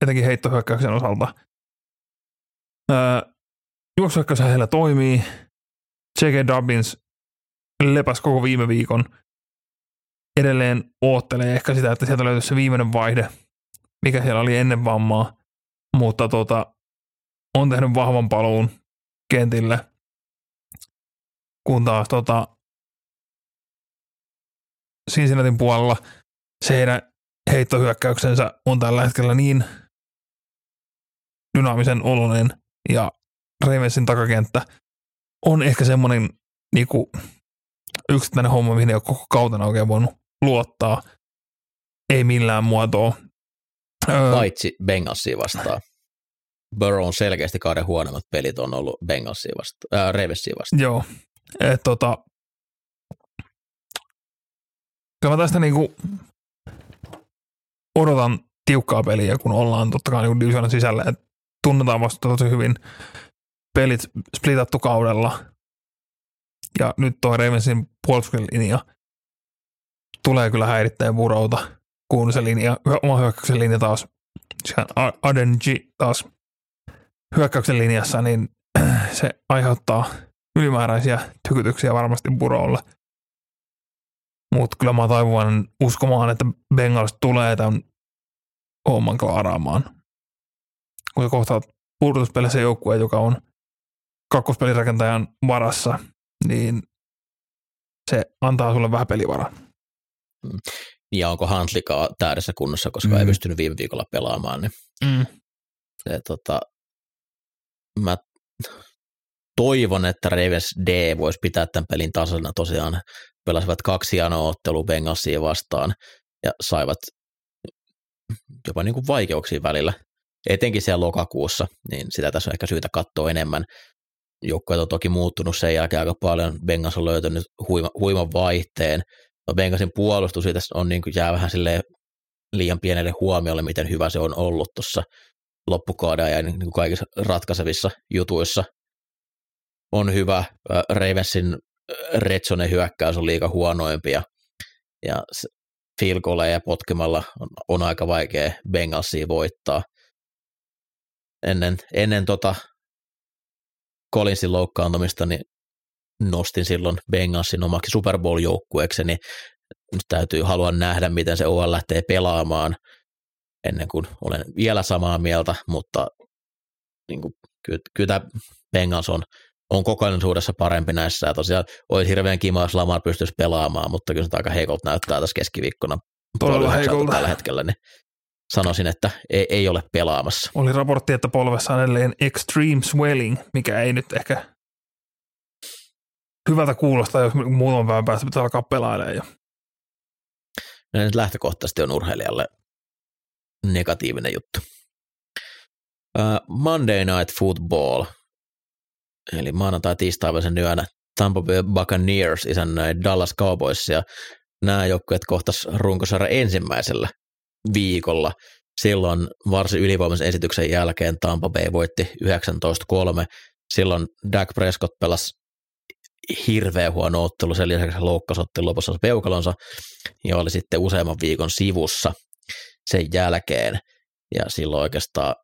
etenkin heittohyökkäyksen osalta. Öö, juoksuhyökkäys heillä toimii. J.K. Dobbins lepäs koko viime viikon. Edelleen oottelee ehkä sitä, että sieltä löytyisi se viimeinen vaihde, mikä siellä oli ennen vammaa. Mutta tota, on tehnyt vahvan paluun kentille. Kun taas tota, Cincinnatin puolella se heidän heittohyökkäyksensä on tällä hetkellä niin dynaamisen oloinen ja Ravensin takakenttä on ehkä semmoinen niinku, yksittäinen homma, mihin ei ole koko kautena oikein voinut luottaa. Ei millään muotoa. Öö, Paitsi Bengalsia vastaan. Burrow on selkeästi kauden huonommat pelit on ollut Bengalsia vastaan, äh, Ravensia vastaan. Joo. Et, tota, kyllä mä tästä niinku odotan tiukkaa peliä, kun ollaan totta kai niin divisionan sisällä, että tunnetaan vasta tosi hyvin pelit splitattu kaudella. Ja nyt tuo Ravensin puolustuksen linja tulee kyllä häirittäen Burrowta, kun se linja, oma hyökkäyksen linja taas, Adenji taas hyökkäyksen linjassa, niin se aiheuttaa ylimääräisiä tykytyksiä varmasti Burrowlle. Mutta kyllä mä taivuan uskomaan, että Bengals tulee tämän homman klaaraamaan. Kun sä kohtaat pudotuspelissä joukkue, joka on kakkospelirakentajan varassa, niin se antaa sulle vähän pelivaraa. Mm. Ja onko Huntlika täydessä kunnossa, koska mm. ei pystynyt viime viikolla pelaamaan, niin mm. se, tota, mä toivon, että Ravens D voisi pitää tämän pelin tasana tosiaan pelasivat kaksi hienoa ottelua Bengalsia vastaan ja saivat jopa niin kuin vaikeuksia välillä, etenkin siellä lokakuussa, niin sitä tässä on ehkä syytä katsoa enemmän. Joukkueet on toki muuttunut sen jälkeen aika paljon, Bengals on löytänyt huima, huiman vaihteen, no Bengalsin puolustus siitä on niin kuin jää vähän liian pienelle huomiolle, miten hyvä se on ollut tuossa loppukauden ja niin kuin kaikissa ratkaisevissa jutuissa. On hyvä. Ravensin Retsonen hyökkäys on liika huonoimpia ja field goaleja potkimalla on, on aika vaikea Bengalsia voittaa. Ennen, ennen tota Collinsin loukkaantumista niin nostin silloin Bengalsin omaksi Super Bowl-joukkueeksi, niin nyt täytyy halua nähdä, miten se OL lähtee pelaamaan ennen kuin olen vielä samaa mieltä, mutta niin kuin, kyllä, kyllä Bengals on on kokonaisuudessa parempi näissä. Ja tosiaan olisi hirveän kiva, jos Lamar pystyisi pelaamaan, mutta kyllä se aika heikolta näyttää tässä keskiviikkona. Todella heikolta. Tällä hetkellä, niin sanoisin, että ei, ei ole pelaamassa. Oli raportti, että polvessa on edelleen extreme swelling, mikä ei nyt ehkä hyvältä kuulosta, jos muutaman päivän päästä pitää alkaa pelailemaan jo. No, nyt lähtökohtaisesti on urheilijalle negatiivinen juttu. Uh, Monday Night Football – eli maanantai tiistai yönä Tampa Bay Buccaneers isännöi Dallas Cowboys ja nämä joukkueet kohtas runkosarja ensimmäisellä viikolla. Silloin varsin ylivoimaisen esityksen jälkeen Tampa Bay voitti 19-3. Silloin Dak Prescott pelasi hirveän huono ottelu, sen lisäksi loukkasottelu lopussa peukalonsa ja oli sitten useamman viikon sivussa sen jälkeen. Ja silloin oikeastaan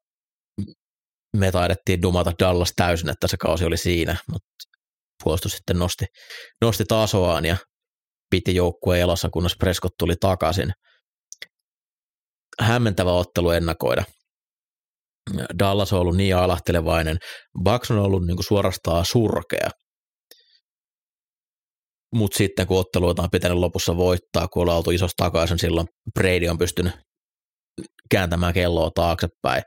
me taidettiin dumata Dallas täysin, että se kausi oli siinä, mutta puolustus sitten nosti, nosti tasoaan ja piti joukkueen elossa, kunnes Prescott tuli takaisin. Hämmentävä ottelu ennakoida. Dallas on ollut niin alahtelevainen, Bucks on ollut niin kuin suorastaan surkea. Mutta sitten kun otteluita on pitänyt lopussa voittaa, kun ollaan oltu isosta takaisin, silloin Brady on pystynyt kääntämään kelloa taaksepäin.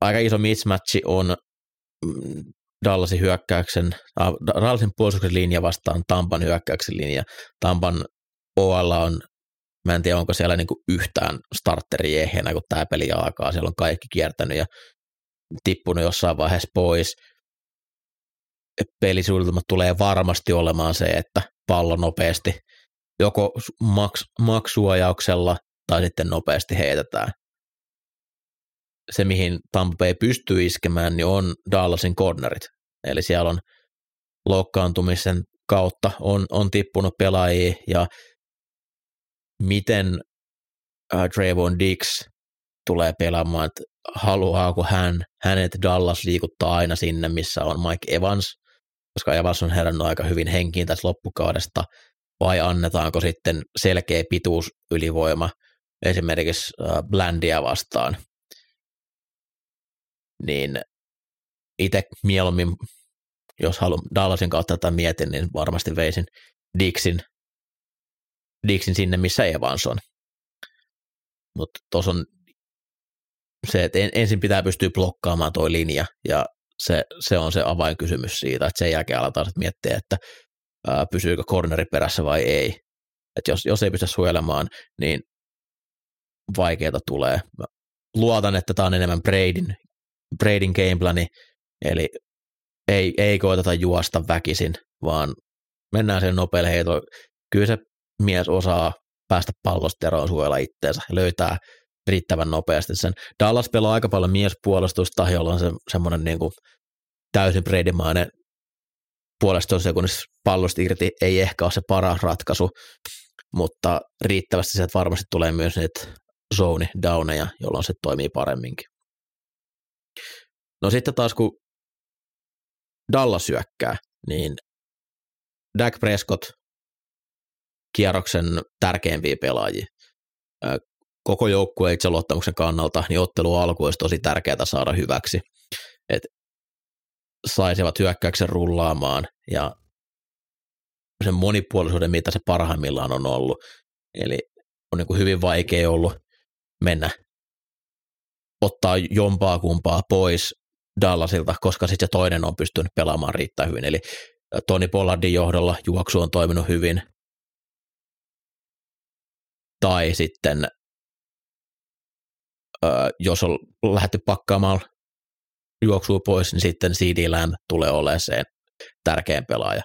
Aika iso mismatchi on mm, Dallasin hyökkäyksen, Dallasin puolustuksen linja vastaan Tampan hyökkäyksen linja. Tampan OL on, mä en tiedä onko siellä niinku yhtään starteri ehjänä, kun tämä peli alkaa. Siellä on kaikki kiertänyt ja tippunut jossain vaiheessa pois. Pelisuunnitelma tulee varmasti olemaan se, että pallo nopeasti joko maks, maksuajauksella tai sitten nopeasti heitetään. Se, mihin Tampa Bay pystyy iskemään, niin on Dallasin cornerit. Eli siellä on loukkaantumisen kautta on, on tippunut pelaajia ja miten äh, Trayvon Dix tulee pelaamaan, että haluaako hän, hänet Dallas liikuttaa aina sinne, missä on Mike Evans, koska Evans on herännyt aika hyvin henkiin tässä loppukaudesta, vai annetaanko sitten selkeä pituus ylivoima esimerkiksi äh, Blandia vastaan, niin itse mieluummin, jos haluan Dallasin kautta tätä mietin, niin varmasti veisin Dixin, Dixin sinne, missä Evans on. Mutta tuossa on se, että ensin pitää pystyä blokkaamaan tuo linja, ja se, se on se avainkysymys siitä, että sen jälkeen aletaan miettiä, että ää, pysyykö corneri perässä vai ei. Että jos, jos ei pysty suojelemaan, niin vaikeita tulee. Mä luotan, että tämä on enemmän Bradin, Bradin gameplani, eli ei, ei koeteta juosta väkisin, vaan mennään sen nopealle heitolle. Kyllä se mies osaa päästä pallosta eroon suojella itteensä ja löytää riittävän nopeasti sen. Dallas pelaa aika paljon miespuolustusta, jolla on se, semmoinen niin kuin täysin Bradymainen puolesta sekunnissa pallosta irti ei ehkä ole se paras ratkaisu, mutta riittävästi sieltä varmasti tulee myös niitä zone downeja, jolloin se toimii paremminkin. No sitten taas kun Dallas syökkää, niin Dak Prescott kierroksen tärkeimpiä pelaajia. Koko joukkueen itseluottamuksen kannalta, niin ottelu alku olisi tosi tärkeää saada hyväksi. Et saisivat hyökkäyksen rullaamaan ja sen monipuolisuuden, mitä se parhaimmillaan on ollut. Eli on niin kuin hyvin vaikea ollut mennä ottaa jompaa kumpaa pois Dallasilta, koska sitten se toinen on pystynyt pelaamaan riittävän hyvin. Eli Toni Pollardin johdolla juoksu on toiminut hyvin. Tai sitten, jos on lähdetty pakkaamaan juoksua pois, niin sitten CD Lamb tulee olemaan se tärkein pelaaja.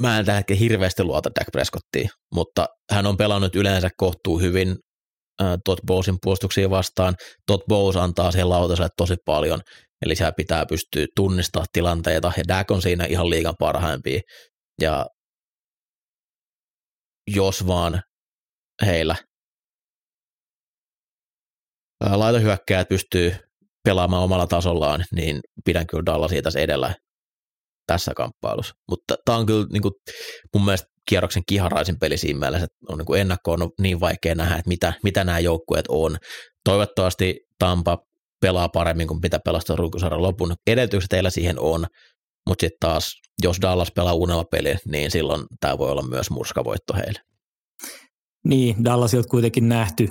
Mä en tähän hirveästi luota Dak Prescottiin, mutta hän on pelannut yleensä kohtuu hyvin äh, Todd Bowsin puolustuksia vastaan. Todd Bowes antaa siihen lautaselle tosi paljon, eli siellä pitää pystyä tunnistamaan tilanteita, ja Dak on siinä ihan liigan parhaimpia. Ja jos vaan heillä laitohyökkäjät pystyy pelaamaan omalla tasollaan, niin pidän kyllä Dallasia tässä edellä tässä kamppailussa. Mutta tämä on kyllä niin kuin, mun mielestä kierroksen kiharaisin peli siinä mielessä, että on niin kuin ennakkoon on niin vaikea nähdä, että mitä, mitä nämä joukkueet on. Toivottavasti Tampa pelaa paremmin kuin mitä pelastaa runkosarjan lopun. Edellytykset teillä siihen on, mutta sitten taas, jos Dallas pelaa unelmapeliä, niin silloin tämä voi olla myös murskavoitto heille. Niin, Dallasilta kuitenkin nähty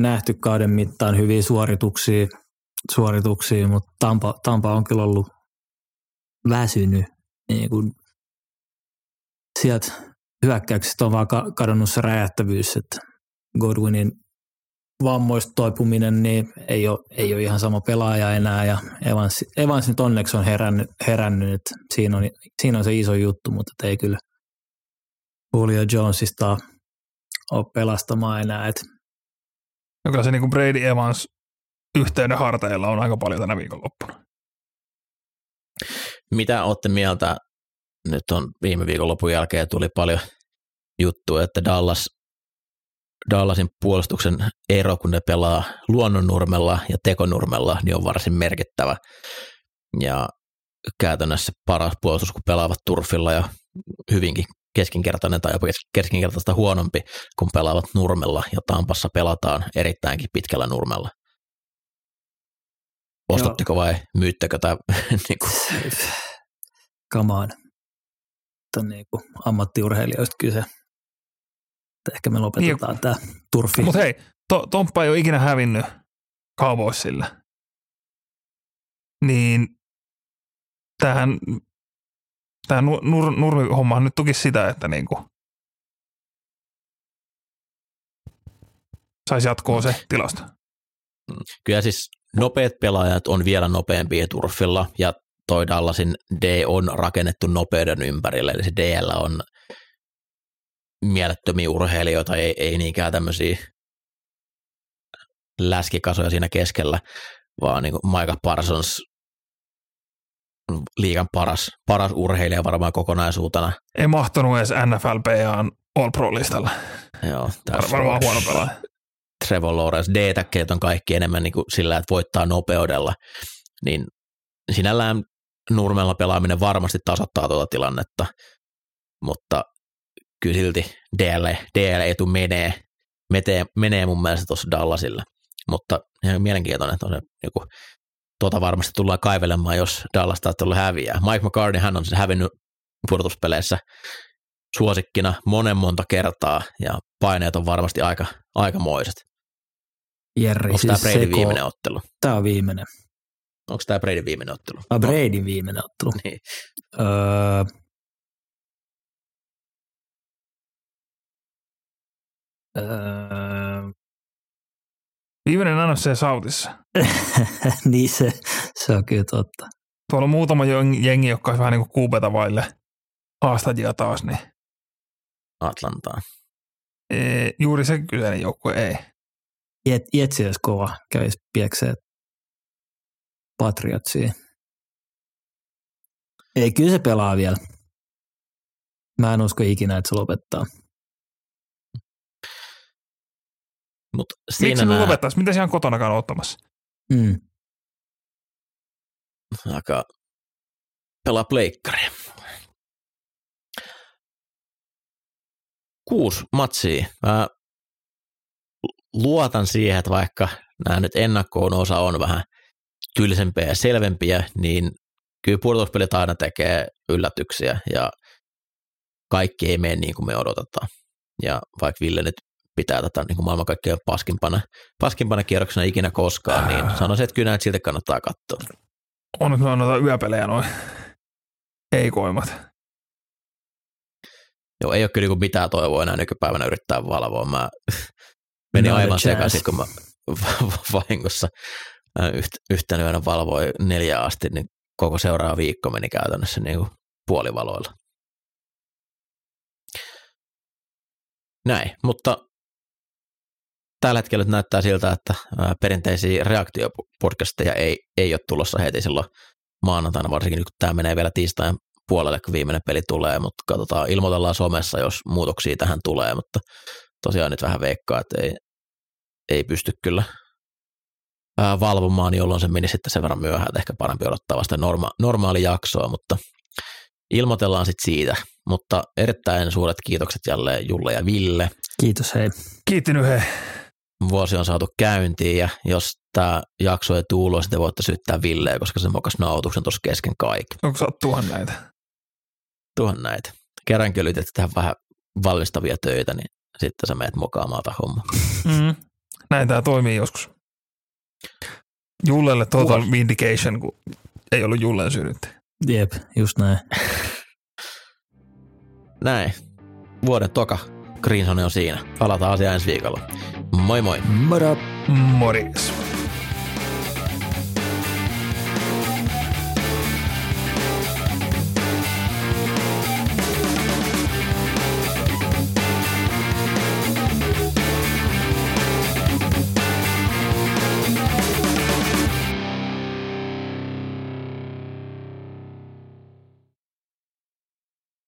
nähty kauden mittaan hyviä suorituksia, suorituksia mutta Tampa, Tampa on kyllä ollut väsynyt. Niin kuin sieltä hyökkäyksestä on vaan kadonnut se räjähtävyys, että Godwinin vammoista toipuminen, niin ei ole, ei ole ihan sama pelaaja enää ja Evans, Evans nyt onneksi on herännyt, herännyt että siinä, on, siinä on se iso juttu, mutta ei kyllä Julio Jonesista ole pelastamaan enää. Et. No kyllä se niin kuin Brady Evans yhteyden harteilla on aika paljon tänä viikonloppuna. Mitä olette mieltä, nyt on viime viikonlopun jälkeen tuli paljon juttuja, että Dallas Dallasin puolustuksen ero, kun ne pelaa luonnonnurmella ja tekonurmella, niin on varsin merkittävä. Ja käytännössä paras puolustus, kun pelaavat turfilla ja hyvinkin keskinkertainen tai jopa keskinkertaista huonompi, kun pelaavat nurmella ja Tampassa pelataan erittäinkin pitkällä nurmella. Ostatteko vai myyttekö tämä? niin kuin? Come on. Tämä on niin kuin ammattiurheilijoista kyse ehkä me lopetetaan niin, tämä turfi. Mutta hei, to, Tomppa ei ole ikinä hävinnyt Cowboysille. Niin tähän, tähän nur, nurmihommahan nyt tukisi sitä, että niinku saisi jatkoa se tilasta. Kyllä siis nopeat pelaajat on vielä nopeampia turfilla ja toi Dallasin D on rakennettu nopeuden ympärille, eli se DL on mielettömiä urheilijoita, ei, ei niinkään tämmöisiä läskikasoja siinä keskellä, vaan niin kuin Micah Parsons liigan paras, paras urheilija varmaan kokonaisuutena. Ei mahtunut edes NFLPAn All Pro-listalla. Joo. Tässä varmaan huono pelaaja. Trevor Lawrence, d on kaikki enemmän niin kuin sillä, että voittaa nopeudella, niin sinällään nurmella pelaaminen varmasti tasoittaa tuota tilannetta, mutta kyllä silti DL, DL-etu menee, menee, menee mun mielestä tuossa Dallasille. Mutta ihan mielenkiintoinen, että on se joku, tuota varmasti tullaan kaivelemaan, jos Dallas taas tulla häviää. Mike McCartney, hän on se hävinnyt pudotuspeleissä suosikkina monen monta kertaa, ja paineet on varmasti aika, aikamoiset. Jerry, Onko siis tämä Brady seko... viimeinen ottelu? Tämä on viimeinen. Onko tämä Brady viimeinen ottelu? Ah, Brady viimeinen ottelu. Niin. Öö, Öö... Viimeinen NFC Sautissa. niin se, se on kyllä totta. Tuolla on muutama jengi, jotka on vähän niin kuin kuupeta vaille haastajia taas. Niin. Atlantaan. Ee, juuri se kyseinen joukkue ei. Jet, Jetsi olisi kova, kävisi piekseen Patriotsia. Ei, kyllä se pelaa vielä. Mä en usko ikinä, että se lopettaa. Mut siinä Miksi nää... lopettaisi? Mitä siellä on kotonakaan ottamassa? Mm. Aika pelaa pleikkaria. Kuusi matsia. Mä luotan siihen, että vaikka nämä nyt ennakkoon osa on vähän tylsempiä ja selvempiä, niin kyllä pudotuspelit aina tekee yllätyksiä ja kaikki ei mene niin kuin me odotetaan. Ja vaikka Ville nyt pitää tätä niin kuin maailman kaikkein paskimpana, paskimpana kierroksena ikinä koskaan, niin sanoisin, että kyllä näitä silti kannattaa katsoa. On nyt noita yöpelejä noin heikoimmat. Joo, ei ole kyllä niin mitään toivoa enää nykypäivänä yrittää valvoa. Mä menin no, aivan sekaisin, kun mä vahingossa yhtenä yönä valvoi neljä asti, niin koko seuraava viikko meni käytännössä niin kuin puolivaloilla. Näin, mutta tällä hetkellä näyttää siltä, että perinteisiä reaktiopodcasteja ei, ei ole tulossa heti silloin maanantaina, varsinkin nyt kun tämä menee vielä tiistain puolelle, kun viimeinen peli tulee, mutta katsotaan, ilmoitellaan somessa, jos muutoksia tähän tulee, mutta tosiaan nyt vähän veikkaa, että ei, ei pysty kyllä valvomaan, jolloin se meni sitten sen verran myöhään, että ehkä parempi odottaa vasta norma- normaali jaksoa, mutta ilmoitellaan sitten siitä. Mutta erittäin suuret kiitokset jälleen Julle ja Ville. Kiitos hei. Kiittinyt hei vuosi on saatu käyntiin ja jos tämä jakso ei tuulo, sitten voitte syyttää Villeä, koska se mokas nautuksen tuossa kesken kaikki. Onko sä tuhan näitä? Tuhan näitä. Kerran kyllä tehdä vähän valmistavia töitä, niin sitten sä meet mokaamaan homma. Mm. Näin tämä toimii joskus. Jullelle total Vuosi. vindication, kun ei ollut Julleen synnytti. Jep, just näin. näin. Vuoden toka Greenson on siinä. Palataan asiaan ensi viikolla. Moi moi. Moro. Morjes.